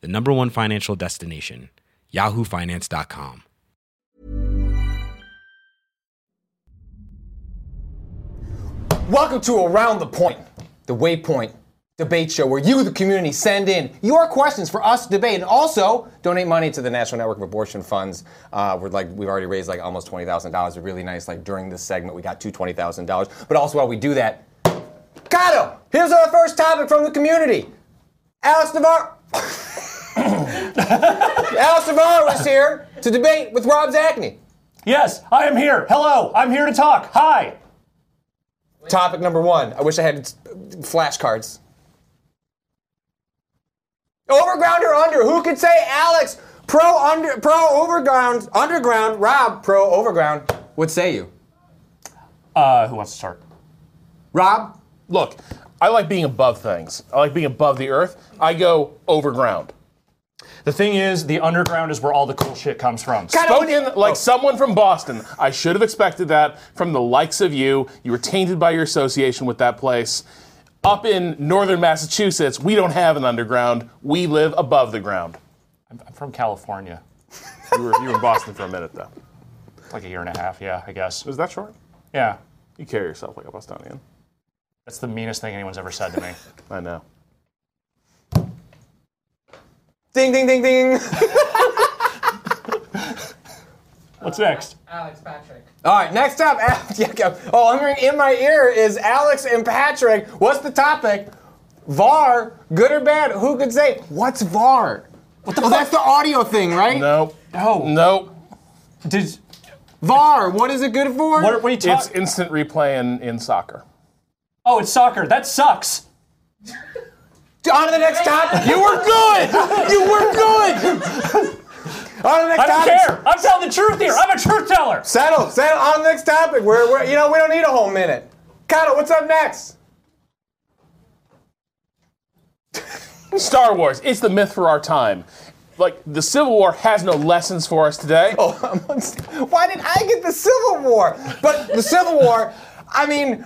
the number one financial destination, yahoofinance.com. Welcome to Around the Point, the Waypoint debate show where you, the community, send in your questions for us to debate, and also donate money to the National Network of Abortion Funds. Uh, we're like we've already raised like almost twenty thousand dollars. It's really nice. Like during this segment, we got thousand dollars. But also while we do that, Kato, here's our first topic from the community. Alex Navarro. <laughs> <coughs> Alex Navarro is here to debate with Rob Zacny. Yes, I am here. Hello, I'm here to talk. Hi. Topic number one. I wish I had flashcards. Overground or under? Who could say Alex pro under pro overground underground? Rob pro overground. What say you? Uh, who wants to start? Rob. Look, I like being above things. I like being above the earth. I go overground. The thing is, the underground is where all the cool shit comes from. Spoken like someone from Boston. I should have expected that from the likes of you. You were tainted by your association with that place. Up in northern Massachusetts, we don't have an underground. We live above the ground. I'm I'm from California. <laughs> You were, you were in Boston for a minute, though. Like a year and a half, yeah, I guess. Was that short? Yeah, You carry yourself like a Bostonian. that's the meanest thing anyone's ever said to me. <laughs> I know. Ding ding ding ding. <laughs> What's next? Alex Patrick. All right, next up. <laughs> Alex, yeah, go. oh, I'm hearing in my ear is Alex and Patrick. What's the topic? VAR, good or bad? Who could say? What's VAR? What the oh, that's the audio thing, right? Nope. No. Nope. Did VAR, what is it good for? what, what are you It's instant replay in, in soccer. Oh, it's soccer. That sucks. <laughs> On to the next topic. You were good! You were good! On to the next topic. I don't topic. care. I'm telling the truth here. I'm a truth teller. Settle, settle. On to the next topic. We're, we're, you know, we don't need a whole minute. Kato, what's up next? Star Wars, it's the myth for our time. Like, the Civil War has no lessons for us today. Oh, <laughs> Why did I get the Civil War? But the Civil War, I mean,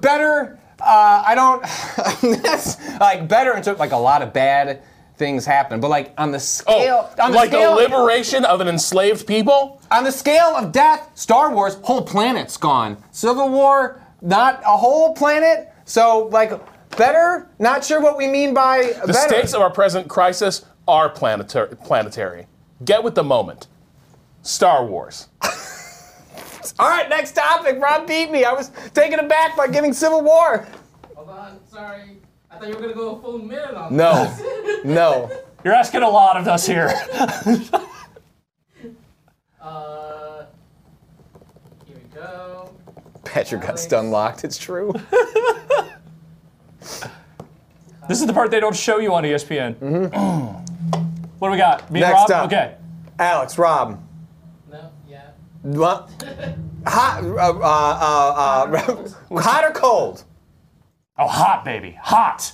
better. Uh, I don't. <laughs> that's like better in terms like a lot of bad things happen, but like on the scale, on the Oh, like scale, the liberation of an enslaved people? on the scale of death, Star Wars, whole planet's gone. Civil War, not a whole planet. So like better. Not sure what we mean by The better. stakes of our present crisis are planetar- planetary. Get with the moment. Star Wars. <laughs> All right, next topic. Rob beat me. I was taken aback by giving Civil War. Hold on, sorry. I thought you were gonna go a full minute on No, this. no. You're asking a lot of us here. <laughs> Uh, here we go. Patrick got Alex. stun locked. It's true. <laughs> this is the part they don't show you on ESPN. <clears throat> what do we got? Me and Next Rob? up. Okay. Alex, Rob. No. What? Hot, uh, uh, uh, uh, <laughs> hot or cold? Oh, hot, baby. Hot.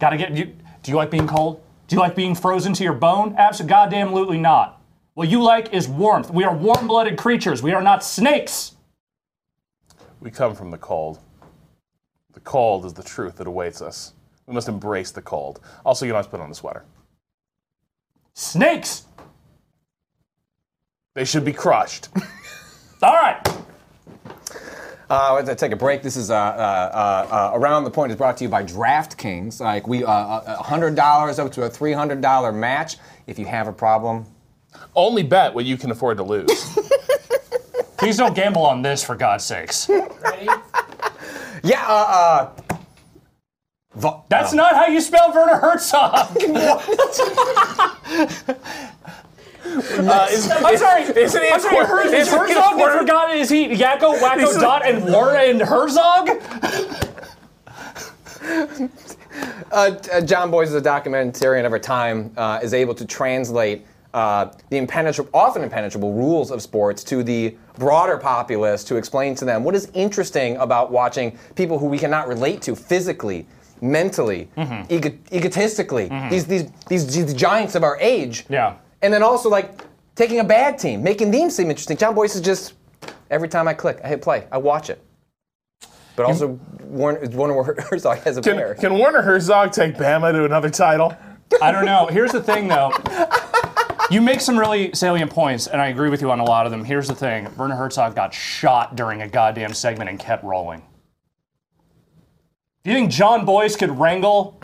Gotta get you. Do you like being cold? Do you like being frozen to your bone? Absolutely, goddamn not. What you like is warmth. We are warm blooded creatures. We are not snakes. We come from the cold. The cold is the truth that awaits us. We must embrace the cold. Also, you don't have to put on a sweater. Snakes! They should be crushed. <laughs> All right. Uh, let's take a break. This is uh, uh, uh, uh, around the point is brought to you by DraftKings. Like we, uh, uh, hundred dollars up to a three hundred dollar match. If you have a problem, Only bet what you can afford to lose. <laughs> Please don't gamble on this, for God's sakes. Ready? yeah. Uh, uh, vo- That's not how you spell Werner Herzog. <laughs> Uh, is, I'm sorry. Isn't it I'm sorry. Her, is isn't Herzog important? they forgot? Is he Yakko, Wacko, Dot, and Warner and Herzog? <laughs> uh, uh, Jon Bois is a documentarian of our time, uh, is able to translate uh, the impenetrable, often impenetrable rules of sports to the broader populace to explain to them what is interesting about watching people who we cannot relate to physically, mentally, Mm-hmm. ego- egotistically, these, these, these, these giants of our age. Yeah. And then also like taking a bad team, making them seem interesting. Jon Bois is just every time I click, I hit play, I watch it. But also, Warner, Warner <laughs> Herzog has a pair. Can, can Werner Herzog take Bama to another title? I don't know. Here's the thing, though. You make some really salient points, and I agree with you on a lot of them. Here's the thing: Werner Herzog got shot during a goddamn segment and kept rolling. Do you think Jon Bois could wrangle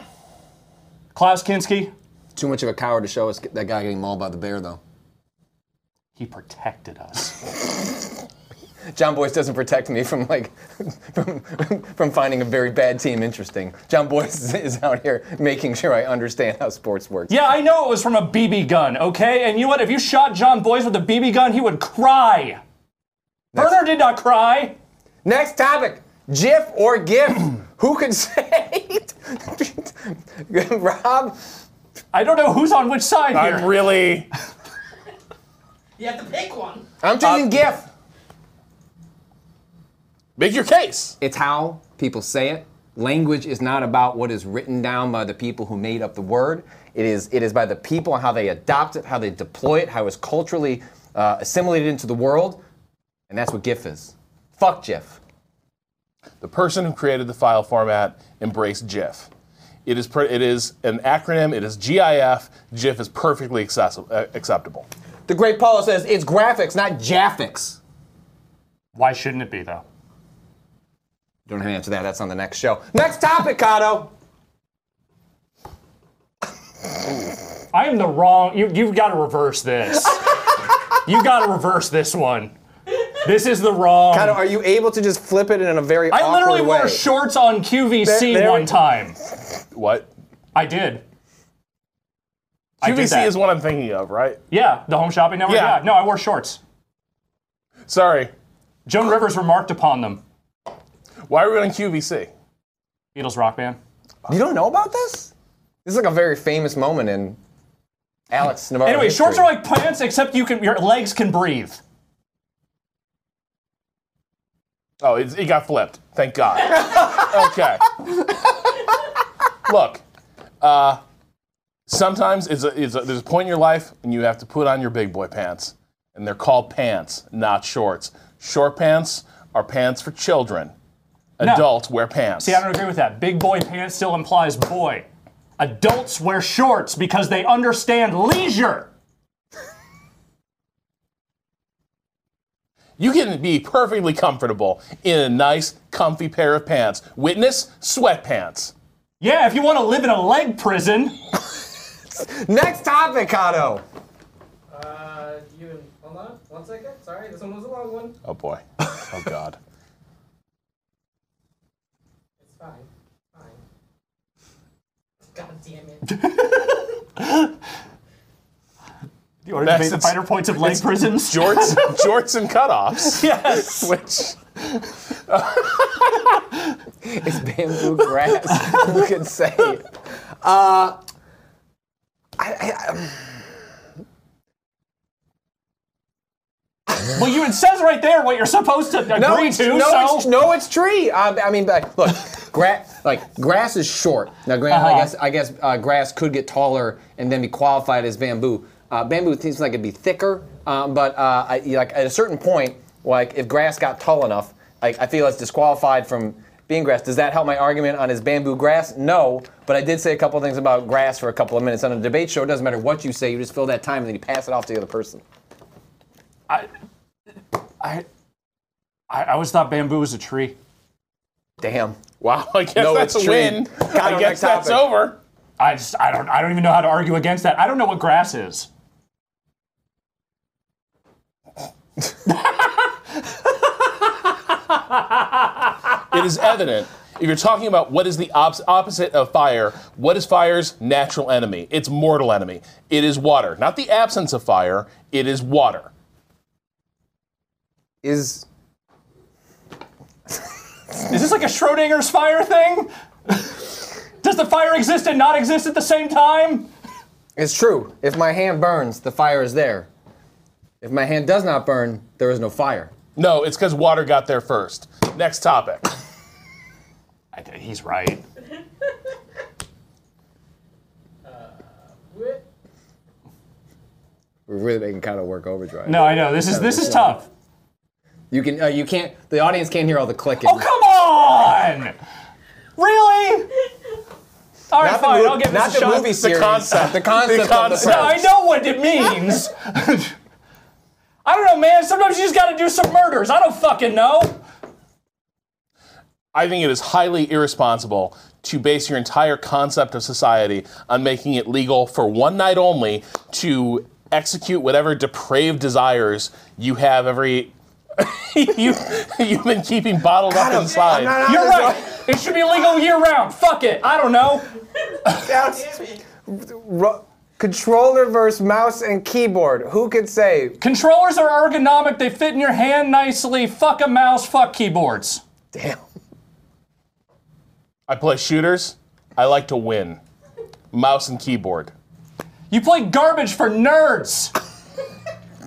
Klaus Kinski? Too much of a coward to show us that guy getting mauled by the bear, though. He protected us. <laughs> Jon Bois doesn't protect me from like <laughs> from, from finding a very bad team interesting. Jon Bois <laughs> is, out here making sure I understand how sports works. Yeah, I know it was from a BB gun, okay? And you know what? If you shot Jon Bois with a BB gun, he would cry. Werner did not cry. Next topic: GIF or GIF? <clears throat> Who could say? Rob, I don't know who's on which side here. I'm really. You have to pick one. I'm choosing GIF. Make your case. It's how people say it. Language is not about what is written down by the people who made up the word. It is, it is by the people and how they adopt it, how they deploy it, how it's culturally uh, assimilated into the world. And that's what GIF is. Fuck GIF. The person who created the file format embraced GIF. It is, per, it is an acronym. It is GIF. GIF is perfectly accessi- uh, acceptable. The great Paulo says it's graphics, not jaffics. Why shouldn't it be, though? Don't have to answer that. That's on the next show. Next topic, Kato. I am the wrong. You, you've got to reverse this. you got to reverse this one. This is the wrong. Kato, are you able to just flip it in a very I awkward literally way? wore shorts on QVC There- there- one time. What? I did. I did QVC that. is what I'm thinking of, right? Yeah, the Home Shopping Network. Yeah. Yeah. No, I wore shorts. Sorry. Joan Rivers remarked upon them. Why are we on QVC? Beatles rock band. You don't know about this? This is like a very famous moment in Alex Navarro. Anyway, history. shorts are like pants, except you can your legs can breathe. Oh, it, it got flipped. Thank God. <laughs> okay. Look, uh, sometimes it's a, it's a, there's a point in your life when you have to put on your big boy pants, and they're called pants, not shorts. Short pants are pants for children. Adults wear pants. See, I don't agree with that. Big boy pants still implies boy. Adults wear shorts because they understand leisure. You can be perfectly comfortable in a nice, comfy pair of pants. Witness sweatpants. Yeah, if you want to live in a leg prison. Next topic, Kato. Uh, you hold on one second. Sorry, this one was a long one. Oh boy. Oh God. <laughs> It's fine. Fine. God damn it. <laughs> You want That's- to debate the it's- finer points of leg prisons? <laughs> Jorts, <laughs> jorts and cutoffs. yes. <laughs> Which It's bamboo grass. Who can say? Uh, I, I, um, Well, you it says right there what you're supposed to agree no, it's, to. no, so it's, no, it's tree. Um, I mean, like, look, grass, like grass is short. Now, granted, I Uh-huh. guess I guess uh, grass could get taller and then be qualified as bamboo. Uh, bamboo seems like it'd be thicker, um, but uh, I, like at a certain point, like if grass got tall enough, like I feel it's disqualified from being grass. Does that help my argument on his bamboo grass? No, but I did say a couple things about grass for a couple of minutes on a debate show. It doesn't matter what you say, you just fill that time and then you pass it off to the other person. I, I, I I always thought bamboo was a tree. Damn. wow, I guess No, that's it's a tree. win. Kind I guess that's over. I just I don't I don't even know how to argue against that. I don't know what grass is. It is evident. If you're talking about what is the op- opposite of fire, what is fire's natural enemy? Its mortal enemy. It is water. Not the absence of fire, it is water. Is Is this like a Schrodinger's fire thing? Does the fire exist and not exist at the same time? It's true. If my hand burns, the fire is there. If my hand does not burn, there is no fire. No, it's because water got there first. Next topic. I think he's right. <laughs> We're really making kind of work overdrive. No, I know this is this is tough. You can. Uh, you can't. The audience can't hear all the clicking. Oh come on! Really? All right, Not the, fine. mo- I'll give not this a the shot. movie series. concept. The concept. The Of the concept. No, I know what it means. <laughs> I don't know, man. Sometimes you just got to do some murders. I don't fucking know. I think it is highly irresponsible to base your entire concept of society on making it legal for one night only to execute whatever depraved desires you have every <laughs> you you've been keeping bottled up inside. You're right. It should be legal year round. Fuck it. I don't know. Ro- controller versus mouse and keyboard. Who could say? Controllers are ergonomic. They fit in your hand nicely. Fuck a mouse. Fuck keyboards. Damn. I play shooters. I like to win. Mouse and keyboard. You play garbage for nerds.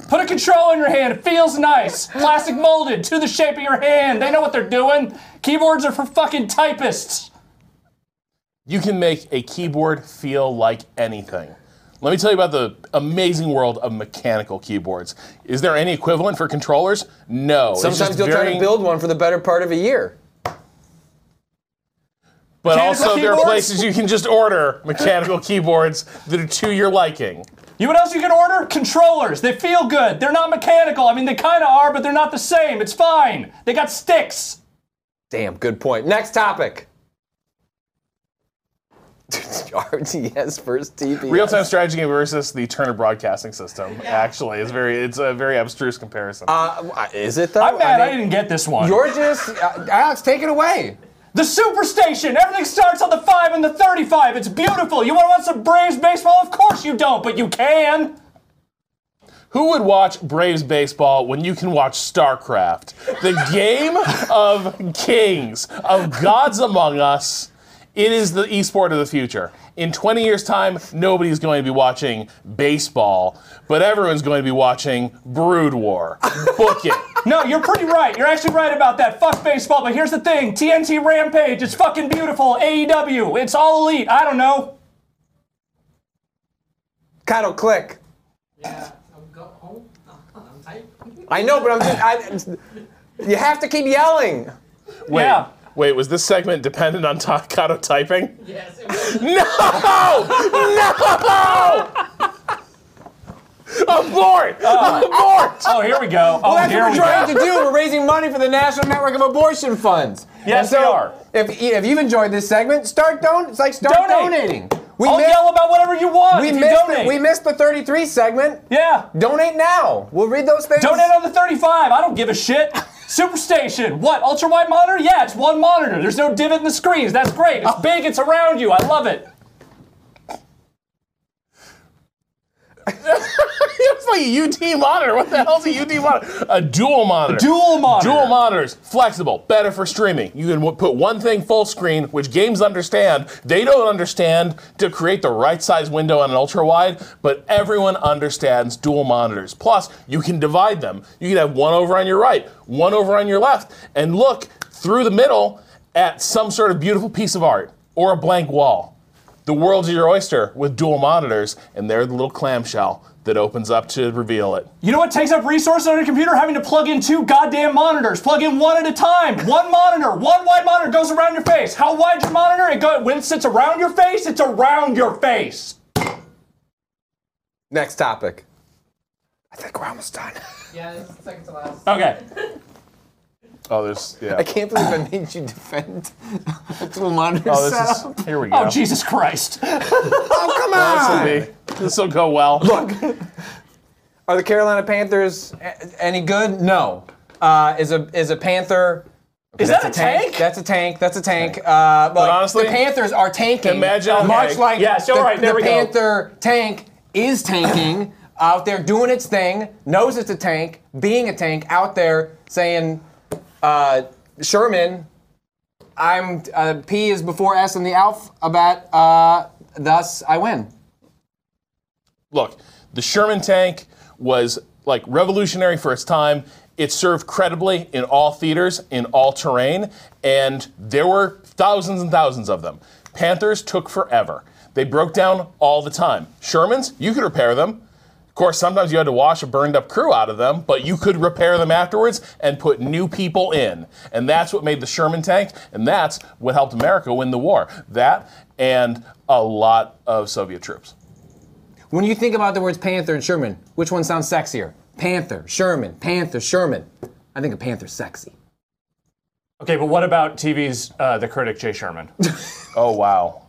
Put a controller in your hand. It feels nice. Plastic molded to the shape of your hand. They know what they're doing. Keyboards are for fucking typists. You can make a keyboard feel like anything. Let me tell you about the amazing world of mechanical keyboards. Is there any equivalent for controllers? No. It's Sometimes just you'll try to varying- build one for the better part of a year. But Mechanical also, there are keyboards? places you can just order mechanical keyboards that are to your liking. You know what else you can order? Controllers. They feel good. They're not mechanical. I mean, they kind of are, but they're not the same. It's fine. They got sticks. Damn, good point. Next topic. RTS versus TBS. Real-time strategy game versus the Turner Broadcasting System. Actually, it's very it's a very abstruse comparison. Uh, is it though? I'm mad I, mean, didn't get this one. You're just uh, Alex. Take it away. the Superstation. Everything starts on the 5 and the 35. It's beautiful. You want to watch some Braves baseball? Of course you don't, but you can. Who would watch Braves baseball when you can watch StarCraft, the <laughs> game of kings, of gods among us? It is the esport of the future. In 20 years' time, nobody's going to be watching baseball, but everyone's going to be watching Brood War. Book it. <laughs> No, you're pretty right. You're actually right about that. Fuck baseball, but here's the thing TNT Rampage, it's fucking beautiful. AEW, it's all elite. I don't know. Kyle, click. Yeah, I'm go home. I'm tight. I know, but I'm just. I, you have to keep yelling. Wait, Yeah. Wait, was this segment dependent on Takato typing? Yes, it <laughs> was. No! No! Abort! Oh. Abort! Oh, here we go. Oh, That's here what we we're trying go. to do. We're raising money for the National Network of Abortion Funds. Yes, And we are. If, if you've enjoyed this segment, start don. It's like start Donate. donating. We I'll missed, yell about whatever you want. we you missed donate. the, we missed the 33 segment. yeah. Donate now. We'll read those things. Donate on the 35. I don't give a shit. Superstation. What? Ultra wide monitor? Yeah, it's one monitor. There's no divot in the screens. That's great. It's uh, big. It's around you. I love it. It's like a UT monitor. What the hell's a UT monitor? A dual monitor. Dual monitor. Dual monitors, flexible, better for streaming. You can put one thing full screen, which games understand. They don't understand to create the right size window on an ultra wide, but everyone understands dual monitors. Plus, you can divide them. You can have one over on your right, one over on your left, and look through the middle at some sort of beautiful piece of art or a blank wall. The world's your oyster with dual monitors, and they're the little clamshell that opens up to reveal it. You know what takes up resources on your computer? Having to plug in two goddamn monitors. Plug in one at a time. One monitor, one wide monitor goes around your face. How wide's your monitor? It go, when it sits around your face, it's around your face. Next topic. I think we're almost done. <laughs> Yeah, this second to last. Okay. <laughs> Oh, there's yeah. I can't believe I made you defend <laughs> a dual monitor Oh, setup. this is here we go. Oh, Jesus Christ. <laughs> Oh, come on! This on! will be. This will go well. Look, are the Carolina Panthers a- any good? No. Uh, is a is a Panther? Is That's that a tank? That's a tank. That's a tank. Uh, but honestly, the Panthers are tanking. imagine- much okay. like Yes, the, all right, there the we go. Panther tank is tanking <coughs> out there doing its thing, knows it's a tank, being a tank out there saying, uh, Sherman, I'm uh, P is before S in the alphabet. Uh, thus, I win. Look, the Sherman tank was like revolutionary for its time. It served credibly in all theaters, in all terrain, and there were thousands and thousands of them. Panthers took forever. They broke down all the time. Shermans, you could repair them. Of course, sometimes you had to wash a burned up crew out of them, but you could repair them afterwards and put new people in. And that's what made the Sherman tank, and that's what helped America win the war. That and a lot of Soviet troops. When you think about the words Panther and Sherman, which one sounds sexier? Panther, Sherman, Panther, Sherman. I think a Panther's sexy. Okay, but what about TV's uh, The Critic, Jay Sherman? <laughs> Oh, wow.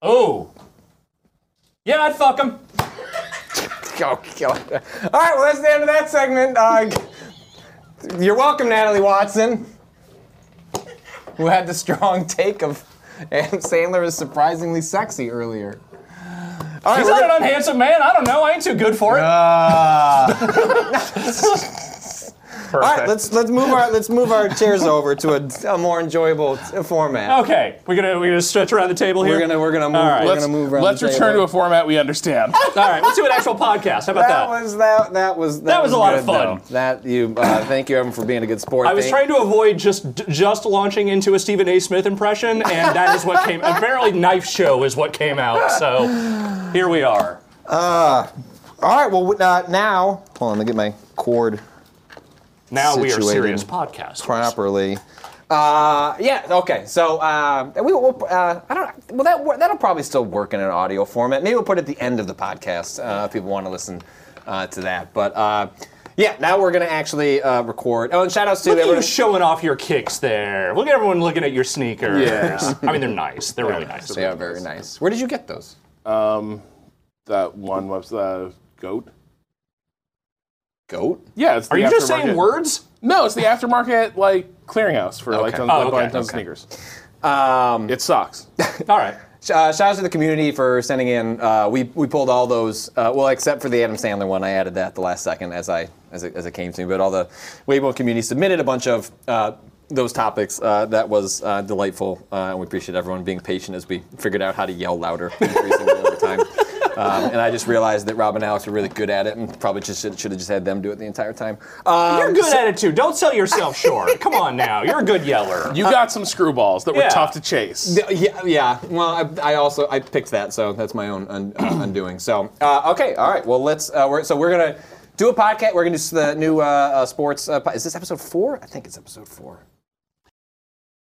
oh. Yeah, I'd fuck him. Go, kill it. All right, well, that's the end of that segment. Uh, you're welcome, Natalie Watson, who had the strong take of Adam Sandler is surprisingly sexy earlier. All right, He's we're not an unhandsome man. I don't know. I ain't too good for it. <laughs> <laughs> all right, let's let's move our let's move our chairs over to a, a more enjoyable t- format. Okay, we're gonna we're gonna stretch around the table here. We're gonna we're gonna move All right. we're Let's, gonna move around. let's return to a format we understand. <laughs> All right, let's do an actual podcast. How about That that? was that that was that, was a lot of fun. though. That you uh, thank you Evan for being a good sport. I was Thank- trying to avoid just just launching into a Stephen A. Smith impression, and that is what came. Apparently, Knife Show is what came out. So here we are. All right, well uh, now hold on, let me get my cord Now we are serious podcasters. properly. Uh, yeah. Okay. So uh, we will. Uh, I don't. Well, that that'll probably still work in an audio format. Maybe we'll put it at the end of the podcast uh, if people want to listen uh, to that. But uh, yeah, now we're gonna actually uh, record. Oh, and shout outs to Look everyone. you showing off your kicks there. Look at everyone looking at your sneakers. Yeah. <laughs> I mean, they're nice. They're really nice. They are very nice. Where did you get those? that one was uh, goat. Goat. Yeah, it's the Are you just saying aftermarket- words? No, it's the aftermarket like clearinghouse for like Okay. tons, Oh, like, okay, buying tons of sneakers. Um, It sucks. <laughs> All right. Uh, shout out to the community for sending in. Uh, we we pulled all those. Uh, well, except for the Adam Sandler one, I added that the last second as I as it, as it came to me. But all the Weibo community submitted a bunch of uh, those topics. Uh, that was uh, delightful, uh, and we appreciate everyone being patient as we figured out how to yell louder <laughs> increasingly over time. Um, and I just realized that Rob and Alex are really good at it, and probably just should, should have just had them do it the entire time. Um, You're good at it too. Don't sell yourself short. <laughs> Come on now. You're a good yeller. You got some screwballs that were Yeah. tough to chase. Yeah, yeah. Well, I, I also I picked that, so that's my own un, uh, <clears throat> undoing. So, uh, okay, all right. Well, let's. Uh, we're, so we're gonna do a podcast. We're gonna do the new uh, uh, sports. Uh, po- is this episode four? I think it's episode four.